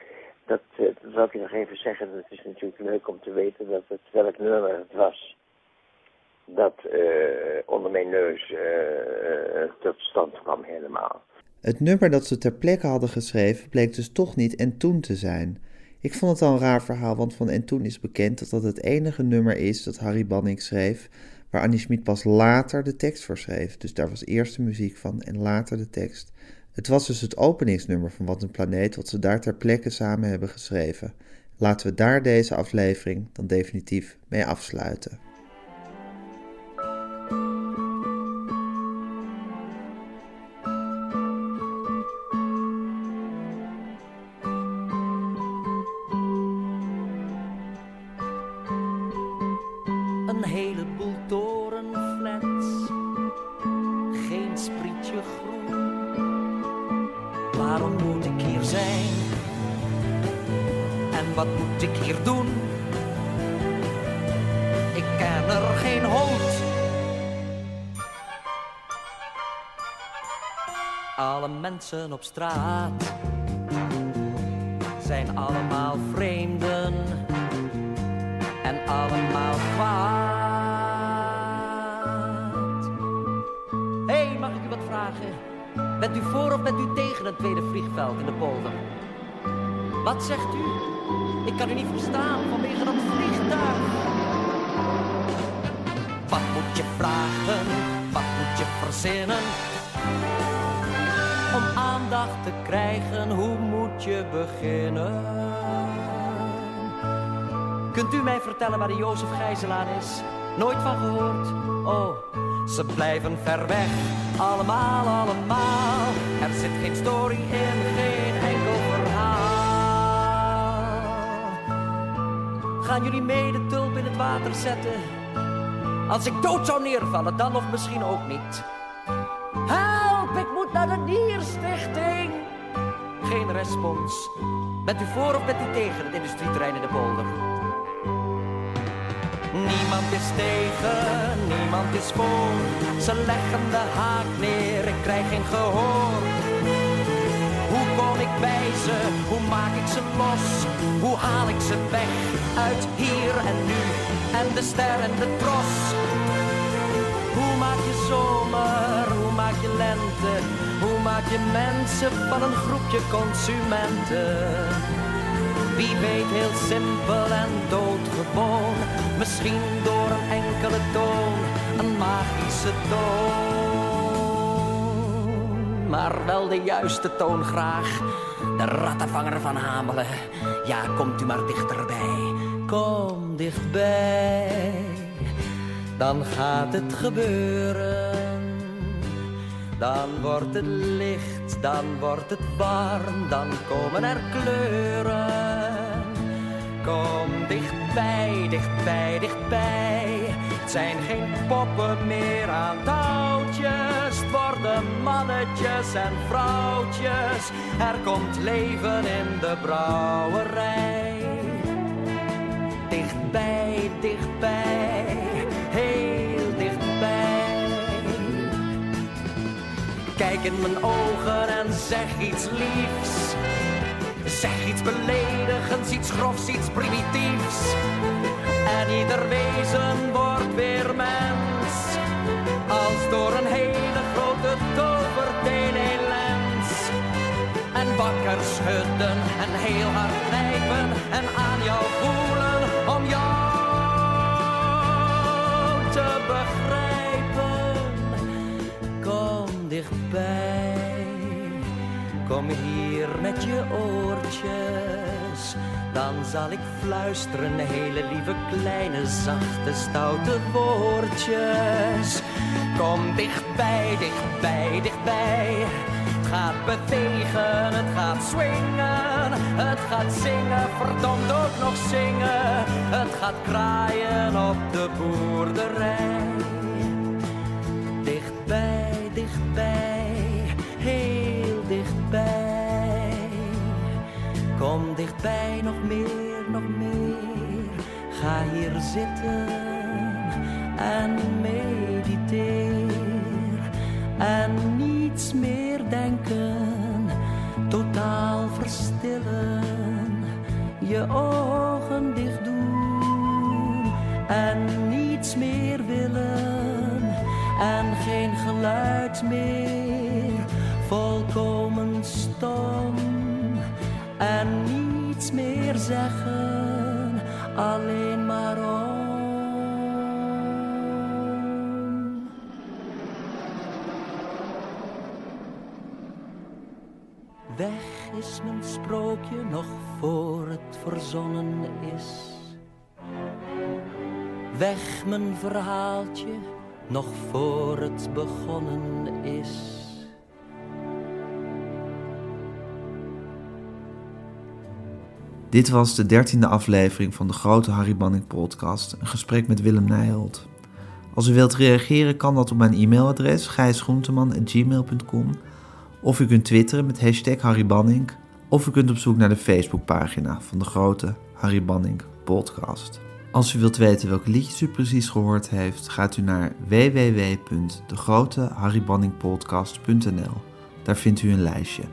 Dat, eh, dat wil ik nog even zeggen. Het is natuurlijk leuk om te weten dat het, welk nummer het was. Dat eh, onder mijn neus tot stand kwam helemaal. Het nummer dat ze ter plekke hadden geschreven bleek dus toch niet En Toen te zijn. Ik vond het al een raar verhaal, want van En Toen is bekend dat dat het enige nummer is dat Harry Banning schreef, waar Annie Schmid pas later de tekst voor schreef. Dus daar was eerst de muziek van en later de tekst. Het was dus het openingsnummer van Wat een Planeet, wat ze daar ter plekke samen hebben geschreven. Laten we daar deze aflevering dan definitief mee afsluiten. Op straat zijn allemaal vreemden en allemaal kwaad. Hé, hey, mag ik u wat vragen? Bent u voor of bent u tegen het tweede vliegveld in de polder? Wat zegt u? Ik kan u niet verstaan vanwege dat vliegtuig. Wat moet je vragen? Wat moet je verzinnen? Te krijgen, hoe moet je beginnen? Kunt u mij vertellen waar de Jozef Gijzelaar is? Nooit van gehoord? Oh, ze blijven ver weg. Allemaal, allemaal. Er zit geen story in, geen enkel verhaal. Gaan jullie mee de tulp in het water zetten? Als ik dood zou neervallen, dan of misschien ook niet. Respons. Bent u voor of bent u tegen het industrieterrein in de polder? Niemand is tegen, niemand is voor. Ze leggen de haak neer, ik krijg geen gehoor. Hoe kom ik bij ze? Hoe maak ik ze los? Hoe haal ik ze weg uit hier en nu? En de ster en de tros. Hoe maak je zomer? Maak je lente? Hoe maak je mensen van een groepje consumenten? Wie weet heel simpel en doodgewoon. Misschien door een enkele toon, een magische toon. Maar wel de juiste toon graag. De rattenvanger van Hamelen. Ja, komt u maar dichterbij. Kom dichtbij. Dan gaat het gebeuren. Dan wordt het licht, dan wordt het warm, dan komen er kleuren. Kom dichtbij, dichtbij, dichtbij. Het zijn geen poppen meer aan touwtjes. Het worden mannetjes en vrouwtjes. Er komt leven in de brouwerij. Dichtbij, dichtbij, in mijn ogen en zeg iets liefs. Zeg iets beledigends, iets grofs, iets primitiefs. En ieder wezen wordt weer mens. Als door een hele grote toverteenelens. En wakker schudden en heel hard knijpen. En aan jou voelen kom hier met je oortjes. Dan zal ik fluisteren hele lieve kleine zachte stoute woordjes. Kom dichtbij, dichtbij, dichtbij. Het gaat bewegen, het gaat swingen, het gaat zingen, verdomd ook nog zingen. Het gaat kraaien op de boerderij. Kom dichtbij, nog meer, nog meer. Ga hier zitten en mediteer. En niets meer denken, totaal verstillen. Je ogen dicht doen en niets meer willen. En geen geluid meer, niets meer zeggen, alleen maar om. Weg is mijn sprookje nog voor het verzonnen is. Weg mijn verhaaltje nog voor het begonnen is. Dit was de dertiende aflevering van de grote Harry Banning podcast, een gesprek met Willem Nijholt. Als u wilt reageren kan dat op mijn e-mailadres gijsgroenteman.gmail.com of u kunt twitteren met hashtag Harry Banning of u kunt op zoek naar de Facebookpagina van de grote Harry Banning podcast. Als u wilt weten welke liedjes u precies gehoord heeft, gaat u naar www.degroteharrybanningpodcast.nl. Daar vindt u een lijstje.